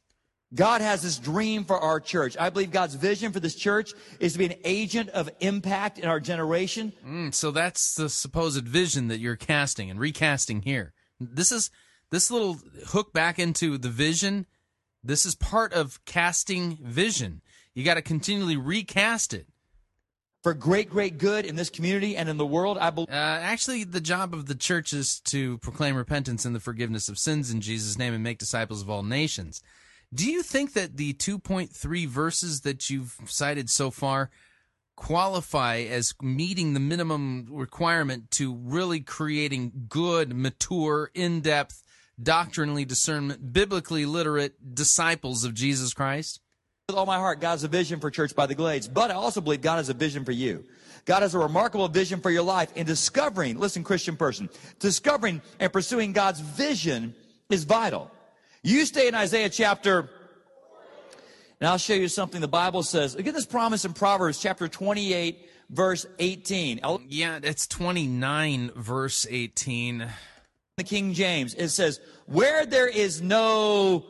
God has this dream for our church. I believe God's vision for this church is to be an agent of impact in our generation. Mm, so that's the supposed vision that you're casting and recasting here. This is this little hook back into the vision. This is part of casting vision. You got to continually recast it for great, great good in this community and in the world. I believe. Uh, actually, the job of the church is to proclaim repentance and the forgiveness of sins in Jesus' name and make disciples of all nations. Do you think that the 2.3 verses that you've cited so far qualify as meeting the minimum requirement to really creating good, mature, in depth, doctrinally discernment, biblically literate disciples of Jesus Christ? With all my heart, God has a vision for Church by the Glades, but I also believe God has a vision for you. God has a remarkable vision for your life in discovering, listen, Christian person, discovering and pursuing God's vision is vital. You stay in Isaiah chapter, and I'll show you something the Bible says. Look at this promise in Proverbs chapter 28, verse 18. I'll- Yeah, it's 29, verse 18. the King James, it says, where there is no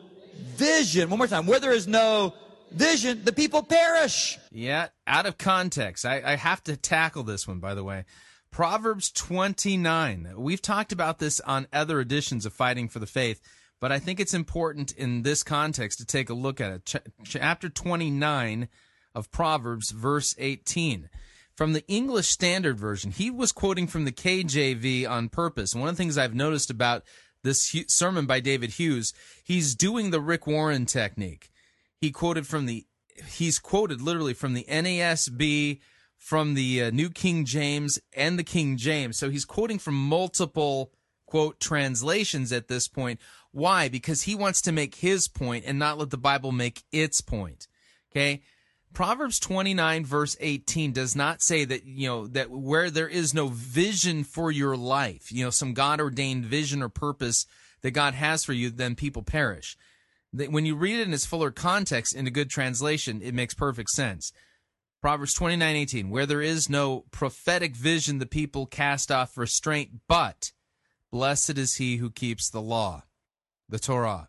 vision, one more time, where there is no vision, the people perish. Yeah, out of context. I, I have to tackle this one, by the way. Proverbs 29. We've talked about this on other editions of Fighting for the Faith, but I think it's important in this context to take a look at it. Ch- chapter 29 of Proverbs, verse 18. From the English Standard Version, he was quoting from the KJV on purpose. One of the things I've noticed about this sermon by David Hughes, he's doing the Rick Warren technique. He quoted from the, he's quoted literally from the NASB, from the uh, New King James, and the King James. So he's quoting from multiple quote translations at this point. Why? Because he wants to make his point and not let the Bible make its point. Okay? Proverbs 29 verse 18 does not say that, you know, that where there is no vision for your life, you know, some God ordained vision or purpose that God has for you, then people perish. When you read it in its fuller context in a good translation, it makes perfect sense. Proverbs 29 18, where there is no prophetic vision, the people cast off restraint, but blessed is he who keeps the law, the Torah.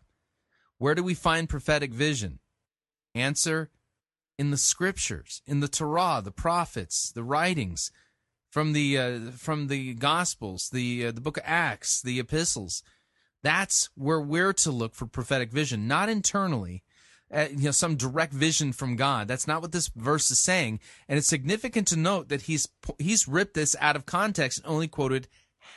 Where do we find prophetic vision? Answer in the scriptures, in the Torah, the prophets, the writings from the uh, from the Gospels, the uh, the Book of Acts, the epistles. That's where we're to look for prophetic vision, not internally, uh, you know, some direct vision from God. That's not what this verse is saying, and it's significant to note that he's he's ripped this out of context and only quoted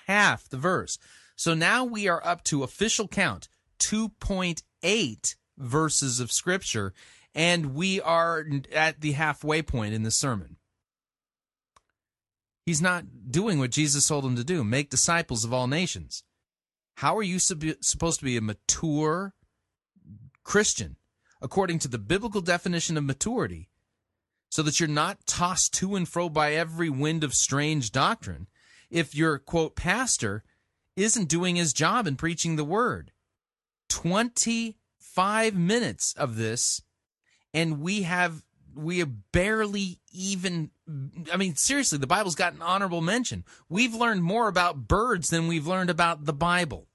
half the verse. So now we are up to official count 2.8 verses of scripture and we are at the halfway point in the sermon. He's not doing what Jesus told him to do make disciples of all nations. How are you sub- supposed to be a mature Christian according to the biblical definition of maturity so that you're not tossed to and fro by every wind of strange doctrine if your quote pastor isn't doing his job in preaching the word? 25 minutes of this and we have we have barely even I mean seriously the Bible's got an honorable mention. We've learned more about birds than we've learned about the Bible.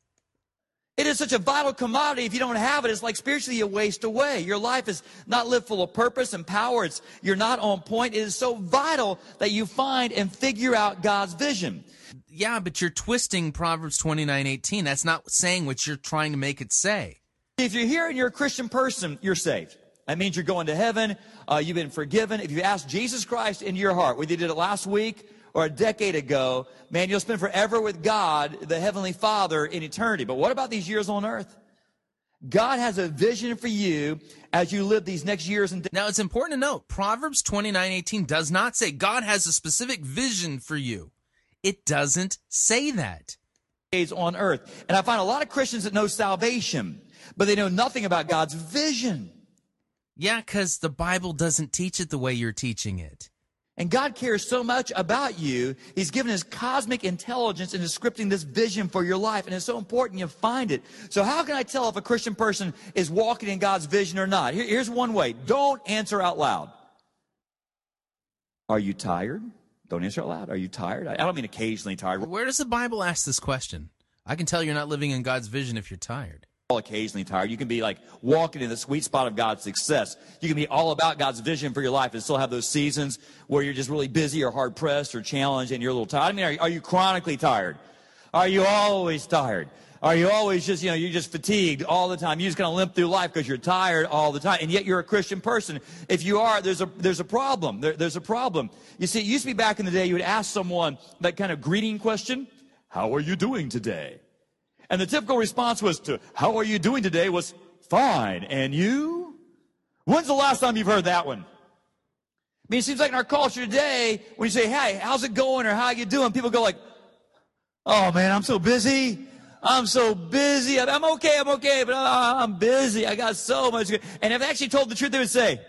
It is such a vital commodity. If you don't have it, it's like spiritually a waste away. Your life is not lived full of purpose and power. It's, you're not on point. It is so vital that you find and figure out God's vision. Yeah, but you're twisting Proverbs 29:18. That's not saying what you're trying to make it say. If you're here and you're a Christian person, you're saved. That means you're going to heaven. Uh, you've been forgiven. If you ask Jesus Christ into your heart, whether you did it last week or a decade ago, man, you'll spend forever with God, the Heavenly Father, in eternity. But what about these years on earth? God has a vision for you as you live these next years and Now it's important to note, Proverbs 29:18 does not say God has a specific vision for you. It doesn't say that. days on earth. And I find a lot of Christians that know salvation, but they know nothing about God's vision. Yeah, cuz the Bible doesn't teach it the way you're teaching it. And God cares so much about you. He's given his cosmic intelligence into scripting this vision for your life. And it's so important you find it. So how can I tell if a Christian person is walking in God's vision or not? Here- here's one way. Don't answer out loud. Are you tired? Don't answer out loud. Are you tired? I don't mean occasionally tired. Where does the Bible ask this question? I can tell you're not living in God's vision if you're tired. All occasionally tired. You can be like walking in the sweet spot of God's success. You can be all about God's vision for your life and still have those seasons where you're just really busy or hard pressed or challenged and you're a little tired. I mean, are, are you chronically tired? Are you always tired? Are you always just, you know, you're just fatigued all the time? You're just going to limp through life because you're tired all the time. And yet you're a Christian person. If you are, there's a, there's a problem. There, there's a problem. You see, it used to be back in the day, you would ask someone that kind of greeting question, how are you doing today? And the typical response was to, how are you doing today was fine. And you? When's the last time you've heard that one? I mean, it seems like in our culture today, when you say, hey, how's it going or how are you doing? People go like, oh man, I'm so busy. I'm so busy. I'm okay. I'm okay, but uh, I'm busy. I got so much. And if they actually told the truth, they would say,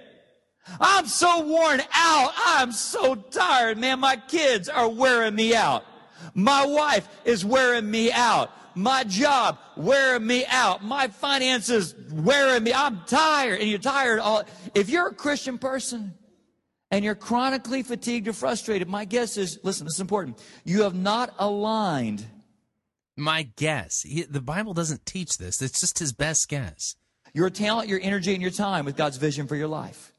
I'm so worn out. I'm so tired, man. My kids are wearing me out. My wife is wearing me out. My job wearing me out. My finances wearing me. I'm tired. And you're tired all. If you're a Christian person and you're chronically fatigued or frustrated, my guess is, listen, this is important. You have not aligned My guess. He, the Bible doesn't teach this. It's just his best guess. your talent, your energy, and your time with God's vision for your life.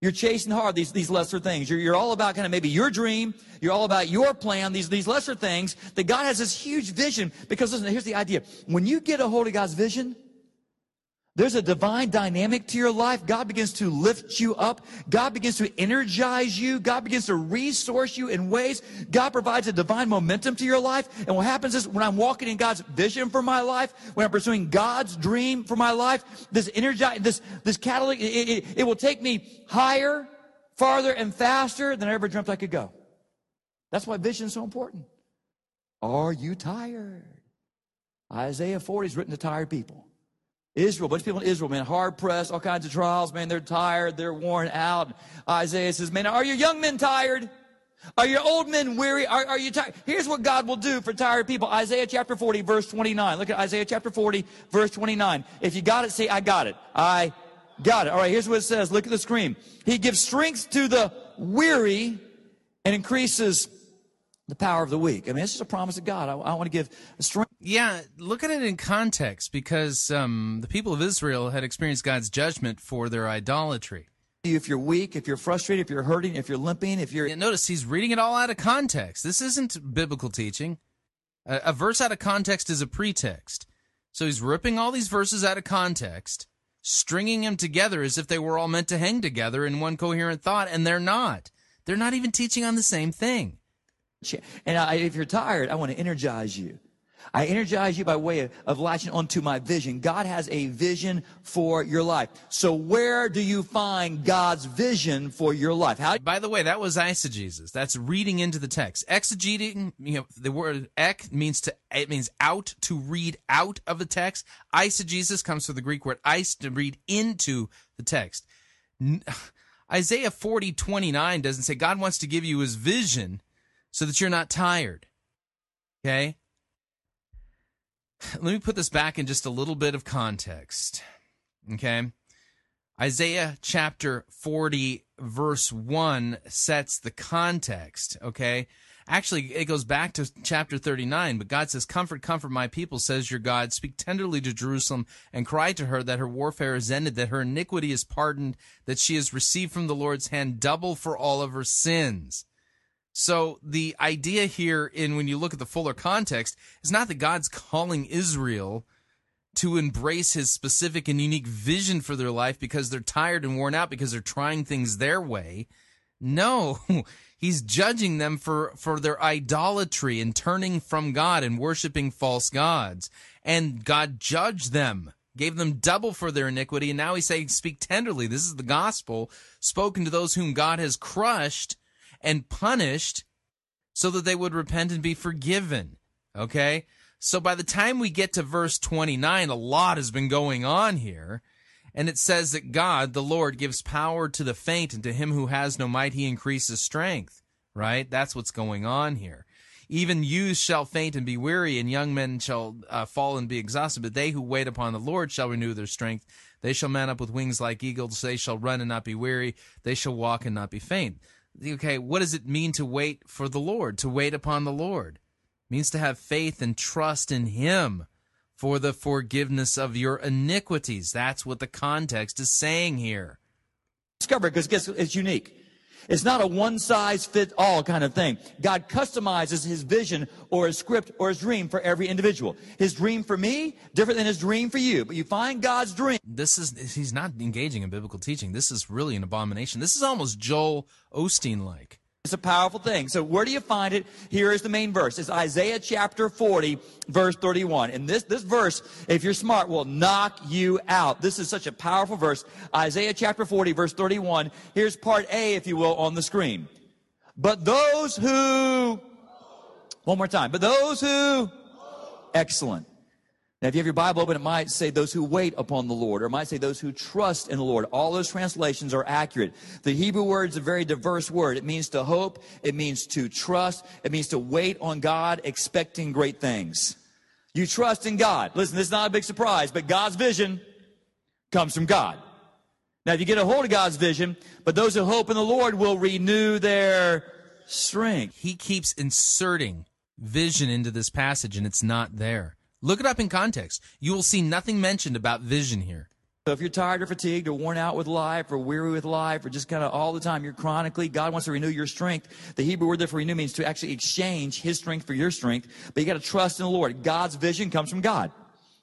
You're chasing hard these, these lesser things. You're, you're all about kind of maybe your dream. You're all about your plan, these, these lesser things that God has this huge vision. Because listen, here's the idea. When you get a hold of God's vision, there's a divine dynamic to your life. God begins to lift you up. God begins to energize you. God begins to resource you in ways. God provides a divine momentum to your life. And what happens is when I'm walking in God's vision for my life, when I'm pursuing God's dream for my life, this energize, this, this catalytic, it, it, it will take me higher, farther, and faster than I ever dreamt I could go. That's why vision is so important. Are you tired? Isaiah 40 is written to tired people. Israel, a bunch of people in Israel, man, hard pressed, all kinds of trials, man, they're tired, they're worn out. Isaiah says, man, are your young men tired? Are your old men weary? Are, are you tired? Here's what God will do for tired people. Isaiah chapter 40, verse 29. Look at Isaiah chapter 40, verse 29. If you got it, say, I got it. I got it. All right, here's what it says. Look at the screen. He gives strength to the weary and increases the power of the weak. I mean, this is a promise of God. I, I want to give strength. Yeah, look at it in context because um, the people of Israel had experienced God's judgment for their idolatry. If you're weak, if you're frustrated, if you're hurting, if you're limping, if you're. Yeah, notice he's reading it all out of context. This isn't biblical teaching. A, a verse out of context is a pretext. So he's ripping all these verses out of context, stringing them together as if they were all meant to hang together in one coherent thought, and they're not. They're not even teaching on the same thing. And I, if you're tired, I want to energize you. I energize you by way of, of latching onto my vision. God has a vision for your life. So where do you find God's vision for your life? How? By the way, that was eisegesis. That's reading into the text. Exegeting, you know, the word ek means to it means out to read out of the text. Eisegesis comes from the Greek word eis to read into the text. N- Isaiah 40, 29 doesn't say God wants to give you his vision so that you're not tired. Okay? Let me put this back in just a little bit of context. Okay? Isaiah chapter 40, verse 1 sets the context. Okay? Actually, it goes back to chapter 39, but God says, Comfort, comfort my people, says your God. Speak tenderly to Jerusalem and cry to her that her warfare is ended, that her iniquity is pardoned, that she has received from the Lord's hand double for all of her sins. So the idea here in when you look at the fuller context is not that God's calling Israel to embrace his specific and unique vision for their life because they're tired and worn out because they're trying things their way. No, he's judging them for, for their idolatry and turning from God and worshiping false gods. And God judged them, gave them double for their iniquity. And now he's saying, speak tenderly. This is the gospel spoken to those whom God has crushed and punished so that they would repent and be forgiven. Okay? So by the time we get to verse 29, a lot has been going on here. And it says that God, the Lord, gives power to the faint, and to him who has no might, he increases strength. Right? That's what's going on here. Even youths shall faint and be weary, and young men shall uh, fall and be exhausted. But they who wait upon the Lord shall renew their strength. They shall mount up with wings like eagles. They shall run and not be weary. They shall walk and not be faint okay, what does it mean to wait for the Lord, to wait upon the Lord? It means to have faith and trust in Him for the forgiveness of your iniquities. That's what the context is saying here. Discover because it's unique. It's not a one size fit all kind of thing. God customizes his vision or his script or his dream for every individual. His dream for me, different than his dream for you. But you find God's dream. This is, he's not engaging in biblical teaching. This is really an abomination. This is almost Joel Osteen like. It's a powerful thing. So where do you find it? Here is the main verse. It's Isaiah chapter 40, verse 31. And this, this verse, if you're smart, will knock you out. This is such a powerful verse. Isaiah chapter 40, verse 31. Here's part A, if you will, on the screen. But those who, one more time, but those who, excellent. Now, if you have your Bible open, it might say those who wait upon the Lord, or it might say those who trust in the Lord. All those translations are accurate. The Hebrew word is a very diverse word. It means to hope, it means to trust, it means to wait on God, expecting great things. You trust in God. Listen, this is not a big surprise, but God's vision comes from God. Now, if you get a hold of God's vision, but those who hope in the Lord will renew their strength. He keeps inserting vision into this passage, and it's not there. Look it up in context. You will see nothing mentioned about vision here. So if you're tired or fatigued or worn out with life or weary with life or just kind of all the time, you're chronically, God wants to renew your strength. The Hebrew word there for renew means to actually exchange His strength for your strength. But you got to trust in the Lord. God's vision comes from God.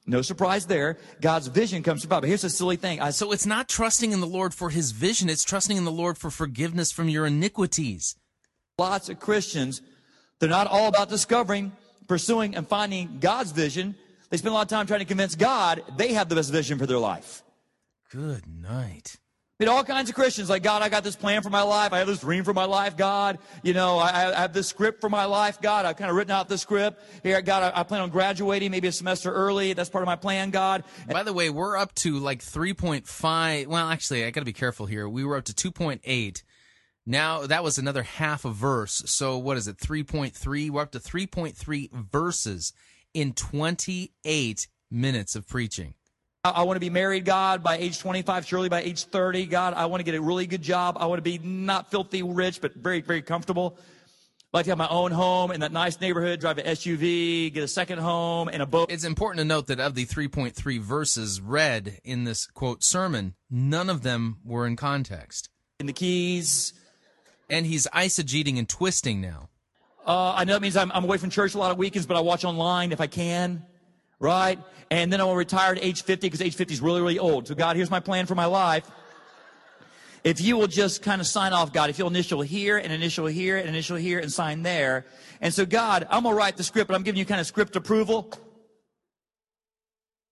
No surprise there. God's vision comes from God. But here's a silly thing. I, so it's not trusting in the Lord for His vision. It's trusting in the Lord for forgiveness from your iniquities. Lots of Christians, they're not all about discovering pursuing and finding God's vision. They spend a lot of time trying to convince God they have the best vision for their life. Good night. Meet all kinds of Christians like, God, I got this plan for my life. I have this dream for my life, God. You know, I, I have this script for my life, God. I've kind of written out the script. Here, God, I, I plan on graduating maybe a semester early. That's part of my plan, God. And By the way, we're up to like 3.5. Well, actually, I got to be careful here. We were up to 2.8. Now, that was another half a verse. So, what is it? 3.3. We're up to 3.3 verses in 28 minutes of preaching. I, I want to be married, God, by age 25, surely by age 30. God, I want to get a really good job. I want to be not filthy rich, but very, very comfortable. I'd like to have my own home in that nice neighborhood, drive an SUV, get a second home and a boat. It's important to note that of the 3.3 verses read in this quote sermon, none of them were in context. In the keys. And he's eisegeting and twisting now. Uh, I know it means I'm, I'm away from church a lot of weekends, but I watch online if I can, right? And then I will retire at age 50 because age 50 is really, really old. So, God, here's my plan for my life. If you will just kind of sign off, God, if you'll initial here and initial here and initial here and sign there. And so, God, I'm going to write the script, but I'm giving you kind of script approval.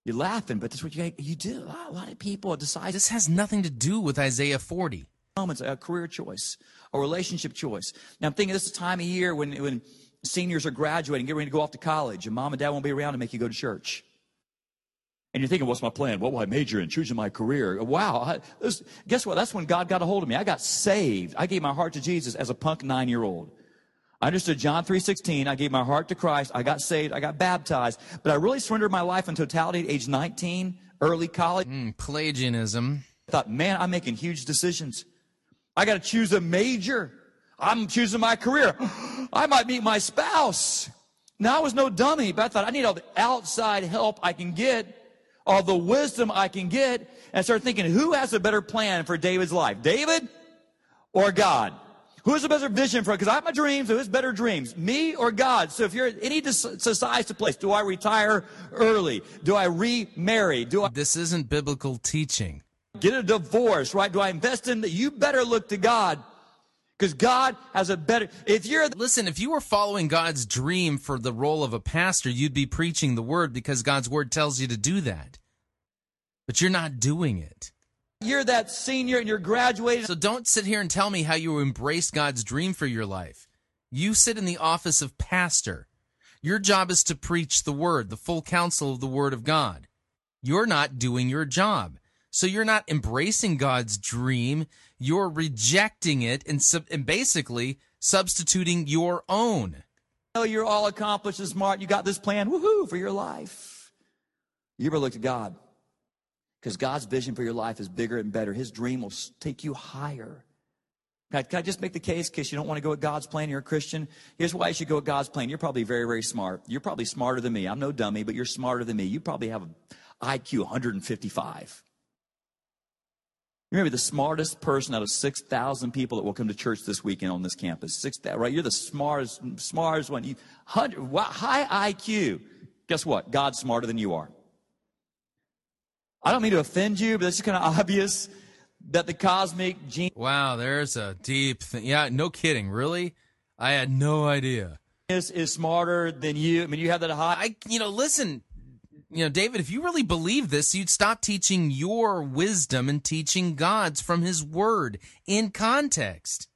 You're laughing, but that's what you, you do. A lot of people decide. This has nothing to do with Isaiah 40. Moments, a career choice, a relationship choice. Now, I'm thinking this is the time of year when, when seniors are graduating, getting ready to go off to college, and mom and dad won't be around to make you go to church. And you're thinking, what's my plan? What will I major in? Choosing my career. Wow. I, this, guess what? That's when God got a hold of me. I got saved. I gave my heart to Jesus as a punk nine year old. I understood John 3.16. I gave my heart to Christ. I got saved. I got baptized. But I really surrendered my life in totality at age 19, early college. Mm, Pelagianism. I thought, man, I'm making huge decisions. I got to choose a major. I'm choosing my career. I might meet my spouse. Now, I was no dummy, but I thought I need all the outside help I can get all the wisdom I can get and start thinking, who has a better plan for David's life? David or God? Who has a better vision for? Because I have my dreams. Who has better dreams? Me or God? So if you're in any to place, do I retire early? Do I remarry? Do I This isn't biblical teaching. Get a divorce, right? Do I invest in that? You better look to God. Because God has a better, if you're, Listen, if you were following God's dream for the role of a pastor, you'd be preaching the word because God's word tells you to do that. But you're not doing it. you're that senior and you're graduating. So don't sit here and tell me how you embrace God's dream for your life. You sit in the office of pastor. Your job is to preach the word, the full counsel of the word of God. You're not doing your job. So you're not embracing God's dream. You're rejecting it and, sub- and basically substituting your own. know you're all accomplished and smart. You got this plan, woohoo, for your life. You ever look at God? Because God's vision for your life is bigger and better. His dream will take you higher. Can I, just make the case, because you don't want to go at God's plan, you're a Christian? Here's why you should go at God's plan. You're probably very, very smart. You're probably smarter than me. I'm no dummy, but you're smarter than me. You probably have an IQ 155. You're maybe the smartest person out of 6,000 people that will come to church this weekend on this campus. 6,000, right? You're the smartest, smartest one. You, 100, wow, high IQ. Guess what? God's smarter than you are. I don't mean to offend you, but it's kind of obvious that the cosmic genius Wow, there's a deep thing. Yeah, no kidding. Really? I had no idea. is smarter than you. I mean, you have that high. I, you know, listen, you know, David, if you really believe this, you'd stop teaching your wisdom and teaching God's from His Word in context.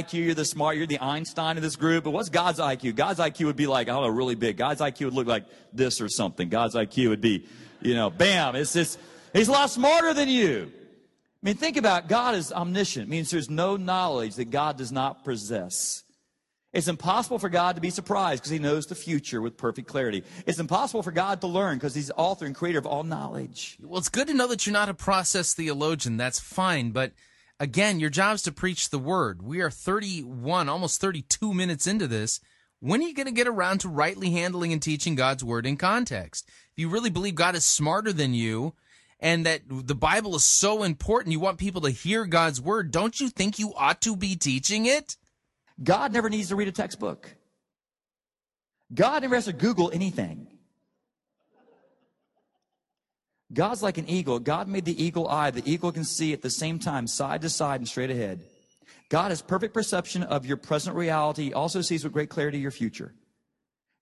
IQ, you're the smart, you're the Einstein of this group. But what's God's IQ? God's IQ would be like, I don't know, really big. God's IQ would look like this or something. God's IQ would be, you know, bam. It's just, he's a lot smarter than you. I mean, think about it. God is omniscient. It means there's no knowledge that God does not possess. It's impossible for God to be surprised because he knows the future with perfect clarity. It's impossible for God to learn because he's author and creator of all knowledge. Well, it's good to know that you're not a process theologian. That's fine. But again, your job's to preach the Word. We are 31, almost 32 minutes into this. When are you going to get around to rightly handling and teaching God's Word in context? If you really believe God is smarter than you, and that the Bible is so important, you want people to hear God's word, don't you think you ought to be teaching it? God never needs to read a textbook. God never has to Google anything. God's like an eagle. God made the eagle eye. The eagle can see at the same time, side to side and straight ahead. God has perfect perception of your present reality. He also sees with great clarity your future.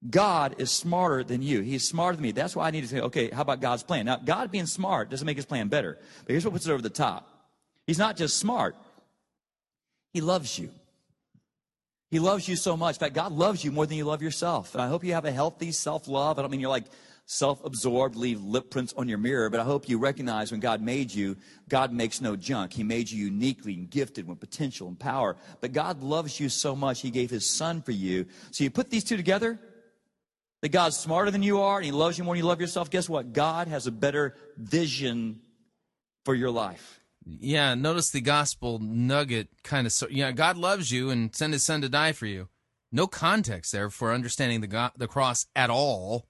God is smarter than you. He's smarter than me. That's why I need to say, okay, how about God's plan? Now, God being smart doesn't make his plan better. But here's what puts it over the top. He's not just smart, He loves you. He loves you so much. In fact, God loves you more than you love yourself. And I hope you have a healthy self love. I don't mean you're like self absorbed, leave lip prints on your mirror, but I hope you recognize when God made you, God makes no junk. He made you uniquely and gifted with potential and power. But God loves you so much, He gave His Son for you. So you put these two together, that God's smarter than you are and He loves you more than you love yourself. Guess what? God has a better vision for your life. Yeah, notice the gospel nugget kind of. So, yeah, God loves you and sent His Son to die for you. No context there for understanding the go- the cross at all.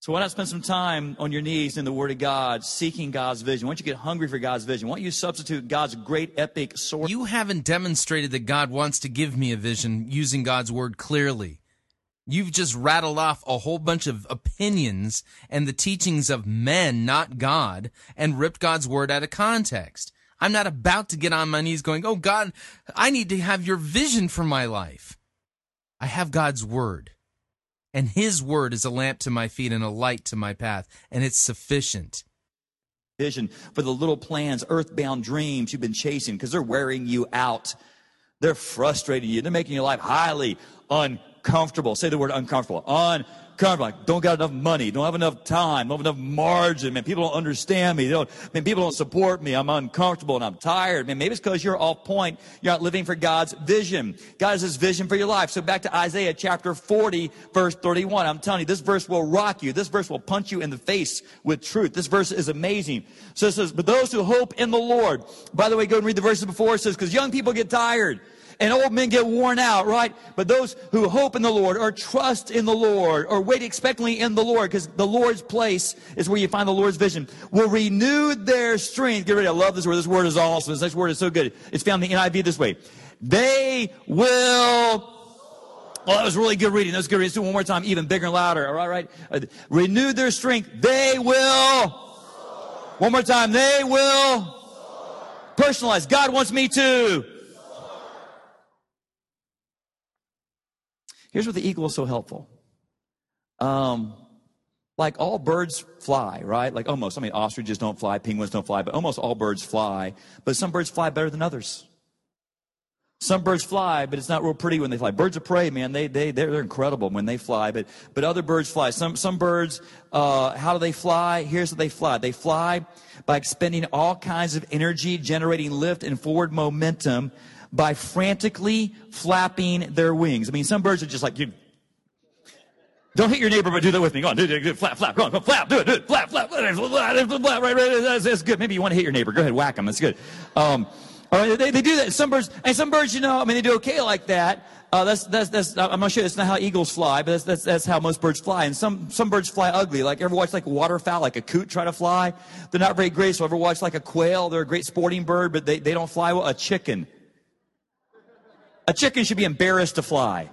So why not spend some time on your knees in the Word of God, seeking God's vision? Why don't you get hungry for God's vision? Why don't you substitute God's great epic source? You haven't demonstrated that God wants to give me a vision using God's word clearly. You've just rattled off a whole bunch of opinions and the teachings of men, not God, and ripped God's word out of context. I'm not about to get on my knees going, Oh God, I need to have your vision for my life. I have God's word. And his word is a lamp to my feet and a light to my path, and it's sufficient. vision for the little plans, earthbound dreams you've been chasing because they're wearing you out. They're frustrating you. They're making your life highly uncomfortable. Say the word uncomfortable. Uncomfortable. Like, don't got enough money. Don't have enough time. Don't have enough margin. Man, people don't understand me. They don't, man, people don't support me. I'm uncomfortable and I'm tired. Man, maybe it's because you're off point. You're not living for God's vision. God has his vision for your life. So back to Isaiah chapter 40, verse 31. I'm telling you, this verse will rock you. This verse will punch you in the face with truth. This verse is amazing. So it says, but those who hope in the Lord. By the way, go and read the verses before. It says, because young people get tired and old men get worn out, right? But those who hope in the Lord or trust in the Lord or wait expectantly in the Lord, because the Lord's place is where you find the Lord's vision, will renew their strength. Get ready. I love this word. This word is awesome. This next word is so good. It's found in the NIV this way. They will well, that was really good reading. That was good reading. Let's do it one more time, even bigger and louder. All right, right? Uh, renew their strength. They will. One more time. They will. Personalize. God wants me to. Here's what the eagle is so helpful. Um, like all birds fly, right? Like almost. I mean, ostriches don't fly, penguins don't fly, but almost all birds fly. But some birds fly better than others. Some birds fly, but it's not real pretty when they fly. Birds of prey, man, they they they're, they're incredible when they fly. But but other birds fly. Some some birds, uh, how do they fly? Here's how they fly. They fly by expending all kinds of energy, generating lift and forward momentum by frantically flapping their wings. I mean, some birds are just like you. Don't hit your neighbor, but do that with me. Go on, do do it, flap, flap, go on, go flap, do it, do it, flap, flap, flap, flap, flap, right, right, that's, that's good. Maybe you want to hit your neighbor. Go ahead, whack them. That's good. Um, all right, they, they do that. Some birds, and some birds, you know, I mean, they do okay like that. Uh, that's, that's, that's, I'm not sure that's not how eagles fly, but that's, that's, that's how most birds fly. And some, some birds fly ugly. Like, ever watch like a waterfowl, like a coot try to fly? They're not very graceful. Ever watch like a quail? They're a great sporting bird, but they, they don't fly well. A chicken. A chicken should be embarrassed to fly.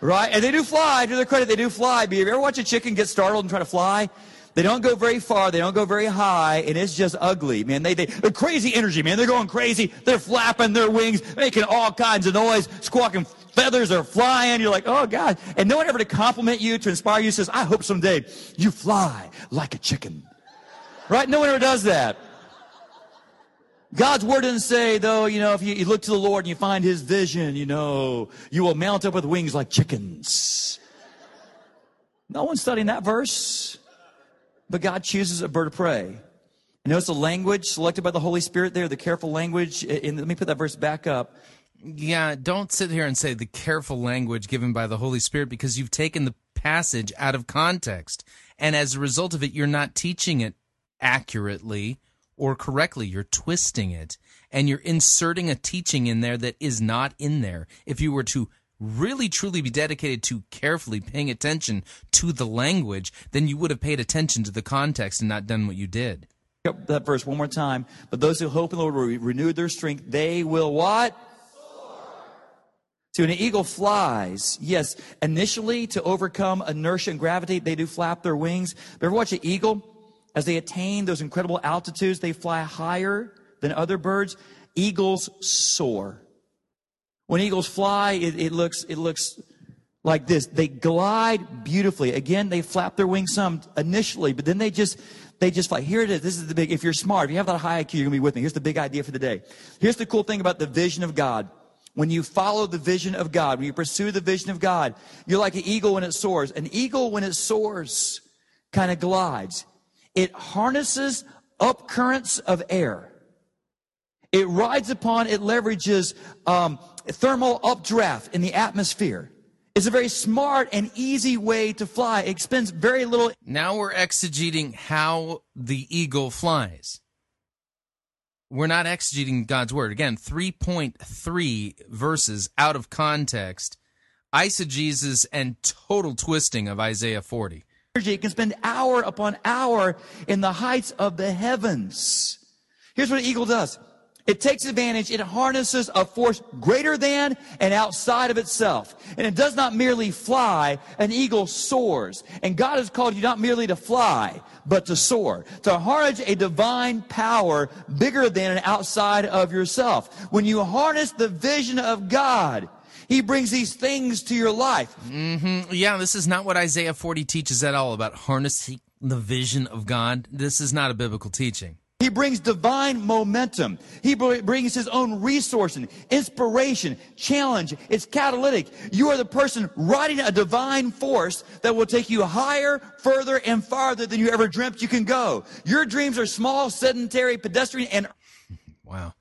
Right? And they do fly, to their credit, they do fly. But you ever watch a chicken get startled and try to fly? They don't go very far, they don't go very high, and it's just ugly, man. They, they, they're crazy energy, man. They're going crazy. They're flapping their wings, making all kinds of noise, squawking feathers are flying. You're like, oh God. And no one ever to compliment you, to inspire you, says, I hope someday you fly like a chicken. Right? No one ever does that. God's word doesn't say, though, you know, if you, look to the Lord and you find his vision, you know, you will mount up with wings like chickens. No one's studying that verse. But God chooses a bird of prey. And notice the language selected by the Holy Spirit there, the careful language. In, let me put that verse back up. Yeah, don't sit here and say the careful language given by the Holy Spirit because you've taken the passage out of context. And as a result of it, you're not teaching it accurately or correctly. You're twisting it and you're inserting a teaching in there that is not in there. If you were to really truly be dedicated to carefully paying attention to the language, then you would have paid attention to the context and not done what you did. That verse one more time. But those who hope in the Lord will renew their strength. They will what? So an eagle flies, yes, initially to overcome inertia and gravity, they do flap their wings. But ever watch an eagle? As they attain those incredible altitudes, they fly higher than other birds. Eagles soar. When eagles fly, it, it looks, it looks like this. They glide beautifully. Again, they flap their wings some initially, but then they just, they just fly. Here it is. This is the big, if you're smart, if you have that high IQ, you're going to be with me. Here's the big idea for the day. Here's the cool thing about the vision of God. When you follow the vision of God, when you pursue the vision of God, you're like an eagle when it soars. An eagle when it soars kind of glides. It harnesses up currents of air. It rides upon, it leverages um, thermal updraft in the atmosphere. It's a very smart and easy way to fly. It spends very little. Now we're exegeting how the eagle flies. We're not exegeting God's word. Again, 3.3 verses out of context, eisegesis and total twisting of Isaiah 40. It can spend hour upon hour in the heights of the heavens. Here's what an eagle does. It takes advantage, it harnesses a force greater than and outside of itself. And it does not merely fly, an eagle soars. And God has called you not merely to fly, but to soar. To harness a divine power bigger than and outside of yourself. When you harness the vision of God, He brings these things to your life. hmm Yeah, this is not what Isaiah 40 teaches at all about harnessing the vision of God. This is not a biblical teaching. He brings divine momentum. He br- brings his own resourcing, inspiration, challenge. It's catalytic. You are the person riding a divine force that will take you higher, further, and farther than you ever dreamt you can go. Your dreams are small, sedentary, pedestrian, and Wow.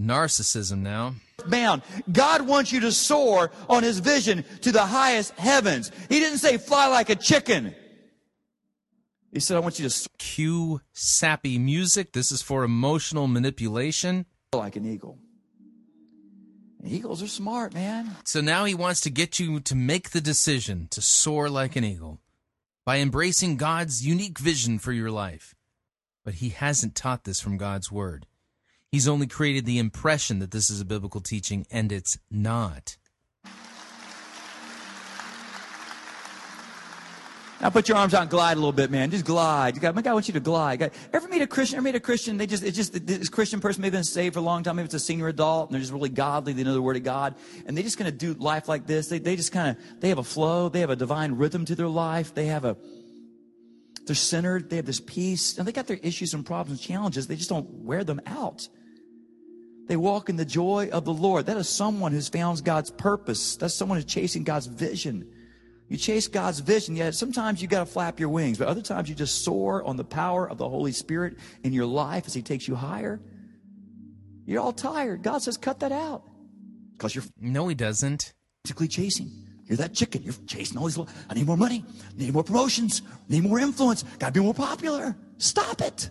Narcissism now. bound. God wants you to soar on his vision to the highest heavens. He didn't say fly like a chicken. He said, I want you to Cue sappy music. This is for emotional manipulation. like an eagle. Eagles are smart, man. So now he wants to get you to make the decision to soar like an eagle by embracing God's unique vision for your life. But he hasn't taught this from God's word. He's only created the impression that this is a biblical teaching, and it's not. Now put your arms out and glide a little bit, man. Just glide. Got, my God wants you to glide. God, ever meet a Christian? Ever meet a Christian? They just, it's just, this Christian person may have been saved for a long time. Maybe it's a senior adult and they're just really godly. They know the word of God. And they're just going to do life like this. They, they just kind of, they have a flow. They have a divine rhythm to their life. They have a, they're centered. They have this peace. And they got their issues and problems and challenges. They just don't wear them out. They walk in the joy of the Lord. That is someone who's found God's purpose. That's someone who's chasing God's vision. You chase God's vision, yet sometimes you got to flap your wings, but other times you just soar on the power of the Holy Spirit in your life as He takes you higher. You're all tired. God says, cut that out. Because you're No, he doesn't. physically chasing. You're that chicken. You're chasing all these. little- I need more money. I Need more promotions. I Need more influence. Got to be more popular. Stop it.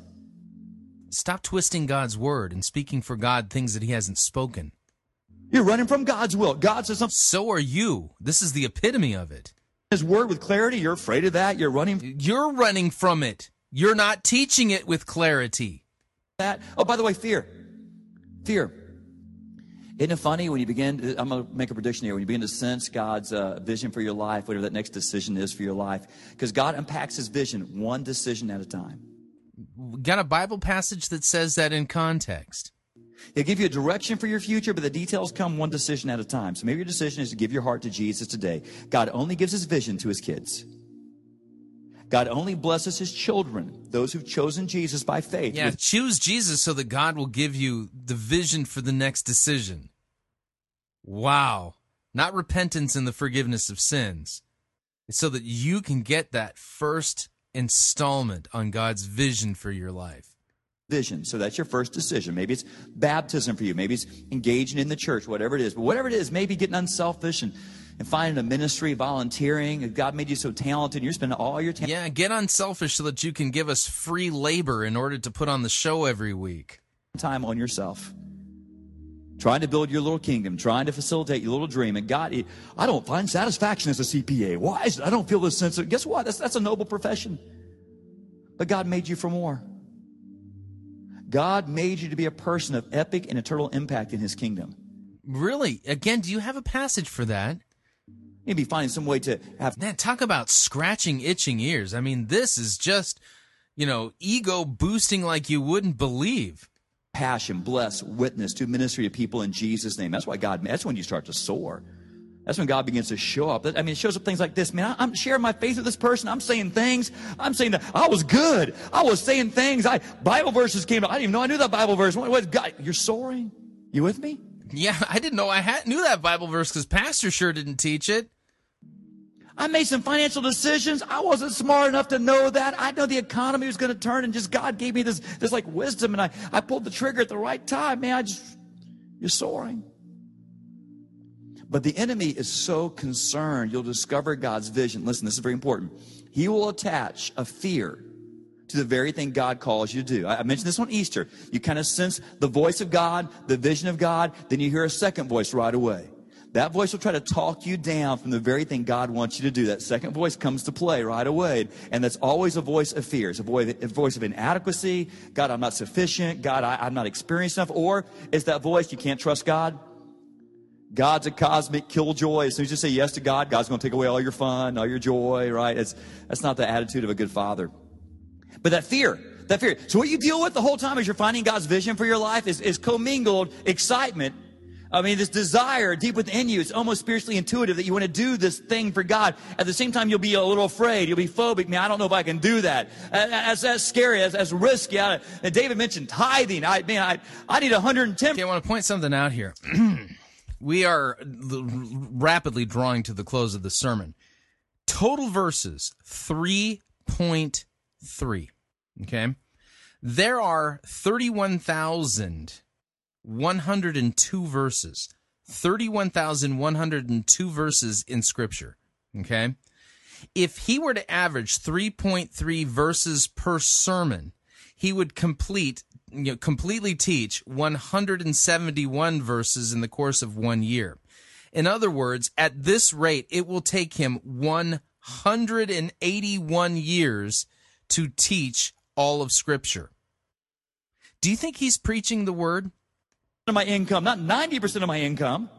Stop twisting God's word and speaking for God things that he hasn't spoken. You're running from God's will. God says something. So are you. This is the epitome of it. His word with clarity. You're afraid of that. You're running You're running from it. You're not teaching it with clarity. that. Oh, by the way, fear. Fear. Isn't it funny when you begin? To, I'm going to make a prediction here. When you begin to sense God's uh, vision for your life, whatever that next decision is for your life, because God unpacks His vision one decision at a time. Got a Bible passage that says that in context. He'll give you a direction for your future, but the details come one decision at a time. So maybe your decision is to give your heart to Jesus today. God only gives His vision to His kids. God only blesses His children, those who've chosen Jesus by faith. Yeah, with choose Jesus so that God will give you the vision for the next decision. Wow. Not repentance and the forgiveness of sins. It's so that you can get that first installment on God's vision for your life. vision. So that's your first decision. Maybe it's baptism for you. Maybe it's engaging in the church, whatever it is. But whatever it is, maybe getting unselfish and, and finding a ministry, volunteering. If God made you so talented, you're spending all your time. Yeah, get unselfish so that you can give us free labor in order to put on the show every week. time on yourself. Trying to build your little kingdom, trying to facilitate your little dream. And God, I don't find satisfaction as a CPA. Why is it? I don't feel this sense of, guess what? That's, that's a noble profession. But God made you for more. God made you to be a person of epic and eternal impact in his kingdom. Really? Again, do you have a passage for that? Maybe finding some way to have. Man, talk about scratching itching ears. I mean, this is just, you know, ego boosting like you wouldn't believe. Passion, bless, witness, to ministry to people in Jesus' name. That's why God, that's when you start to soar. That's when God begins to show up. I mean, it shows up things like this. Man, I- I'm sharing my faith with this person. I'm saying things. I'm saying that I was good. I was saying things. I Bible verses came. I didn't even know I knew that Bible verse. What, what God? You're soaring. You with me? Yeah, I didn't know I had, knew that Bible verse because Pastor sure didn't teach it. I made some financial decisions. I wasn't smart enough to know that. I know the economy was going to turn, and just God gave me this this like wisdom, and I I pulled the trigger at the right time. Man, I just you're soaring. But the enemy is so concerned you'll discover God's vision. Listen, this is very important. He will attach a fear to the very thing God calls you to do. I mentioned this on Easter. You kind of sense the voice of God, the vision of God, then you hear a second voice right away. That voice will try to talk you down from the very thing God wants you to do. That second voice comes to play right away. And that's always a voice of fear. It's a voice, of inadequacy. God, I'm not sufficient. God, I, I'm not experienced enough. Or is that voice, you can't trust God. God's a cosmic killjoy. As soon as you say yes to God, God's going to take away all your fun, all your joy, right? It's, that's not the attitude of a good father. But that fear, that fear. So what you deal with the whole time as you're finding God's vision for your life is, is commingled excitement. I mean, this desire deep within you, it's almost spiritually intuitive that you want to do this thing for God. At the same time, you'll be a little afraid. You'll be phobic. Man, I don't know if I can do that. That's, that's scary. That's, that's risky. And David mentioned tithing. I, man, I, I need 110. Okay, I want to point something out here. we are rapidly drawing to the close of the sermon. Total verses 3.3. Okay. There are 31,102 verses. 31,102 verses in Scripture. Okay. If he were to average 3.3 verses per sermon, he would complete you know, completely teach 171 verses in the course of one year. In other words, at this rate, it will take him 181 years to teach all of Scripture. Do you think he's preaching the word? Of my income, not 90% of my income.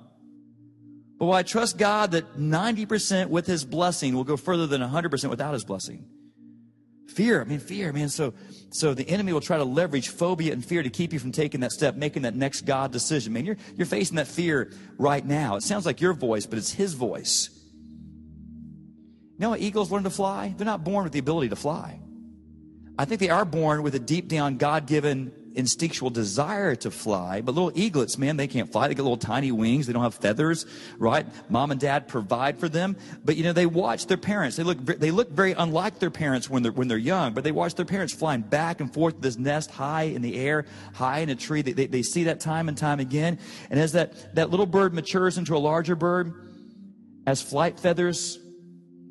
But will I trust God that 90% with his blessing will go further than 100% without his blessing? Fear, I mean, fear, man. So, so the enemy will try to leverage phobia and fear to keep you from taking that step, making that next God decision. Man, you're, you're facing that fear right now. It sounds like your voice, but it's his voice. You know eagles learn to fly? They're not born with the ability to fly. I think they are born with a deep down God given instinctual desire to fly. But little eaglets, man, they can't fly. They get little tiny wings. They don't have feathers, right? Mom and dad provide for them. But you know, they watch their parents. They look, they look very unlike their parents when they're, when they're young, but they watch their parents flying back and forth this nest high in the air, high in a tree. They, they, they see that time and time again. And as that, that little bird matures into a larger bird, as flight feathers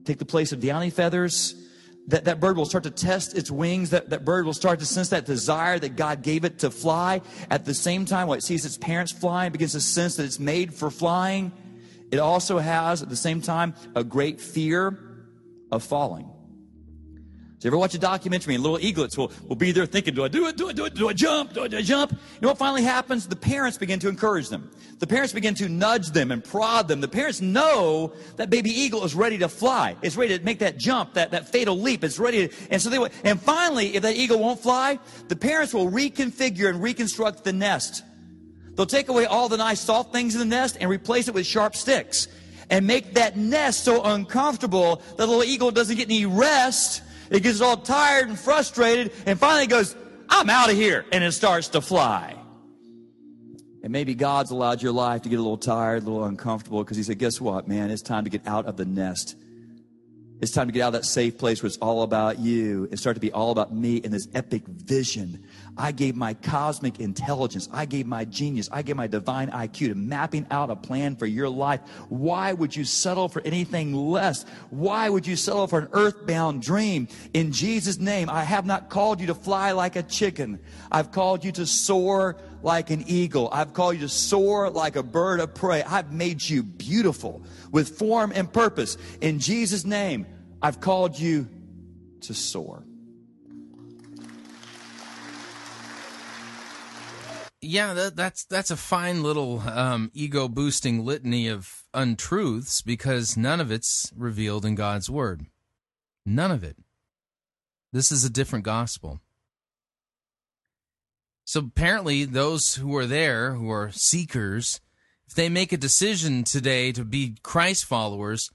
take the place of downy feathers, that, that bird will start to test its wings. That, that bird will start to sense that desire that God gave it to fly. At the same time, while it sees its parents flying, begins to sense that it's made for flying. It also has, at the same time, a great fear of falling. You ever watch a documentary and little eaglets will, will be there thinking, do I do it? Do I do it? Do I jump? Do I, do I jump? You know what finally happens? The parents begin to encourage them. The parents begin to nudge them and prod them. The parents know that baby eagle is ready to fly. It's ready to make that jump, that, that fatal leap. It's ready to, and so they, and finally, if that eagle won't fly, the parents will reconfigure and reconstruct the nest. They'll take away all the nice soft things in the nest and replace it with sharp sticks and make that nest so uncomfortable that the little eagle doesn't get any rest. It gets all tired and frustrated and finally goes, I'm out of here. And it starts to fly. And maybe God's allowed your life to get a little tired, a little uncomfortable because He said, Guess what, man? It's time to get out of the nest. It's time to get out of that safe place where it's all about you and start to be all about me and this epic vision. I gave my cosmic intelligence. I gave my genius. I gave my divine IQ to mapping out a plan for your life. Why would you settle for anything less? Why would you settle for an earthbound dream? In Jesus' name, I have not called you to fly like a chicken. I've called you to soar like an eagle. I've called you to soar like a bird of prey. I've made you beautiful with form and purpose. In Jesus' name, I've called you to soar. Yeah, that, that's that's a fine little um, ego boosting litany of untruths because none of it's revealed in God's word. None of it. This is a different gospel. So apparently, those who are there, who are seekers, if they make a decision today to be Christ followers,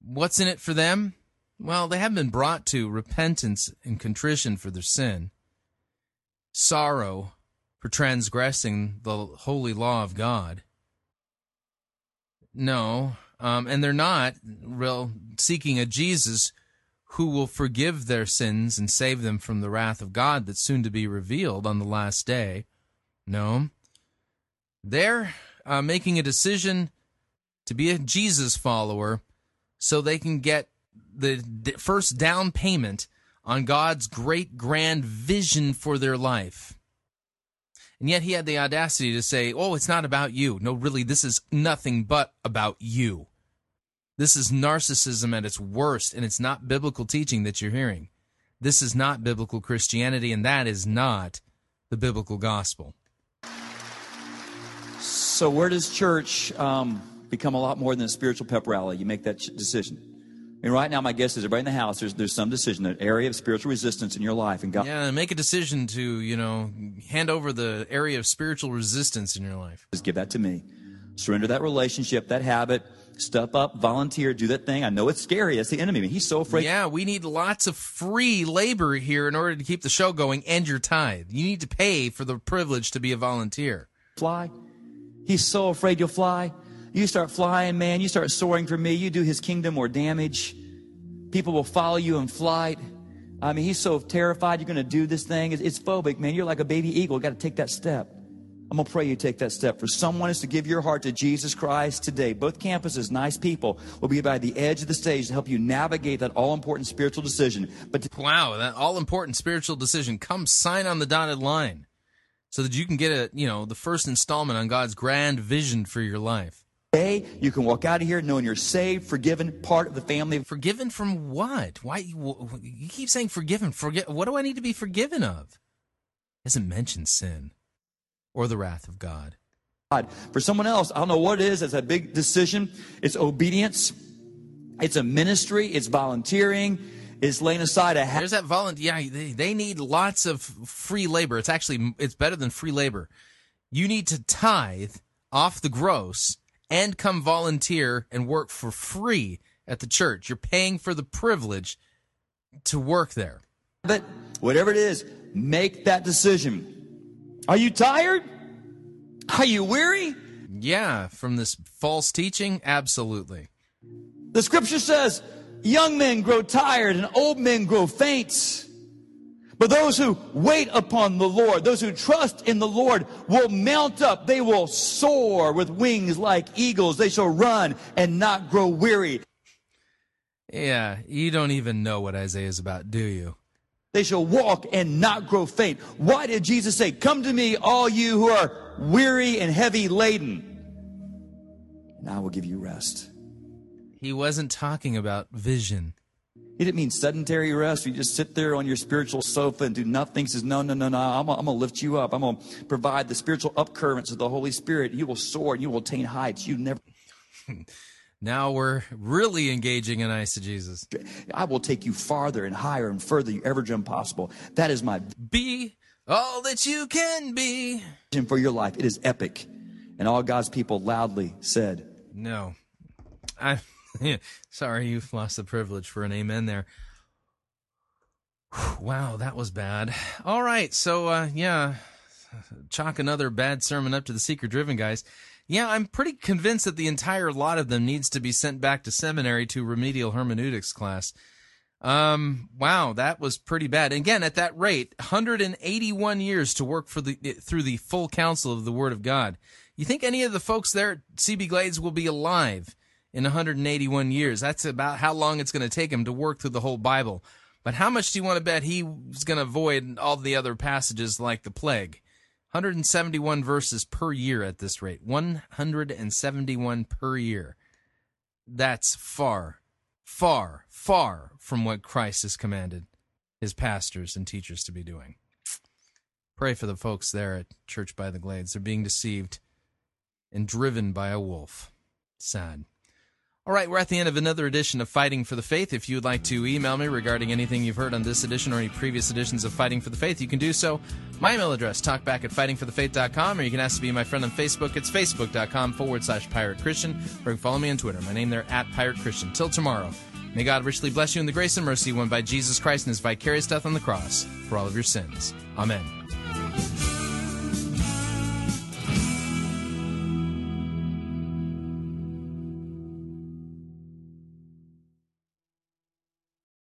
what's in it for them? Well, they have been brought to repentance and contrition for their sin, sorrow for transgressing the holy law of God. No, um, and they're not real seeking a Jesus who will forgive their sins and save them from the wrath of God that's soon to be revealed on the last day. No, they're uh, making a decision to be a Jesus follower so they can get the first down payment on God's great grand vision for their life. And yet he had the audacity to say, Oh, it's not about you. No, really, this is nothing but about you. This is narcissism at its worst, and it's not biblical teaching that you're hearing. This is not biblical Christianity, and that is not the biblical gospel. So, where does church um, become a lot more than a spiritual pep rally? You make that ch- decision. I mean, right now, my guess is everybody in the house, there's, there's some decision, an area of spiritual resistance in your life. And God, Yeah, and make a decision to, you know, hand over the area of spiritual resistance in your life. Just give that to me. Surrender that relationship, that habit. Step up, volunteer, do that thing. I know it's scary. That's the enemy. I mean, he's so afraid. Yeah, we need lots of free labor here in order to keep the show going and your tithe. You need to pay for the privilege to be a volunteer. Fly. He's so afraid you'll fly. You start flying, man. You start soaring for me. You do his kingdom more damage. People will follow you in flight. I mean, he's so terrified you're going to do this thing. It's, it's phobic, man. You're like a baby eagle. Got to take that step. I'm going to pray you take that step. For someone is to give your heart to Jesus Christ today. Both campuses, nice people, will be by the edge of the stage to help you navigate that all important spiritual decision. But wow, that all important spiritual decision. Come sign on the dotted line so that you can get a, you know, the first installment on God's grand vision for your life. Today, you can walk out of here knowing you're saved, forgiven, part of the family. Forgiven from what? Why you, you keep saying forgiven? Forget what do I need to be forgiven of? Doesn't mention sin or the wrath of God. God. For someone else, I don't know what it is. It's a big decision. It's obedience. It's a ministry. It's volunteering. It's laying aside a. Ha- There's that volunteer. Yeah, they, they need lots of free labor. It's actually it's better than free labor. You need to tithe off the gross and come volunteer and work for free at the church. You're paying for the privilege to work there. But whatever it is, make that decision. Are you tired? Are you weary? Yeah, from this false teaching, absolutely. The scripture says, young men grow tired and old men grow faint. But those who wait upon the Lord, those who trust in the Lord will mount up. They will soar with wings like eagles. They shall run and not grow weary. Yeah, you don't even know what Isaiah is about, do you? They shall walk and not grow faint. Why did Jesus say, Come to me, all you who are weary and heavy laden, and I will give you rest? He wasn't talking about vision. He didn't mean sedentary rest. You just sit there on your spiritual sofa and do nothing. He says, No, no, no, no. I'm going to lift you up. I'm going to provide the spiritual upcurrents of the Holy Spirit. You will soar and you will attain heights you never. Now we're really engaging in eisegesis. I will take you farther and higher and further you ever dreamed possible. That is my be all that you can be for your life. It is epic. And all God's people loudly said, No. I sorry you've lost the privilege for an amen there. Wow, that was bad. All right, so uh yeah, chalk another bad sermon up to the seeker driven guys. Yeah, I'm pretty convinced that the entire lot of them needs to be sent back to seminary to remedial hermeneutics class. Um, wow, that was pretty bad. Again, at that rate, 181 years to work for the through the full counsel of the Word of God. You think any of the folks there at CB Glades will be alive in 181 years? That's about how long it's going to take him to work through the whole Bible. But how much do you want to bet he's going to avoid all the other passages like the plague? 171 verses per year at this rate. 171 per year. That's far, far, far from what Christ has commanded his pastors and teachers to be doing. Pray for the folks there at Church by the Glades. They're being deceived and driven by a wolf. Sad. All right, we're at the end of another edition of Fighting for the Faith. If you would like to email me regarding anything you've heard on this edition or any previous editions of Fighting for the Faith, you can do so. My email address, talkback at fightingforthefaith.com, or you can ask to be my friend on Facebook. It's facebook.com forward slash pirate Christian, or you can follow me on Twitter. My name there, at pirate Christian. Till tomorrow, may God richly bless you in the grace and mercy won by Jesus Christ and his vicarious death on the cross for all of your sins. Amen.